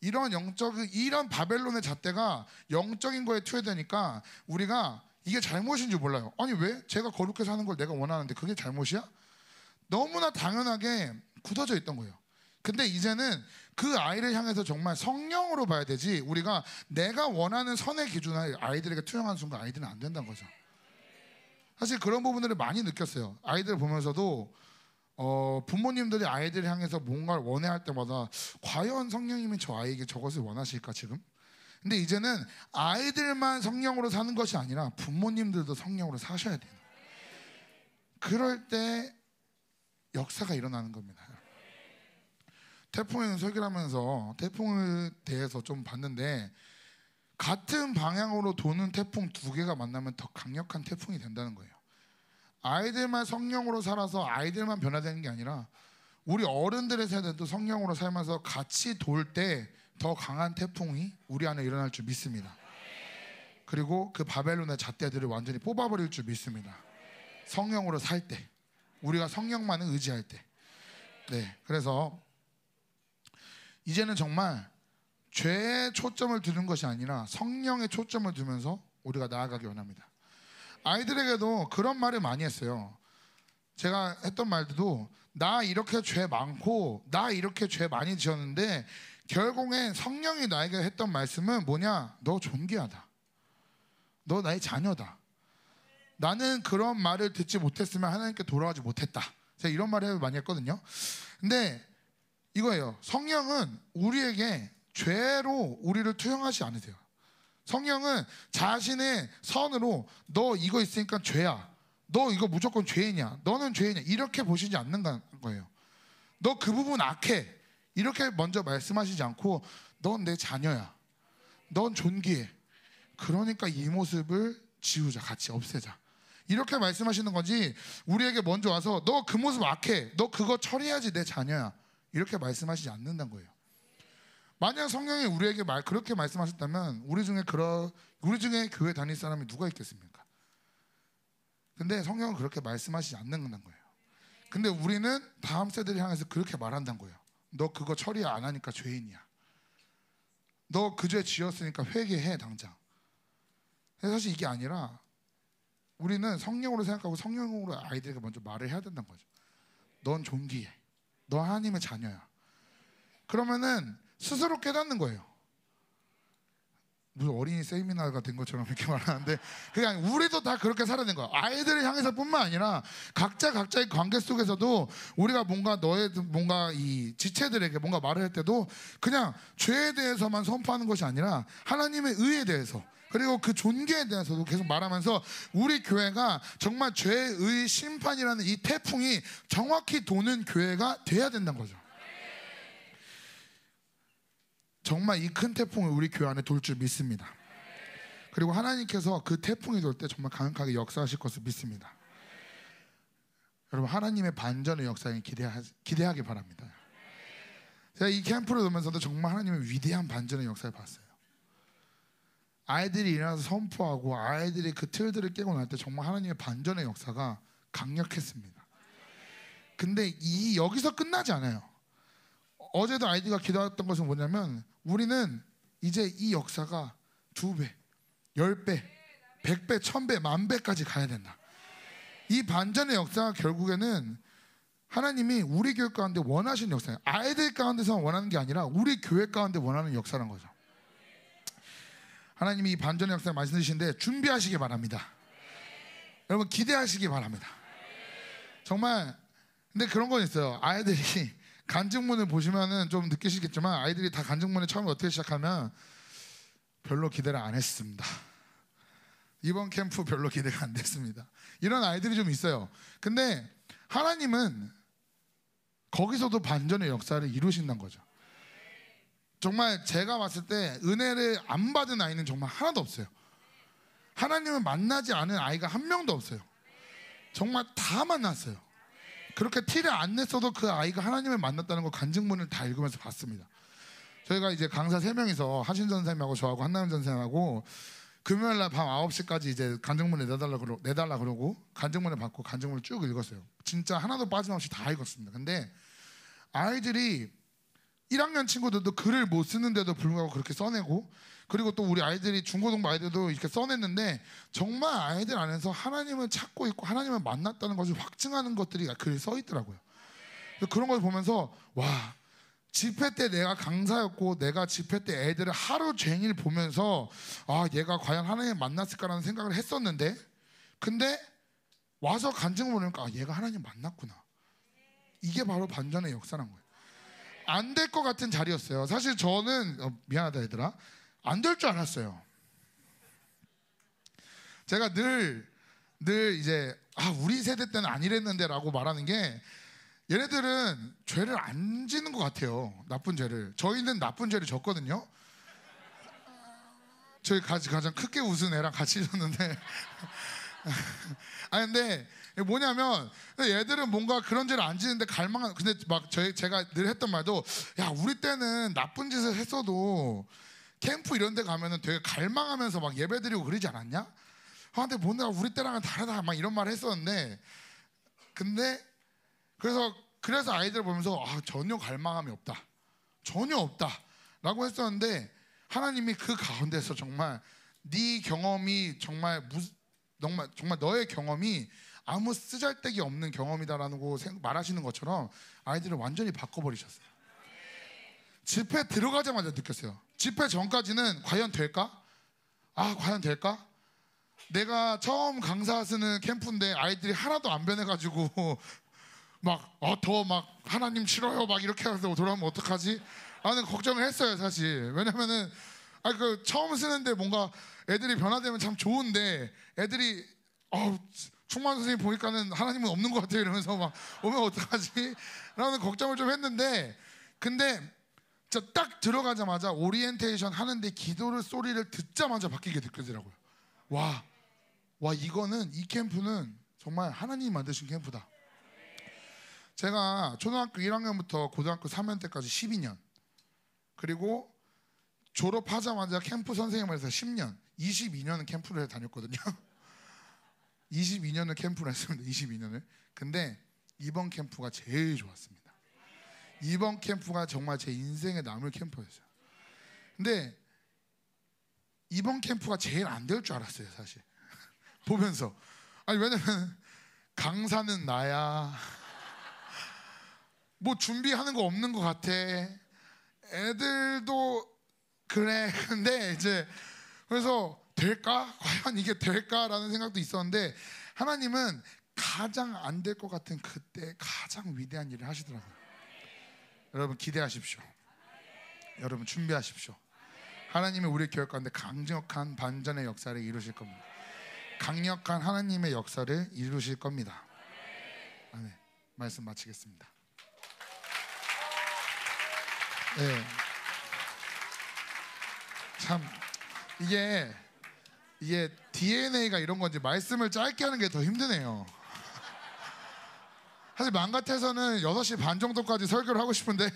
이런 영적인 이런 바벨론의 잣대가 영적인 거에 투여되니까 우리가 이게 잘못인 줄 몰라요. 아니 왜 제가 거룩해 사는 걸 내가 원하는데 그게 잘못이야? 너무나 당연하게 굳어져 있던 거예요. 근데 이제는 그 아이를 향해서 정말 성령으로 봐야 되지 우리가 내가 원하는 선의 기준을 아이들에게 투영하는 순간 아이들은 안 된다는 거죠. 사실 그런 부분들을 많이 느꼈어요. 아이들 보면서도 어, 부모님들이 아이들을 향해서 뭔가를 원해할 때마다 과연 성령님이 저 아이에게 저것을 원하실까 지금? 근데 이제는 아이들만 성령으로 사는 것이 아니라 부모님들도 성령으로 사셔야 돼요. 그럴 때 역사가 일어나는 겁니다. 태풍에 설교를 하면서 태풍에 대해서 좀 봤는데 같은 방향으로 도는 태풍 두 개가 만나면 더 강력한 태풍이 된다는 거예요. 아이들만 성령으로 살아서 아이들만 변화되는 게 아니라 우리 어른들의 세대도 성령으로 살면서 같이 돌 때 더 강한 태풍이 우리 안에 일어날 줄 믿습니다. 그리고 그 바벨론의 잣대들을 완전히 뽑아버릴 줄 믿습니다. 성령으로 살 때, 우리가 성령만을 의지할 때. 네, 그래서 이제는 정말 죄에 초점을 두는 것이 아니라 성령에 초점을 두면서 우리가 나아가기 원합니다. 아이들에게도 그런 말을 많이 했어요. 제가 했던 말도 나 이렇게 죄 많고 나 이렇게 죄 많이 지었는데 결국엔 성령이 나에게 했던 말씀은 뭐냐? 너 존귀하다. 너 나의 자녀다. 나는 그런 말을 듣지 못했으면 하나님께 돌아가지 못했다. 제가 이런 말을 많이 했거든요. 근데 이거예요. 성령은 우리에게 죄로 우리를 투영하지 않으세요. 성령은 자신의 선으로 너 이거 있으니까 죄야. 너 이거 무조건 죄이냐. 너는 죄이냐. 이렇게 보시지 않는 거예요. 너 그 부분 악해. 이렇게 먼저 말씀하시지 않고 넌 내 자녀야. 넌 존귀해. 그러니까 이 모습을 지우자. 같이 없애자. 이렇게 말씀하시는 거지 우리에게 먼저 와서 너 그 모습 악해. 너 그거 처리해야지 내 자녀야. 이렇게 말씀하시지 않는다는 거예요. 만약 성령이 우리에게 말 그렇게 말씀하셨다면 우리 중에 그러 우리 중에 교회 다닐 사람이 누가 있겠습니까? 근데 성령은 그렇게 말씀하시지 않는다는 거예요. 근데 우리는 다음 세대를 향해서 그렇게 말한다는 거예요. 너 그거 처리 안 하니까 죄인이야. 너 그 죄 지었으니까 회개해 당장. 사실 이게 아니라 우리는 성령으로 생각하고 성령으로 아이들에게 먼저 말을 해야 된다는 거죠. 넌 존귀해. 너 하나님의 자녀야. 그러면은 스스로 깨닫는 거예요. 무슨 어린이 세미나가 된 것처럼 이렇게 말하는데 그냥 우리도 다 그렇게 되는 거야. 아이들을 향해서뿐만 아니라 각자 각자의 관계 속에서도 우리가 뭔가 너의 뭔가 이 지체들에게 뭔가 말을 할 때도 그냥 죄에 대해서만 선포하는 것이 아니라 하나님의 의에 대해서 그리고 그 존귀에 대해서도 계속 말하면서 우리 교회가 정말 죄의 심판이라는 이 태풍이 정확히 도는 교회가 돼야 된다는 거죠. 정말 이 큰 태풍을 우리 교회 안에 돌 줄 믿습니다. 그리고 하나님께서 그 태풍이 돌 때 정말 강력하게 역사하실 것을 믿습니다. 여러분 하나님의 반전의 역사에 기대하, 기대하기 바랍니다. 제가 이 캠프를 오면서도 정말 하나님의 위대한 반전의 역사를 봤어요. 아이들이 일어나서 선포하고 아이들이 그 틀들을 깨고 날 때 정말 하나님의 반전의 역사가 강력했습니다. 근데 이 여기서 끝나지 않아요. 어제도 아이디가 기도했던 것은 뭐냐면 우리는 이제 이 역사가 두 배, 열 배, 백 배, 천 배, 만 배까지 가야 된다. 이 반전의 역사가 결국에는 하나님이 우리 교회 가운데 원하시는 역사예요. 아이들 가운데서 원하는 게 아니라 우리 교회 가운데 원하는 역사란 거죠. 하나님이 이 반전의 역사를 말씀하시는데 준비하시기 바랍니다. 여러분 기대하시기 바랍니다. 정말 근데 그런 건 있어요. 아이들이 간증문을 보시면은 좀 느끼시겠지만 아이들이 다 간증문을 처음에 어떻게 시작하면 별로 기대를 안 했습니다. 이번 캠프 별로 기대가 안 됐습니다. 이런 아이들이 좀 있어요. 근데 하나님은 거기서도 반전의 역사를 이루신다는 거죠. 정말 제가 봤을 때 은혜를 안 받은 아이는 정말 하나도 없어요. 하나님을 만나지 않은 아이가 한 명도 없어요. 정말 다 만났어요. 그렇게 티를 안 냈어도 그 아이가 하나님을 만났다는 걸 간증문을 다 읽으면서 봤습니다. 저희가 이제 강사 세 명이서 하신 선생님하고 저하고 한남 선생님하고 금요일 날 밤 9시까지 이제 간증문을 내달라 그러 내달라 그러고 간증문을 받고 간증문을 쭉 읽었어요. 진짜 하나도 빠짐없이 다 읽었습니다. 근데 아이들이 1학년 친구들도 글을 못 쓰는데도 불구하고 그렇게 써내고 그리고 또 우리 아이들이 중고등부 아이들도 이렇게 써냈는데 정말 아이들 안에서 하나님을 찾고 있고 하나님을 만났다는 것을 확증하는 것들이 글에 써 있더라고요. 그런 걸 보면서 와 집회 때 내가 강사였고 내가 집회 때 애들을 하루 종일 보면서 아 얘가 과연 하나님 만났을까라는 생각을 했었는데 근데 와서 간증을 보니까 아, 얘가 하나님 만났구나. 이게 바로 반전의 역사란 거예요. 안 될 것 같은 자리였어요. 사실 저는 어, 미안하다 얘들아 안 될 줄 알았어요. 제가 늘 늘 이제 아 우리 세대 때는 아니랬는데라고 말하는 게 얘네들은 죄를 안 지는 것 같아요. 나쁜 죄를. 저희는 나쁜 죄를 졌거든요. 저희 가장 크게 웃은 애랑 같이 있었는데 아니 근데 뭐냐면 얘들은 뭔가 그런 죄를 안 지는데 갈망한 근데 막 저희 제가 늘 했던 말도 야 우리 때는 나쁜 짓을 했어도 캠프 이런 데 가면은 되게 갈망하면서 막 예배 드리고 그러지 않았냐? 아 근데 뭔가 우리 때랑은 다르다 막 이런 말을 했었는데 근데 그래서 그래서 아이들 보면서 아 전혀 갈망함이 없다. 전혀 없다라고 했었는데 하나님이 그 가운데서 정말 네 경험이 정말 무, 정말 정말 너의 경험이 아무 쓰잘데기 없는 경험이다라는 거 말하시는 것처럼 아이들을 완전히 바꿔버리셨어요. 집회 들어가자마자 느꼈어요. 집회 전까지는 과연 될까? 아 과연 될까? 내가 처음 강사 쓰는 캠프인데 아이들이 하나도 안 변해가지고 막 어 더 막 하나님 싫어요 막 이렇게 해서 돌아오면 어떡하지? 라는 걱정을 했어요 사실. 왜냐면은 아 그 처음 쓰는데 뭔가 애들이 변화되면 참 좋은데 애들이 어 충만 선생님 보니까는 하나님은 없는 것 같아요 이러면서 막 오면 어떡하지? 라는 걱정을 좀 했는데 근데 딱 들어가자마자 오리엔테이션 하는데 기도를 소리를 듣자마자 바뀐 게 느껴지더라고요. 와, 와 이거는 이 캠프는 정말 하나님이 만드신 캠프다. 제가 초등학교 1학년부터 고등학교 3학년 때까지 12년 그리고 졸업하자마자 캠프 선생님을 해서 10년 22년은 캠프를 다녔거든요 22년을 캠프를 했습니다. 22년을. 근데 이번 캠프가 제일 좋았습니다. 이번 캠프가 정말 제 인생에 남을 캠프였어요. 근데 이번 캠프가 제일 안 될 줄 알았어요 사실. 보면서. 아니 왜냐면 강사는 나야. 뭐 준비하는 거 없는 것 같아. 애들도 그래. 근데 이제 그래서 될까? 과연 이게 될까라는 생각도 있었는데 하나님은 가장 안 될 것 같은 그때 가장 위대한 일을 하시더라고요. 여러분 기대하십시오. 여러분 준비하십시오. 하나님이 우리 교회 가운데 강력한 반전의 역사를 이루실 겁니다. 강력한 하나님의 역사를 이루실 겁니다. 아멘. 말씀 마치겠습니다. 네. 참 이게 이게 DNA가 이런 건지 말씀을 짧게 하는 게 더 힘드네요. 사실 맘 같아서는 6시 반 정도까지 설교를 하고 싶은데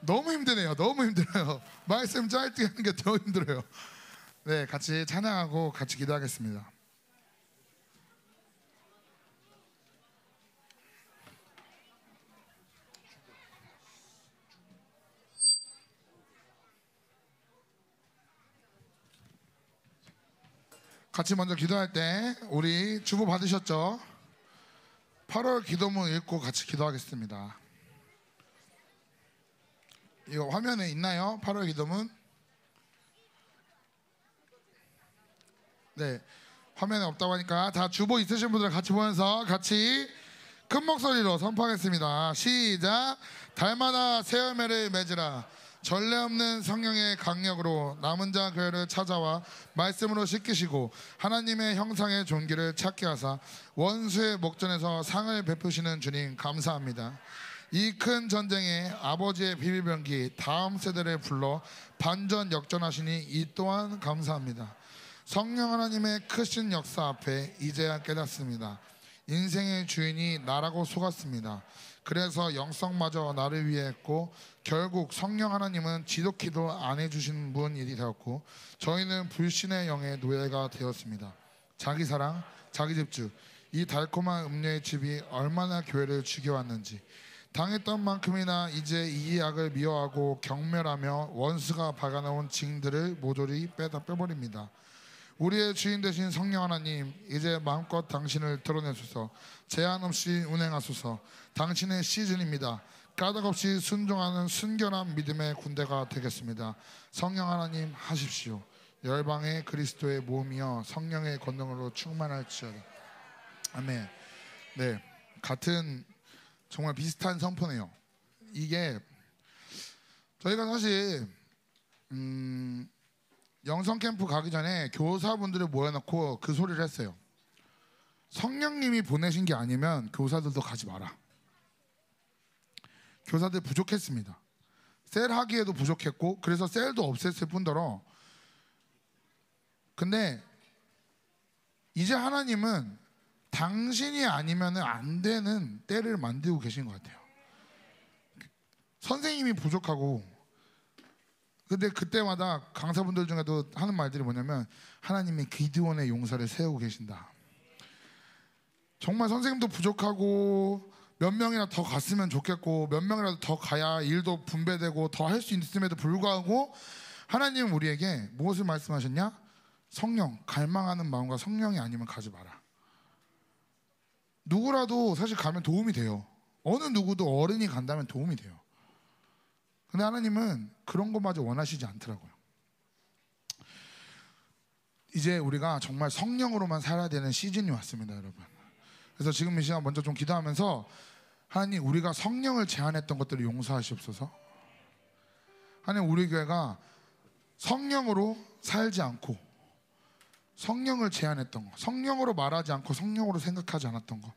너무 힘드네요. 너무 힘들어요. 말씀 짧게 하는 게 더 힘들어요. 네, 같이 찬양하고 같이 기도하겠습니다. 같이 먼저 기도할 때 우리 주보 받으셨죠? 8월 기도문 읽고 같이 기도하겠습니다. 이거 화면에 있나요? 8월 기도문? 네. 화면에 없다고 하니까 다 주보 있으신 분들 같이 보면서 같이 큰 목소리로 선포하겠습니다. 시작. 달마다 새 열매를 맺으라. 전례 없는 성령의 강력으로 남은 자 교회를 찾아와 말씀으로 씻기시고 하나님의 형상의 존귀를 찾게 하사 원수의 목전에서 상을 베푸시는 주님 감사합니다. 이 큰 전쟁에 아버지의 비밀병기 다음 세대를 불러 반전 역전하시니 이 또한 감사합니다. 성령 하나님의 크신 역사 앞에 이제야 깨닫습니다. 인생의 주인이 나라고 속았습니다. 그래서 영성마저 나를 위해 했고 결국 성령 하나님은 지독히도 안 해주신 분이 되었고 저희는 불신의 영의 노예가 되었습니다. 자기 사랑, 자기 집주 이 달콤한 음료의 집이 얼마나 교회를 죽여왔는지 당했던 만큼이나 이제 이 약을 미워하고 경멸하며 원수가 박아놓은 징들을 모조리 빼다 빼버립니다. 우리의 주인 되신 성령 하나님 이제 마음껏 당신을 드러내소서 제한 없이 운행하소서 당신의 시즌입니다 까닭 없이 순종하는 순결한 믿음의 군대가 되겠습니다. 성령 하나님 하십시오. 열방의 그리스도의 몸이여 성령의 권능으로 충만할지어다. 아멘. 네 같은 정말 비슷한 선포네요. 이게 저희가 사실 음 영성 캠프 가기 전에 교사분들을 모여놓고 그 소리를 했어요. 성령님이 보내신 게 아니면 교사들도 가지 마라. 교사들 부족했습니다. 셀 하기에도 부족했고 그래서 셀도 없앴을 뿐더러 근데 이제 하나님은 당신이 아니면 안 되는 때를 만들고 계신 것 같아요. 선생님이 부족하고 근데 그때마다 강사분들 중에도 하는 말들이 뭐냐면 하나님이 기드원의 용사를 세우고 계신다. 정말 선생님도 부족하고 몇 명이나 더 갔으면 좋겠고 몇 명이라도 더 가야 일도 분배되고 더 할 수 있음에도 불구하고 하나님은 우리에게 무엇을 말씀하셨냐? 성령, 갈망하는 마음과 성령이 아니면 가지 마라. 누구라도 사실 가면 도움이 돼요. 어느 누구도 어른이 간다면 도움이 돼요. 근데 하나님은 그런 것마저 원하시지 않더라고요. 이제 우리가 정말 성령으로만 살아야 되는 시즌이 왔습니다, 여러분. 그래서 지금 이 시간 먼저 좀 기도하면서 하나님 우리가 성령을 제한했던 것들을 용서하시옵소서. 하나님 우리 교회가 성령으로 살지 않고 성령을 제한했던 거, 성령으로 말하지 않고 성령으로 생각하지 않았던 거,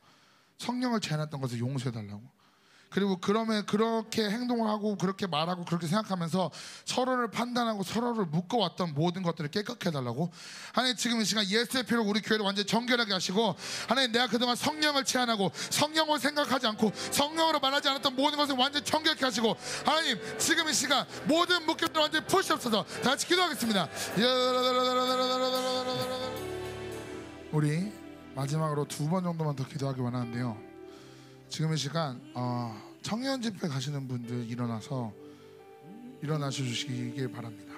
성령을 제한했던 것을 용서해 달라고. 그리고 그러면 그렇게 행동을 하고 그렇게 말하고 그렇게 생각하면서 서로를 판단하고 서로를 묶어왔던 모든 것들을 깨끗해 달라고? 하나님 지금 이 시간 예수의 피로 우리 교회를 완전히 정결하게 하시고 하나님 내가 그동안 성령을 제한하고 성령을 생각하지 않고 성령으로 말하지 않았던 모든 것을 완전히 정결케 하시고 하나님 지금 이 시간 모든 묶임들 완전히 푸시옵소서 다 같이 기도하겠습니다. 우리 마지막으로 두 번 정도만 더 기도하기 원하는데요 지금 이 시간 어, 청년 집회 가시는 분들 일어나서 일어나셔 주시길 바랍니다.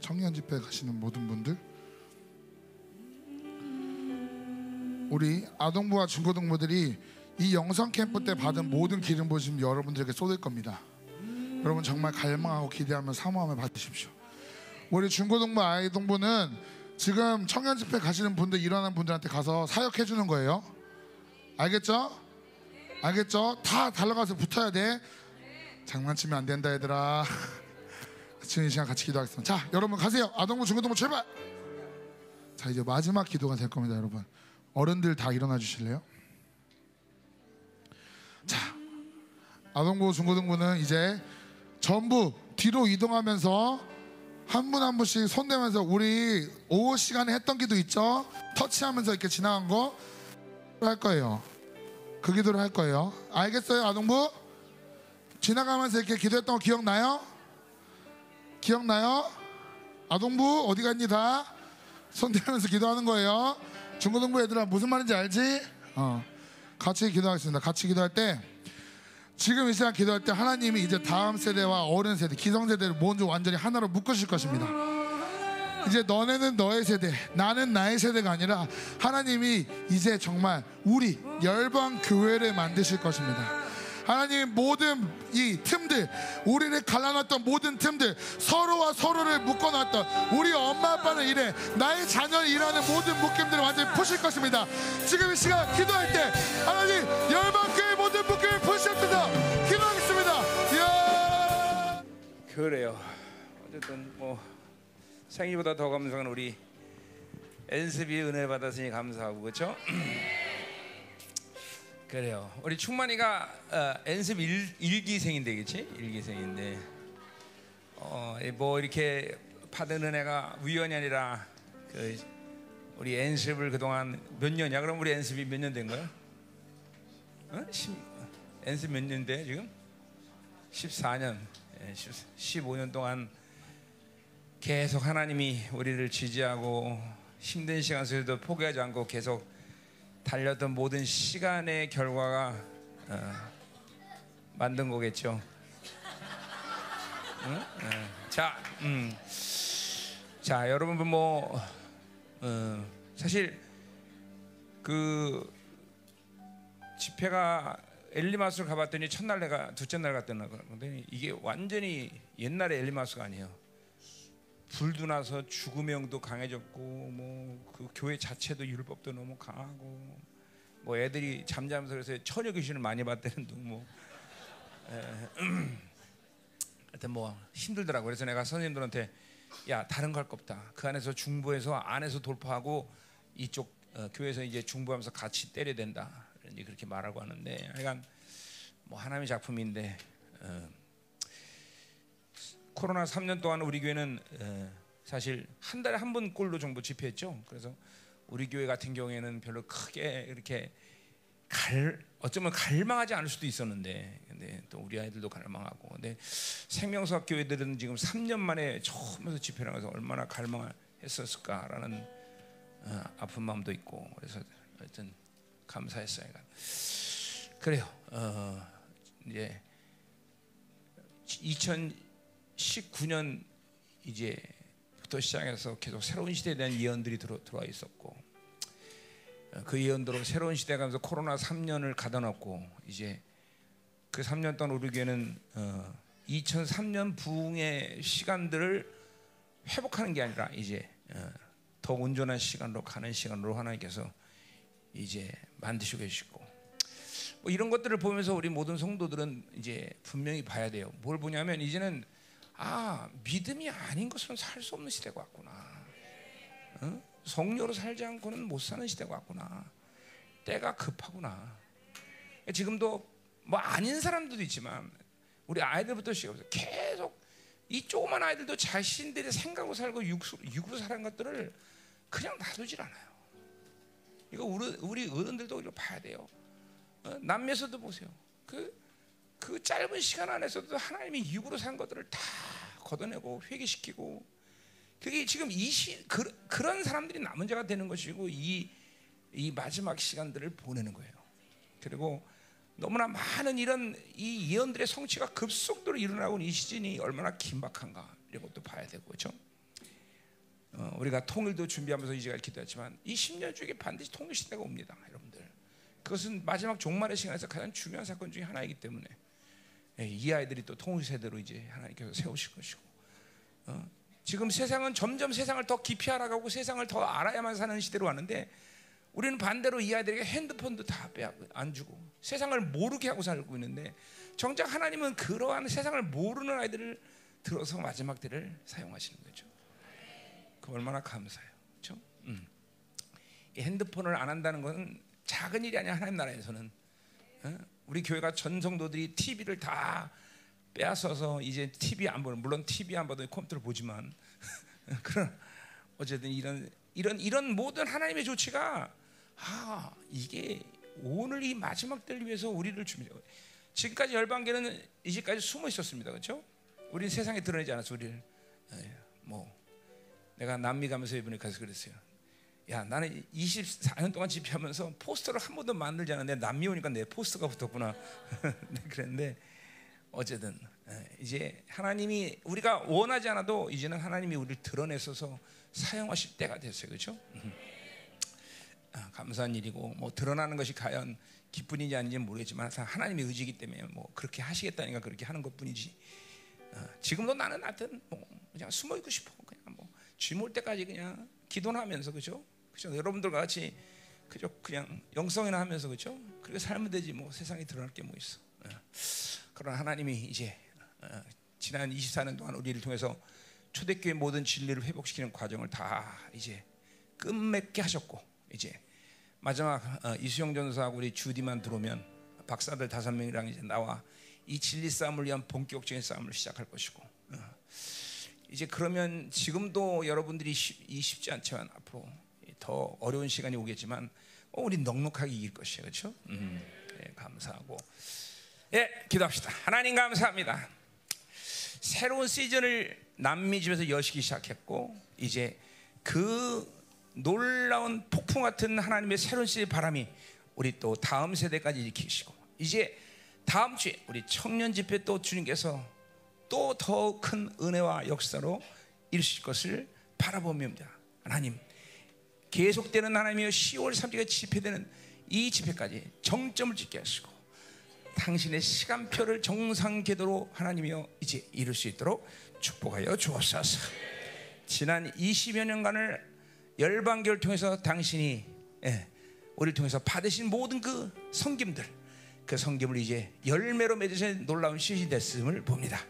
청년 집회 가시는 모든 분들 우리 아동부와 중고등부들이 이 영성 캠프 때 받은 모든 기름 부으심 여러분들에게 쏟을 겁니다. 여러분 정말 갈망하고 기대하며 사모함을 받으십시오. 우리 중고등부 아이동부는 지금 청년 집회 가시는 분들 일어난 분들한테 가서 사역해 주는 거예요. 알겠죠? 알겠죠? 다 달려가서 붙어야 돼. 장난치면 안 된다 얘들아. 지금 이 시간 같이 기도하겠습니다. 자, 여러분 가세요. 아동부 중고등부 출발. 자, 이제 마지막 기도가 될 겁니다, 여러분. 어른들 다 일어나 주실래요? 자, 아동부 중고등부는 이제 전부 뒤로 이동하면서 한분한 분씩 손 대면서 우리 오후 시간에 했던 기도 있죠? 터치하면서 이렇게 지나간 거 할 거예요. 그 기도를 할 거예요. 알겠어요, 아동부? 지나가면서 이렇게 기도했던 거 기억나요? 기억나요? 아동부 어디 갔니 다? 손 대면서 기도하는 거예요. 중고등부 애들아 무슨 말인지 알지? 어. 같이 기도하겠습니다. 같이 기도할 때 지금 이 시간 기도할 때 하나님이 이제 다음 세대와 어른 세대, 기성 세대를 먼저 완전히 하나로 묶으실 것입니다. 이제 너네는 너의 세대, 나는 나의 세대가 아니라 하나님이 이제 정말 우리 열방 교회를 만드실 것입니다. 하나님 모든 이 틈들, 우리를 갈라놨던 모든 틈들, 서로와 서로를 묶어놨던 우리 엄마 아빠는 이래, 나의 자녀를 일하는 모든 묶임들을 완전히 푸실 것입니다. 지금 이 시간 기도할 때 하나님 열방 교회 모든 묶임을 푸셨습니다. 기도하겠습니다. 이야. 그래요. 어쨌든 뭐 생이보다 더 감사한 우리 엔습이 은혜 받았으니 감사하고 그렇죠? 그래요. 우리 충만이가 어, 엔습 일, 일기생인데 그렇지? 일기생인데 어, 뭐 이렇게 받은 은혜가 우연이 아니라 그 우리 엔습을 그동안 몇 년이야? 그럼 우리 엔습이 몇 년 된 거야? 어? 10, 엔습 몇 년 돼 지금? 14년, 예, 15년 동안 계속 하나님이 우리를 지지하고 힘든 시간 속에도 포기하지 않고 계속 달렸던 모든 시간의 결과가 어, 만든 거겠죠. 응? 예. 자, 음. 자, 여러분 뭐 어, 사실 그 집회가 엘리마스를 가봤더니 첫날 내가 둘째 날 갔더니 이게 완전히 옛날의 엘리마스가 아니에요. 불도 나서 죽음의 영도 강해졌고 뭐 그 교회 자체도 율법도 너무 강하고 뭐 애들이 잠자면서 그래서 처녀 귀신을 많이 봤다는 둥뭐. 하여튼 뭐 힘들더라고 그래서 내가 선생님들한테 야 다른 거 할 거 없다. 그 안에서 중부에서 안에서 돌파하고 이쪽 어, 교회에서 이제 중부하면서 같이 때려야 된다. 이제 그렇게 말하고 하는데 하여간 뭐 하나님의 작품인데 어, 코로나 3년 동안 우리 교회는 어, 사실 한 달에 한 번 꼴로 정도 집회했죠. 그래서 우리 교회 같은 경우에는 별로 크게 이렇게 갈 어쩌면 갈망하지 않을 수도 있었는데 근데 또 우리 아이들도 갈망하고 근데 생명수학 교회들은 지금 3년 만에 처음에서 집회를 해서 얼마나 갈망했었을까라는 어, 아픈 마음도 있고 그래서 하여튼 감사했어요. 그래요. 어, 이제 2019년 이제부터 시작해서 계속 새로운 시대에 대한 예언들이 들어, 들어와 있었고 어, 그 예언대로 새로운 시대가 가면서 코로나 3년을 가다놓고 이제 그 3년 동안 우리 교회는 어, 2003년 부흥의 시간들을 회복하는 게 아니라 이제 어, 더 온전한 시간으로 가는 시간으로 하나님께서 이제 만드시고 계시고 뭐 이런 것들을 보면서 우리 모든 성도들은 이제 분명히 봐야 돼요. 뭘 보냐면 이제는 아 믿음이 아닌 것으로는 살수 없는 시대가 왔구나. 어? 성녀로 살지 않고는 못 사는 시대가 왔구나. 때가 급하구나. 지금도 뭐 아닌 사람들도 있지만 우리 아이들부터 시작해서 계속 이 조그만 아이들도 자신들의 생각으로 살고 육으로 사는 것들을 그냥 놔두질 않아요. 이거 우리, 우리 어른들도 이거 봐야 돼요. 어? 남미에서도 보세요. 그, 그 짧은 시간 안에서도 하나님이 육으로 산 것들을 다 걷어내고 회개시키고 그게 지금 이 시, 그, 그런 사람들이 남은 자가 되는 것이고 이, 이 마지막 시간들을 보내는 거예요. 그리고 너무나 많은 이런 이 예언들의 성취가 급속도로 일어나고 이 시즌이 얼마나 긴박한가 이런 것도 봐야 되고 그렇죠. 어, 우리가 통일도 준비하면서 이제가 기도했지만 이 10년 중에 반드시 통일 시대가 옵니다, 여러분들. 그것은 마지막 종말의 시간에서 가장 중요한 사건 중에 하나이기 때문에 예, 이 아이들이 또 통일세대로 이제 하나님께서 세우실 것이고 어? 지금 세상은 점점 세상을 더 깊이 알아가고 세상을 더 알아야만 사는 시대로 왔는데 우리는 반대로 이 아이들에게 핸드폰도 다빼안 주고 세상을 모르게 하고 살고 있는데 정작 하나님은 그러한 세상을 모르는 아이들을 들어서 마지막 때를 사용하시는 거죠. 그 얼마나 감사해요, 그렇죠? 음. 이 핸드폰을 안 한다는 것은 작은 일이 아니야 하나님 나라에서는 어? 우리 교회가 전 성도들이 TV를 다 빼앗아서 이제 TV 안 보는 물론 TV 안 봐도 컴퓨터를 보지만 그런 어쨌든 이런 이런 이런 모든 하나님의 조치가 아 이게 오늘 이 마지막 때를 위해서 우리를 준비해 지금까지 열방계는 이제까지 숨어 있었습니다. 그렇죠? 우리는 세상에 드러내지 않았어 우리를. 에, 뭐 내가 남미 가면서 이번에 가서 그랬어요 야 나는 24년 동안 집회하면서 포스터를 한 번도 만들지 않았는데 남미 오니까 내 포스터가 붙었구나 네, 그랬는데 어쨌든 예, 이제 하나님이 우리가 원하지 않아도 이제는 하나님이 우리를 드러내셔서 사용하실 때가 됐어요 그렇죠? 아, 감사한 일이고 뭐 드러나는 것이 과연 기쁜인지 아닌지 는 모르겠지만 하나님의 의지이기 때문에 뭐 그렇게 하시겠다니까 그렇게 하는 것뿐이지 어, 지금도 나는 하여튼 뭐 그냥 숨어 있고 싶어 그냥 뭐 쥐몰 때까지 그냥 기도나 하면서 그죠? 그죠? 여러분들과 같이 그죠? 그냥 영성이나 하면서 그죠? 그렇게 살면 되지 뭐 세상에 드러날 게 뭐 있어. 어. 그러나 하나님이 이제 어, 지난 24년 동안 우리를 통해서 초대교회 모든 진리를 회복시키는 과정을 다 이제 끝맺게 하셨고 이제 마지막 어, 이수영 전사하고 우리 주디만 들어오면 박사들 다섯 명이랑 이제 나와 이 진리 싸움을 위한 본격적인 싸움을 시작할 것이고 어. 이제 그러면 지금도 여러분들이 쉽, 이 쉽지 않지만 앞으로 더 어려운 시간이 오겠지만 어, 우리 넉넉하게 이길 것이에요 그렇죠? 음, 예, 감사하고 예 기도합시다 하나님 감사합니다 새로운 시즌을 남미 집에서 여시기 시작했고 이제 그 놀라운 폭풍 같은 하나님의 새로운 시의 바람이 우리 또 다음 세대까지 일으키시고 이제 다음 주에 우리 청년 집회 또 주님께서 또 더 큰 은혜와 역사로 이루실 것을 바라봅니다. 하나님 계속되는 하나님이여 10월 3일에 집회되는 이 집회까지 정점을 찍게 하시고 당신의 시간표를 정상 궤도로 하나님이여 이제 이룰 수 있도록 축복하여 주옵소서. 지난 20여 년간을 열방교를 통해서 당신이 예, 우리를 통해서 받으신 모든 그 성김들 그 성김을 이제 열매로 맺으신 놀라운 시즌이 됐음을 봅니다.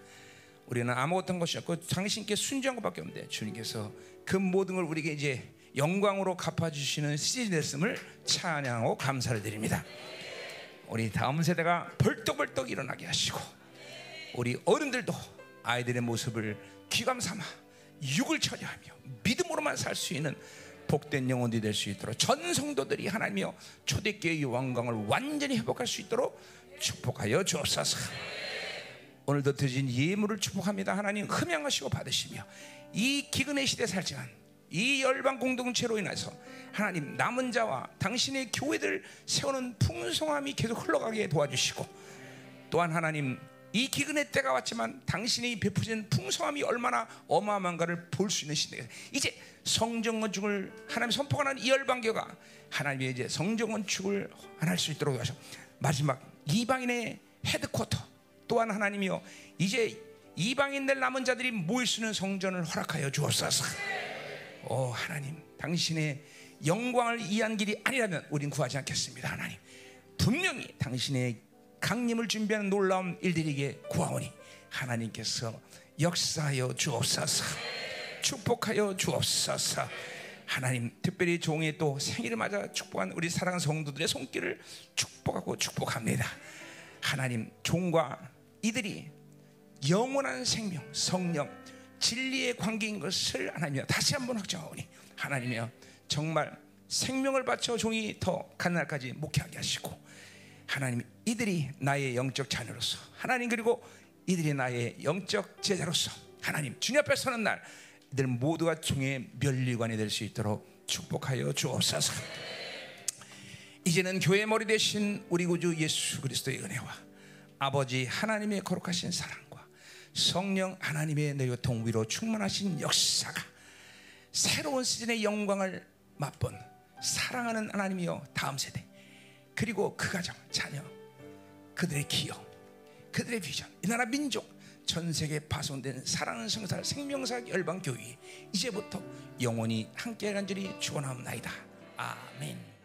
우리는 아무것도 한 것이 없고 당신께 순종한 것밖에 없는데 주님께서 그 모든 걸 우리에게 이제 영광으로 갚아주시는 시즌이 됐음을 찬양하고 감사를 드립니다. 우리 다음 세대가 벌떡벌떡 일어나게 하시고 우리 어른들도 아이들의 모습을 귀감 삼아 육을 처리하며 믿음으로만 살 수 있는 복된 영혼들이 될 수 있도록 전 성도들이 하나님이여 초대교회의 왕광을 완전히 회복할 수 있도록 축복하여 주옵소서. 오늘도 드신 예물을 축복합니다. 하나님 흠양하시고 받으시며 이 기근의 시대 살지만 이 열방 공동체로 인해서 하나님 남은 자와 당신의 교회들 세우는 풍성함이 계속 흘러가게 도와주시고 또한 하나님 이 기근의 때가 왔지만 당신이 베푸신 풍성함이 얼마나 어마어마한가를 볼 수 있는 시대에 이제 성정 건축을 하나님 선포하는 이 열방교가 하나님의 이제 성정 건축을 할 수 있도록 하셔 마지막 이방인의 헤드쿼터 또한 하나님이요 이제 이방인들 남은 자들이 모일 수 있는 성전을 허락하여 주옵소서. 오 하나님 당신의 영광을 이해한 길이 아니라면 우린 구하지 않겠습니다 하나님. 분명히 당신의 강림을 준비하는 놀라운 일들에게 구하오니 하나님께서 역사하여 주옵소서 축복하여 주옵소서. 하나님 특별히 종의 또 생일을 맞아 축복한 우리 사랑하는 성도들의 손길을 축복하고 축복합니다. 하나님 종과 이들이 영원한 생명 성령 진리의 관계인 것을 하나님이여 다시 한번 확정하오니 하나님이여 정말 생명을 바쳐 종이 더 간날까지 목회하게 하시고 하나님 이들이 나의 영적 자녀로서 하나님 그리고 이들이 나의 영적 제자로서 하나님 주님 앞에 서는 날 이들 모두가 종의 멸리관이 될 수 있도록 축복하여 주옵소서. 이제는 교회 머리 대신 우리 구주 예수 그리스도의 은혜와 아버지 하나님의 거룩하신 사랑과 성령 하나님의 내교통 위로 충만하신 역사가 새로운 시즌의 영광을 맛본 사랑하는 하나님이여 다음 세대 그리고 그 가정, 자녀, 그들의 기업, 그들의 비전, 이 나라 민족, 전 세계에 파손된 사랑하는 성사 생명사 열방 교회 이제부터 영원히 함께 간절히 축원하옵나이다. 아멘.